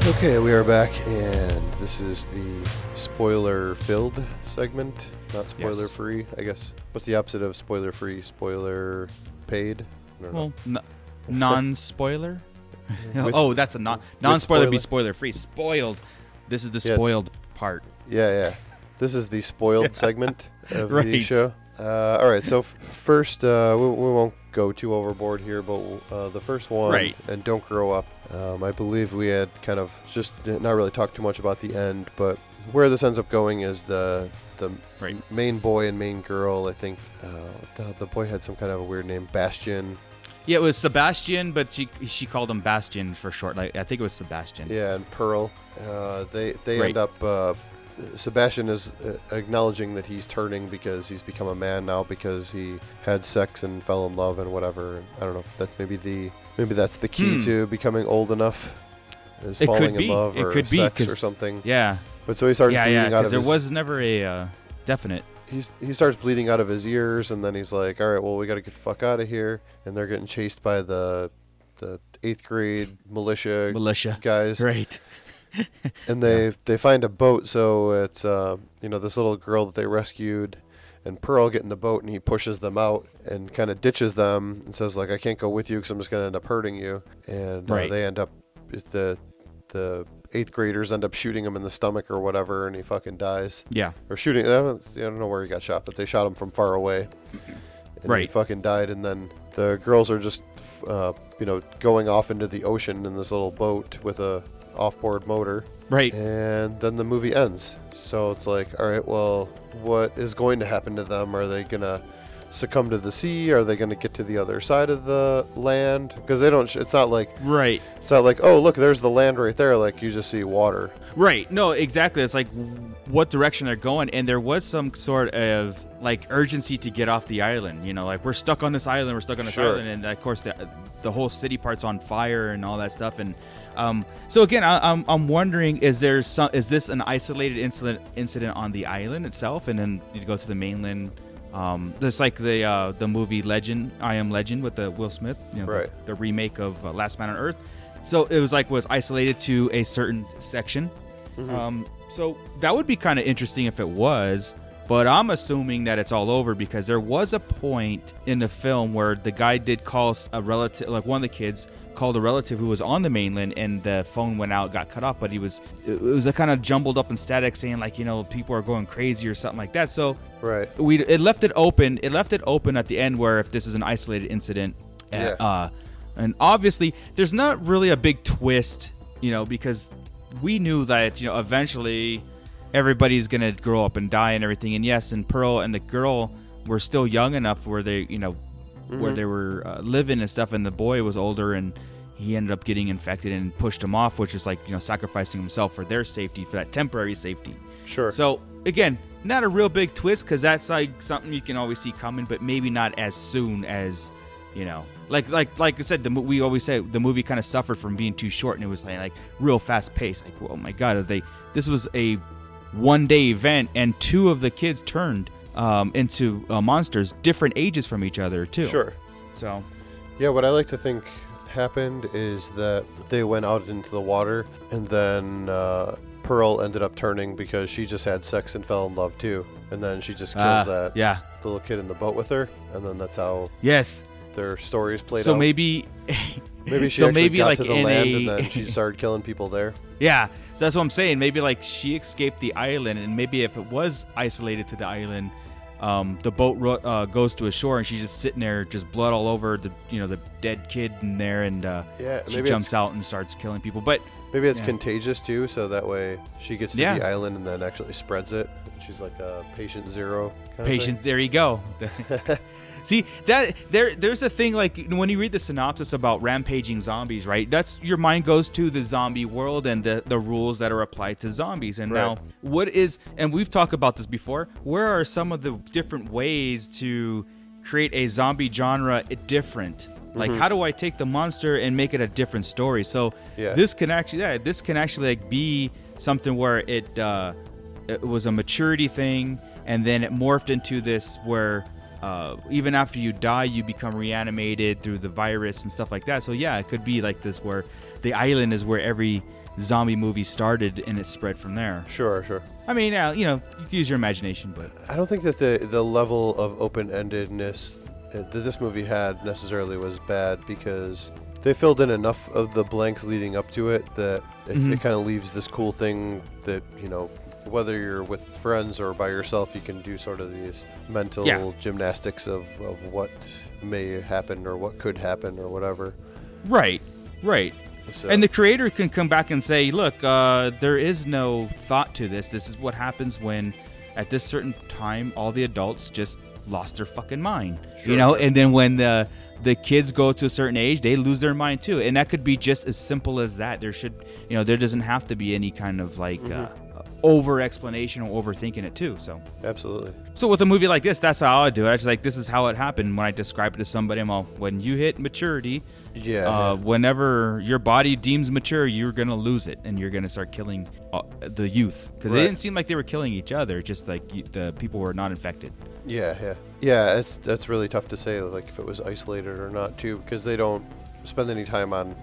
Okay, we are back, and this is the spoiler-filled segment, not spoiler-free. I guess. What's the opposite of spoiler-free? Spoiler-paid? I don't know. Well, n- non-spoiler. With- oh, that's a non non-spoiler. Be spoiler- spoiler-free. Spoiled. This is the Yes. spoiled part. Yeah, yeah. This is the spoiled segment of the Right. show. Uh, all right, so f- first, uh, we, we won't go too overboard here, but uh, the first one, Right. and Don't Grow Up, um, I believe we had kind of just not really talked too much about the end, but where this ends up going is the the Right. main boy and main girl. I think uh, the, the boy had some kind of a weird name, Bastion. Yeah, it was Sebastian, but she she called him Bastion for short. Like I think it was Sebastian. Yeah, and Pearl. Uh, they they Right. end up. Uh, Sebastian is uh, acknowledging that he's turning because he's become a man now because he had sex and fell in love and whatever. I don't know. That maybe the maybe that's the key Hmm. to becoming old enough. Is It falling in love It or sex or something. Yeah. But so he starts yeah, bleeding yeah, out of there his. was never a uh, definite. He's, he starts bleeding out of his ears, and then he's like, "All right, well, we got to get the fuck out of here." And they're getting chased by the the eighth grade militia Militia. guys, Right. and they they find a boat. So it's uh, you know this little girl that they rescued, and Pearl get in the boat, and he pushes them out and kind of ditches them and says like, "I can't go with you because I'm just gonna end up hurting you." And uh, Right. they end up the the eighth graders end up shooting him in the stomach or whatever, and he fucking dies. Yeah. Or shooting. I don't, I don't know where he got shot, but they shot him from far away. And He fucking died, and then the girls are just, uh, you know, going off into the ocean in this little boat with a off-board motor. Right. And then the movie ends. So it's like, all right, well, what is going to happen to them? Are they gonna succumb to the sea? Are they going to get to the other side of the land? Because they don't. Sh- it's not like Right. it's not like oh look, there's the land right there. Like you just see water. Right. No, exactly. It's like what direction they're going, and there was some sort of like urgency to get off the island. You know, like we're stuck on this island, we're stuck on this Sure. island, and of course the the whole city part's on fire and all that stuff. And um, so again, I, I'm I'm wondering, is there some is this an isolated incident incident on the island itself, and then you go to the mainland? Um, just like the uh, the movie Legend, I Am Legend with the Will Smith, you know, the- Right. the, remake of uh, Last Man on Earth. So it was like was isolated to a certain section. Um, so that would be kind of interesting if it was, but I'm assuming that it's all over because there was a point in the film where the guy did call a relative, like one of the kids called a relative who was on the mainland, and the phone went out, got cut off. But he was, it was a kind of jumbled up in static, saying like you know people are going crazy or something like that. So Right. we it left it open. It left it open at the end where if this is an isolated incident, Yeah. uh, and obviously there's not really a big twist, you know, because we knew that you know eventually everybody's gonna grow up and die and everything. And yes, and Pearl and the girl were still young enough where they, you know, where Mhm. they were uh, living and stuff, and the boy was older and. He ended up getting infected and pushed him off, which is like you know sacrificing himself for their safety, for that temporary safety. Sure. So again, not a real big twist because that's like something you can always see coming, but maybe not as soon as you know. Like like like I said, the we always say the movie kind of suffered from being too short, and it was like, like real fast paced. Like, oh my god, are they this was a one day event, and two of the kids turned um, into uh, monsters, different ages from each other too. Sure. So Yeah, what I like to think happened is that they went out into the water, and then uh, Pearl ended up turning because she just had sex and fell in love too, and then she just kills Ah, that yeah. little kid in the boat with her, and then that's how yes, their stories played so out. So maybe maybe she so actually maybe got like to the in land, a- and then she started killing people there. Yeah, so that's what I'm saying. Maybe like she escaped the island, and maybe if it was isolated to the island, um, the boat ro- uh, goes to a shore, and she's just sitting there, just blood all over the you know the dead kid in there, and uh, Yeah, she jumps out and starts killing people. But Maybe it's yeah. contagious too, so that way she gets to Yeah. the island and then actually spreads it. She's like a patient zero. Kind Patience. There you go. See that there there's a thing like when you read the synopsis about rampaging zombies, right? That's your mind goes to the zombie world and the, the rules that are applied to zombies. And Right. now what is and we've talked about this before, where are some of the different ways to create a zombie genre different? Like Mhm. how do I take the monster and make it a different story? So Yeah. this can actually yeah, this can actually like be something where it uh it was a maturity thing and then it morphed into this where uh, even after you die you become reanimated through the virus and stuff like that so yeah it could be like this where the island is where every zombie movie started and it spread from there Sure, sure. i mean uh, you know you can use your imagination but I don't think that the the level of open endedness that this movie had necessarily was bad because they filled in enough of the blanks leading up to it that it, Mhm. it kind of leaves this cool thing that you know whether you're with friends or by yourself you can do sort of these mental Yeah. gymnastics of, of what may happen or what could happen or whatever. Right right. So- and the creator can come back and say look uh, there is no thought to this. This is what happens when at this certain time all the adults just lost their fucking mind. Sure, you know and then when the the kids go to a certain age they lose their mind too. And that could be just as simple as that. There should you know there doesn't have to be any kind of like uh, over explanation or overthinking it too so absolutely so with a movie like this that's how i do it i just like this is how it happened when i describe it to somebody i'm all when you hit maturity Yeah, uh, yeah. whenever your body deems mature you're gonna lose it and you're gonna start killing uh, the youth because Right. it didn't seem like they were killing each other just like the people were not infected Yeah, yeah, yeah. It's that's really tough to say, like if it was isolated or not, too, because they don't spend any time on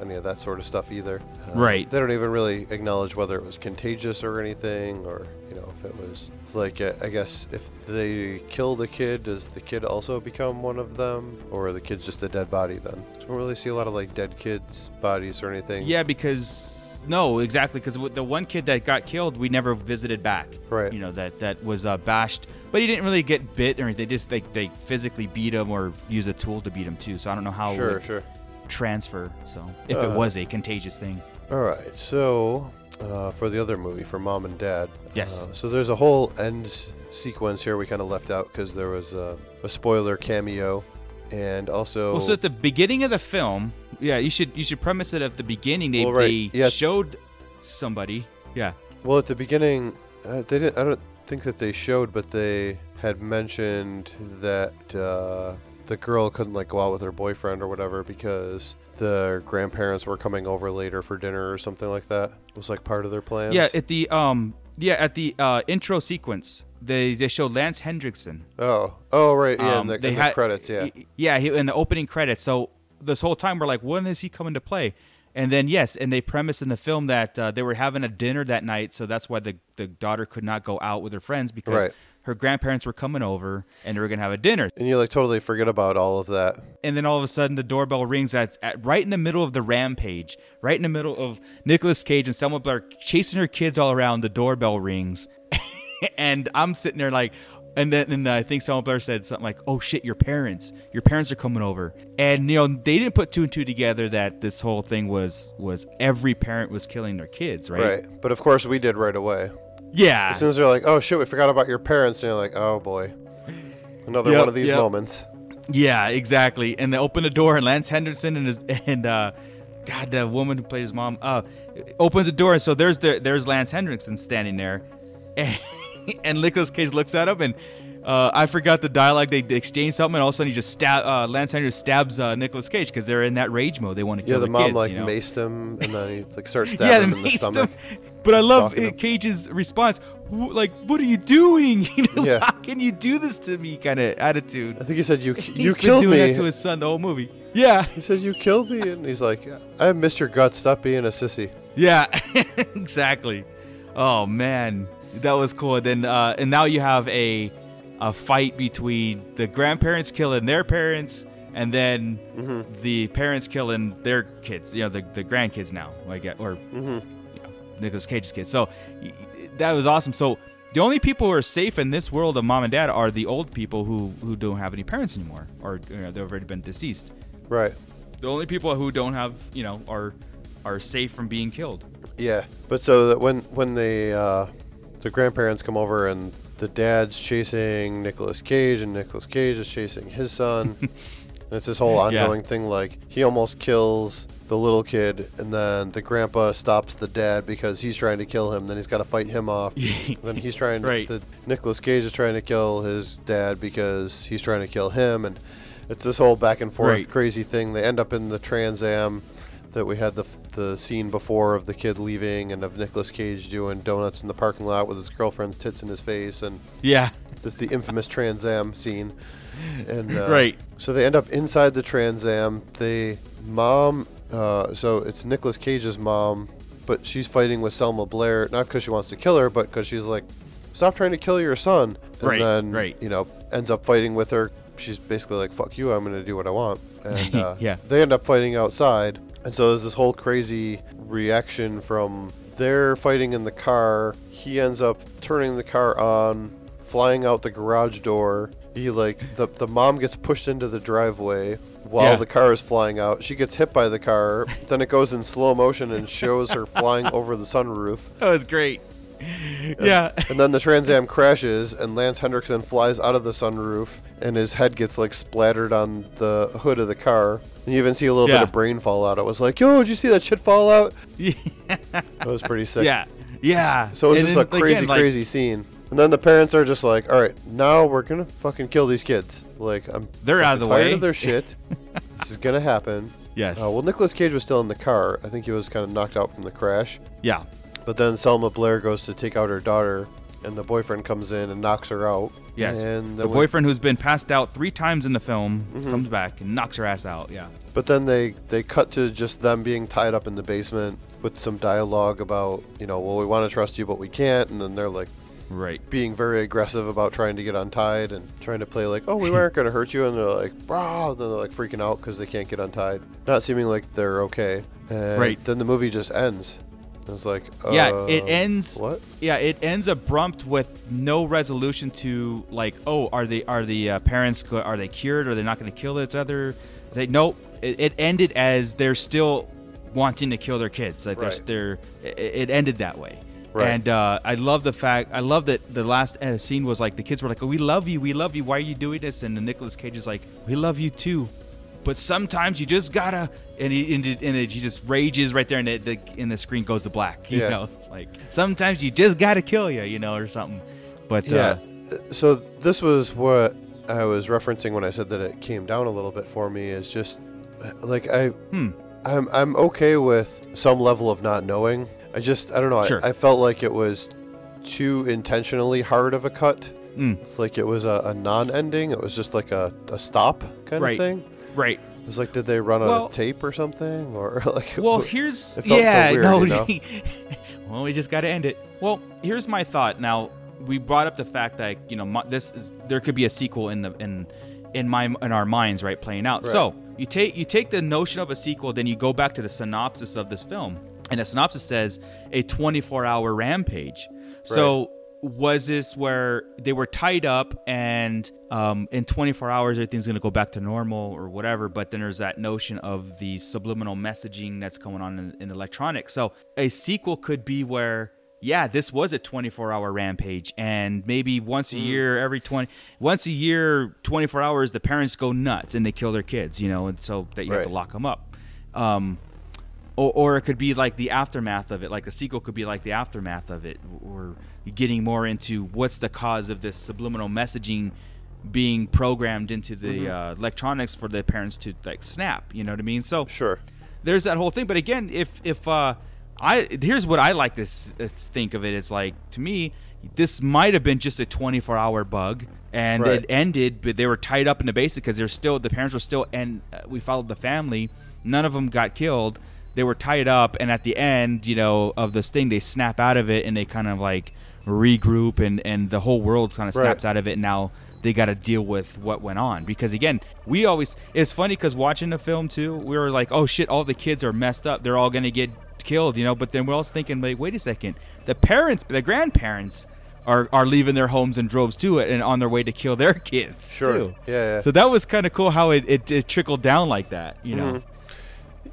any of that sort of stuff either. Uh, Right. They don't even really acknowledge whether it was contagious or anything, or you know, if it was like uh, I guess if they kill the kid, does the kid also become one of them, or the kid's just a dead body then? So we don't really see a lot of like dead kids' bodies or anything. yeah because no exactly because the one kid that got killed we never visited back Right. you know that that was uh, bashed but he didn't really get bit or they just like they physically beat him or use a tool to beat him too so i don't know how it Sure, would sure. Transfer so if Uh, it was a contagious thing All right, so uh, for the other movie, for Mom and Dad, Yes. Uh, so there's a whole end s- sequence here we kind of left out because there was a, a spoiler cameo, and also Well, so at the beginning of the film, yeah, you should you should premise it at the beginning. They Well, right, they yeah. showed somebody. Yeah. Well, at the beginning, uh, they didn't. I don't think that they showed, but they had mentioned that uh, the girl couldn't like go out with her boyfriend or whatever because the grandparents were coming over later for dinner or something like that. It was like part of their plans. Yeah, at the um yeah at the uh, intro sequence, they they showed Lance Henriksen. oh, oh, right. Yeah, in Um, the, they in the had- credits. Yeah. Yeah, he, in the opening credits. So this whole time we're like, when is he coming to play? And then yes, and they premise in the film that uh, they were having a dinner that night, so that's why the the daughter could not go out with her friends because Right. Her grandparents were coming over and they were gonna have a dinner. And you like totally forget about all of that. And then all of a sudden the doorbell rings at, at right in the middle of the rampage, right in the middle of Nicolas Cage and Selma Blair chasing her kids all around. The doorbell rings, and I'm sitting there like, and then and I think Selma Blair said something like, "Oh shit, your parents, your parents are coming over," and you know they didn't put two and two together that this whole thing was was every parent was killing their kids, right? Right. But of course we did right away. Yeah. As soon as they're like, "Oh shit, we forgot about your parents," and you're like, "Oh boy, another Yep, one of these yep. moments." Yeah, exactly. And they open the door, and Lance Henderson and his and uh, God, the woman who played his mom, uh, opens the door, and so there's the, there's Lance Henderson standing there, and, and Nicolas Cage looks at him, and uh, I forgot the dialogue. They exchange something, and all of a sudden he just stab uh, Lance Henderson stabs uh, Nicolas Cage because they're in that rage mode. They want to kill him. Yeah, the mom kids, like you know? maced him, and then he like starts stabbing him in the maced stomach. him. But I love. Cage's response. Like, what are you doing? You know, Yeah. how can you do this to me? Kind of attitude. I think he said you you killed doing me. that to his son the whole movie. Yeah. He said you killed me, and he's like, "I missed your guts. Stop being a sissy." Yeah, exactly. Oh man, that was cool. Then uh, and now you have a a fight between the grandparents killing their parents, and then Mm-hmm. the parents killing their kids. You know, the the grandkids now, I get, or Mm-hmm. Nicolas Cage's kids. So that was awesome. So. The only people who are safe in this world of mom and dad are the old people who, who don't have any parents anymore, or you know, they've already been deceased. Right. The only people who don't have, you know, are are safe from being killed. Yeah, but so that when when the uh, the grandparents come over and the dad's chasing Nicolas Cage and Nicolas Cage is chasing his son, and it's this whole Yeah. ongoing thing. Like he almost kills the little kid, and then the grandpa stops the dad because he's trying to kill him. Then he's got to fight him off. then he's trying. To, Right. The Nicolas Cage is trying to kill his dad because he's trying to kill him, and it's this whole back and forth Right. crazy thing. They end up in the Trans Am that we had the the scene before of the kid leaving and of Nicolas Cage doing donuts in the parking lot with his girlfriend's tits in his face and Yeah. this the infamous Trans Am scene. And uh, Right. So they end up inside the Trans Am. They mom. Uh, so it's Nicolas Cage's mom, but she's fighting with Selma Blair not because she wants to kill her, but because she's like, "Stop trying to kill your son." And Right, then, right. You know, ends up fighting with her. She's basically like, "Fuck you! I'm gonna do what I want." And uh, Yeah. they end up fighting outside, and so there's this whole crazy reaction from they're fighting in the car. He ends up turning the car on, flying out the garage door. He like the the mom gets pushed into the driveway while Yeah. the car is flying out. She gets hit by the car. then it goes in slow motion and shows her flying over the sunroof. That was great. Yeah. And then the Trans Am crashes, and Lance Henriksen flies out of the sunroof, and his head gets like splattered on the hood of the car. And you even see a little Yeah. bit of brain fall out. It was like, yo, did you see that shit fall out? Yeah. That was pretty sick. Yeah. Yeah. So it's And just then, a crazy, again, like- crazy scene. And then the parents are just like, all right, now we're gonna fucking kill these kids. Like, I'm They're out of the tired way. of their shit. this is gonna happen. Yes. Uh, well, Nicolas Cage was still in the car. I think he was kind of knocked out from the crash. Yeah. But then Selma Blair goes to take out her daughter, and the boyfriend comes in and knocks her out. Yes. And the boyfriend who's been passed out three times in the film Mhm. comes back and knocks her ass out. Yeah. But then they they cut to just them being tied up in the basement with some dialogue about you know well we want to trust you but we can't and then they're like right being very aggressive about trying to get untied and trying to play like oh we weren't gonna hurt you and they're like bro then they're like freaking out because they can't get untied not seeming like they're okay and Right. then the movie just ends it was like yeah, it uh, ends. what Yeah, it ends abrupt with no resolution to like, oh, are they are the uh, parents go- are they cured? Are they not going to kill each other? They nope. It, it ended as they're still wanting to kill their kids. Like Right. they're, they're it, it ended that way. Right. And uh, I love the fact I love that the last uh, scene was like the kids were like, oh, "We love you, we love you. Why are you doing this?" And the Nicolas Cage is like, "We love you too, but sometimes you just gotta." And he and, it, and it, he just rages right there, and the, the and the screen goes to black. You Yeah. know, It's like sometimes you just gotta kill you, you know, or something. But Yeah. uh, So this was what I was referencing when I said that it came down a little bit for me. Is just like I, Hmm. I'm I'm okay with some level of not knowing. I just I don't know. Sure. I, I felt like it was too intentionally hard of a cut. Mm. Like it was a, a non-ending. It was just like a, a stop kind Right. of thing. right. It was like, did they run out Well- of tape or something, or like? Well, here's it felt yeah, so weird, no. you know? well, we just got to end it. Well, here's my thought. Now, we brought up the fact that you know this is, there could be a sequel in the in in my in our minds, right, playing out. Right. So you take you take the notion of a sequel, then you go back to the synopsis of this film, and the synopsis says a 24-hour rampage. So was this where they were tied up and um, in 24 hours everything's going to go back to normal or whatever but then there's that notion of the subliminal messaging that's going on in, in electronics. So a sequel could be where yeah this was a 24 hour rampage and maybe once a year every 20 once a year 24 hours the parents go nuts and they kill their kids you know and so that you have to lock them up. Um, or, or it could be like the aftermath of it like a sequel could be like the aftermath of it or getting more into what's the cause of this subliminal messaging being programmed into the Mhm. uh, electronics for the parents to like snap you know what i mean so sure there's that whole thing but again if if uh i here's what i like to s- uh, think of it it's like to me this might have been just a 24 hour bug and Right. it ended but they were tied up in the basement because they're still the parents were still and uh, we followed the family none of them got killed they were tied up and at the end you know of this thing they snap out of it and they kind of like regroup and and the whole world kind of Right. snaps out of it and now they got to deal with what went on because again we always it's funny because watching the film too we were like oh shit all the kids are messed up they're all gonna get killed you know but then we're also thinking like wait a second the parents the grandparents are, are leaving their homes in droves too and on their way to kill their kids Sure. too. Yeah, yeah. so that was kind of cool how it, it, it trickled down like that you know Mhm.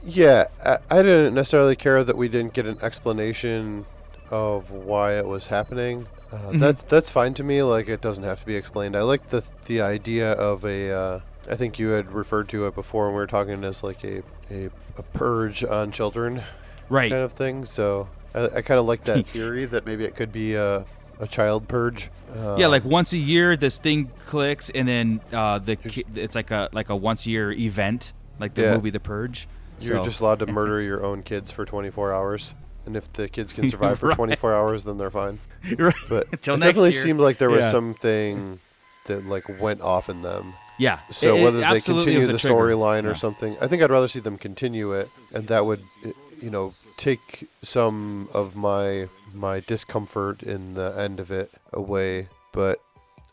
Yeah, I, I didn't necessarily care that we didn't get an explanation of why it was happening. Uh, Mhm. That's that's fine to me. Like it doesn't have to be explained. I like the the idea of a. Uh, I think you had referred to it before when we were talking as like a a, a purge on children, Right. Kind of thing. So I, I kind of like that theory that maybe it could be a a child purge. Uh, yeah, like once a year, this thing clicks, and then uh, the ki- it's like a like a once a year event, like the Yeah. movie The Purge. You're So- just allowed to murder your own kids for 24 hours. And if the kids can survive for Right. 24 hours, then they're fine. Right. But it definitely year. seemed like there was Yeah. something that like went off in them. Yeah. So It- it whether they continue the storyline Yeah. or something, I think I'd rather see them continue it, and that would, you know, take some of my my discomfort in the end of it away. But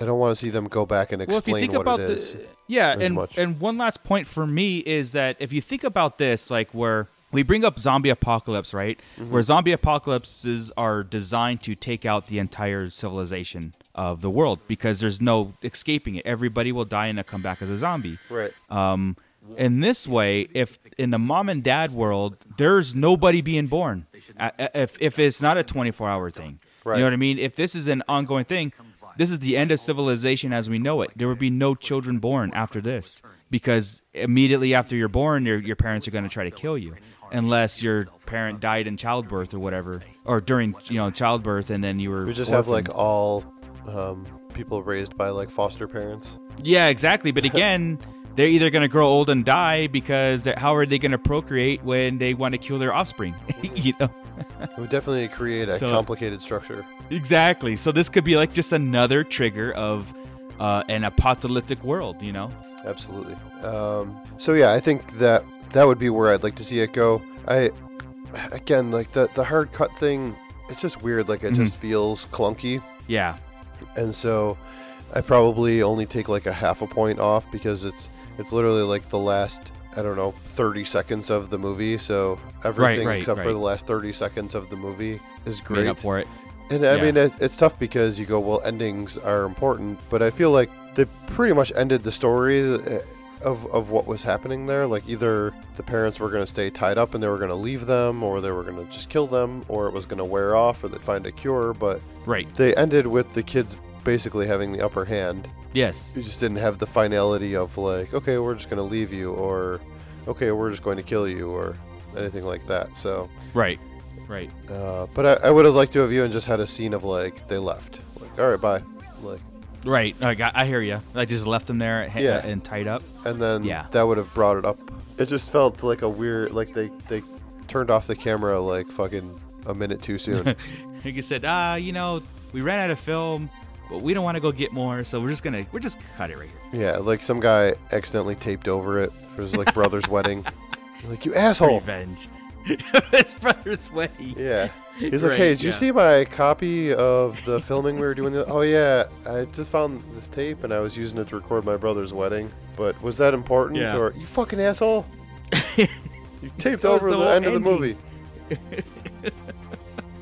I don't want to see them go back and Well, explain think what about it is. the yeah, and much. and one last point for me is that if you think about this, like where we bring up zombie apocalypse, right? Mm-hmm. Where zombie apocalypses are designed to take out the entire civilization of the world because there's no escaping it. Everybody will die and they'll come back as a zombie. Right. Um, in this way, if in the mom and dad world, there's nobody being born. If if it's not a 24 hour thing, Right. you know what I mean. If this is an ongoing thing, this is the end of civilization as we know it. There would be no children born after this because immediately after you're born, your your parents are going to try to kill you, unless your parent died in childbirth or whatever, or during you know childbirth, and then you were. We just have like all um, people raised by like foster parents. Yeah, exactly. But again, they're either going to grow old and die because how are they going to procreate when they want to kill their offspring? you know. It would definitely create a So- complicated structure. Exactly. So this could be like just another trigger of uh, an apocalyptic world. You know. Absolutely. Um, so yeah, I think that that would be where I'd like to see it go. I again like the the hard cut thing. It's just weird. Like it Mhm. just feels clunky, Yeah. and so I probably only take like a half a point off because it's it's literally like the last I don't know 30 seconds of the movie. So everything right, except for the last 30 seconds of the movie is Made great. up for it. And I Yeah. mean, it, it's tough because you go, well, endings are important, but I feel like they pretty much ended the story. Uh, of, of what was happening there. Like either the parents were going to stay tied up and they were going to leave them, or they were going to just kill them, or it was going to wear off, or they'd find a cure. But Right. they ended with the kids basically having the upper hand. Yes. You just didn't have the finality of like, okay, we're just going to leave you, or okay, we're just going to kill you, or anything like that. So, Right. Right. uh, but I, I would have liked to have even just had a scene of like they left, like all right, bye, like, Right. I got. I hear you. I just left them there ha- Yeah. and tied up. and then Yeah. that would have brought it up. It just felt like a weird, like they they turned off the camera like fucking a minute too soon. Like you said, ah, you know, we ran out of film, but we don't want to go get more, so we're just gonna we're just cut it right here. yeah, like some guy accidentally taped over it for his like brother's wedding. Like you asshole. Revenge. His brother's wedding. Yeah. He's like, hey, did you see my copy of the filming we were doing? The- oh yeah, I just found this tape and I was using it to record my brother's wedding. But was that important? Yeah. Or you fucking asshole? you taped over the the, end of the movie.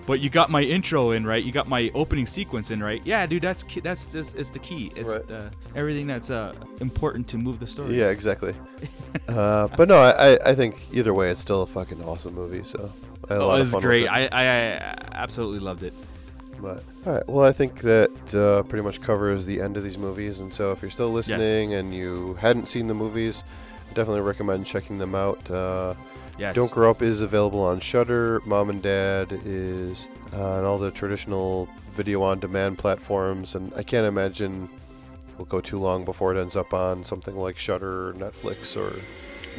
But you got my intro in right. You got my opening sequence in right. Yeah, dude, that's key. that's this is the key. It's Right. uh, everything that's uh, important to move the story. Yeah, exactly. uh, but no, I, I- think either way, it's still a fucking awesome movie. So I had Oh, it was great. It. I, I I absolutely loved it. But all right, well, I think that uh, pretty much covers the end of these movies. And so, if you're still listening and you hadn't seen the movies, I definitely recommend checking them out. Yes. Don't Grow Up is available on Shudder. Mom and Dad is uh, on all the traditional video on demand platforms, and I can't imagine it'll go too long before it ends up on something like Shudder or Netflix or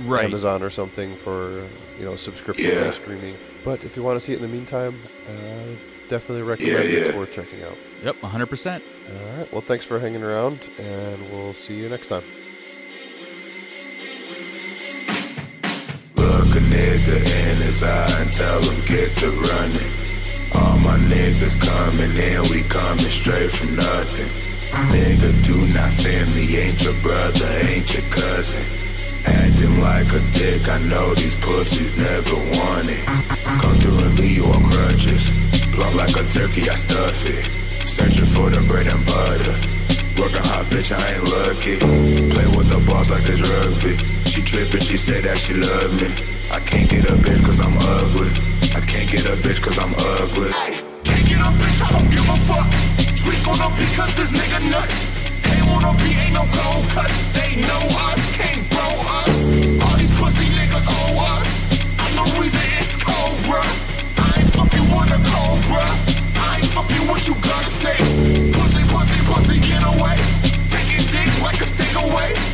Right. Amazon or something for you know subscription Yeah. streaming. But if you want to see it in the meantime, uh, definitely recommend Yeah, it's worth checking out. Yep, 100. percent All right. Well, thanks for hanging around, and we'll see you next time. A nigga in his eye and tell him get the running. All my niggas coming in, we coming straight from nothing. Nigga, do not fear me, ain't your brother, ain't your cousin. Acting like a dick, I know these pussies never want it. Come through and leave you on crutches. Plump like a turkey, I stuff it. Searching for the bread and butter. Working hard, bitch, I ain't lucky. Play with the boss like it's rugby. She trippin', she said that she love me. I can't get a bitch cause I'm ugly. I can't get a bitch cause I'm ugly. Can't get a bitch, I don't give a fuck. Tweak on up because this nigga nuts. Ain't wanna be, ain't no cold cut. They know us, can't bro us. All these pussy niggas owe us. I'm the reason it's cold, bruh. I ain't fucking with a cobra. I ain't fucking with you gun snakes. Pussy, pussy, pussy, get away. Taking dick like a stick away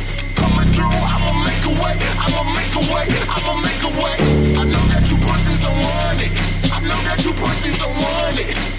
way, I'ma make a way, I'ma make a way. I know that you pussies don't want it. I know that you pussies don't want it.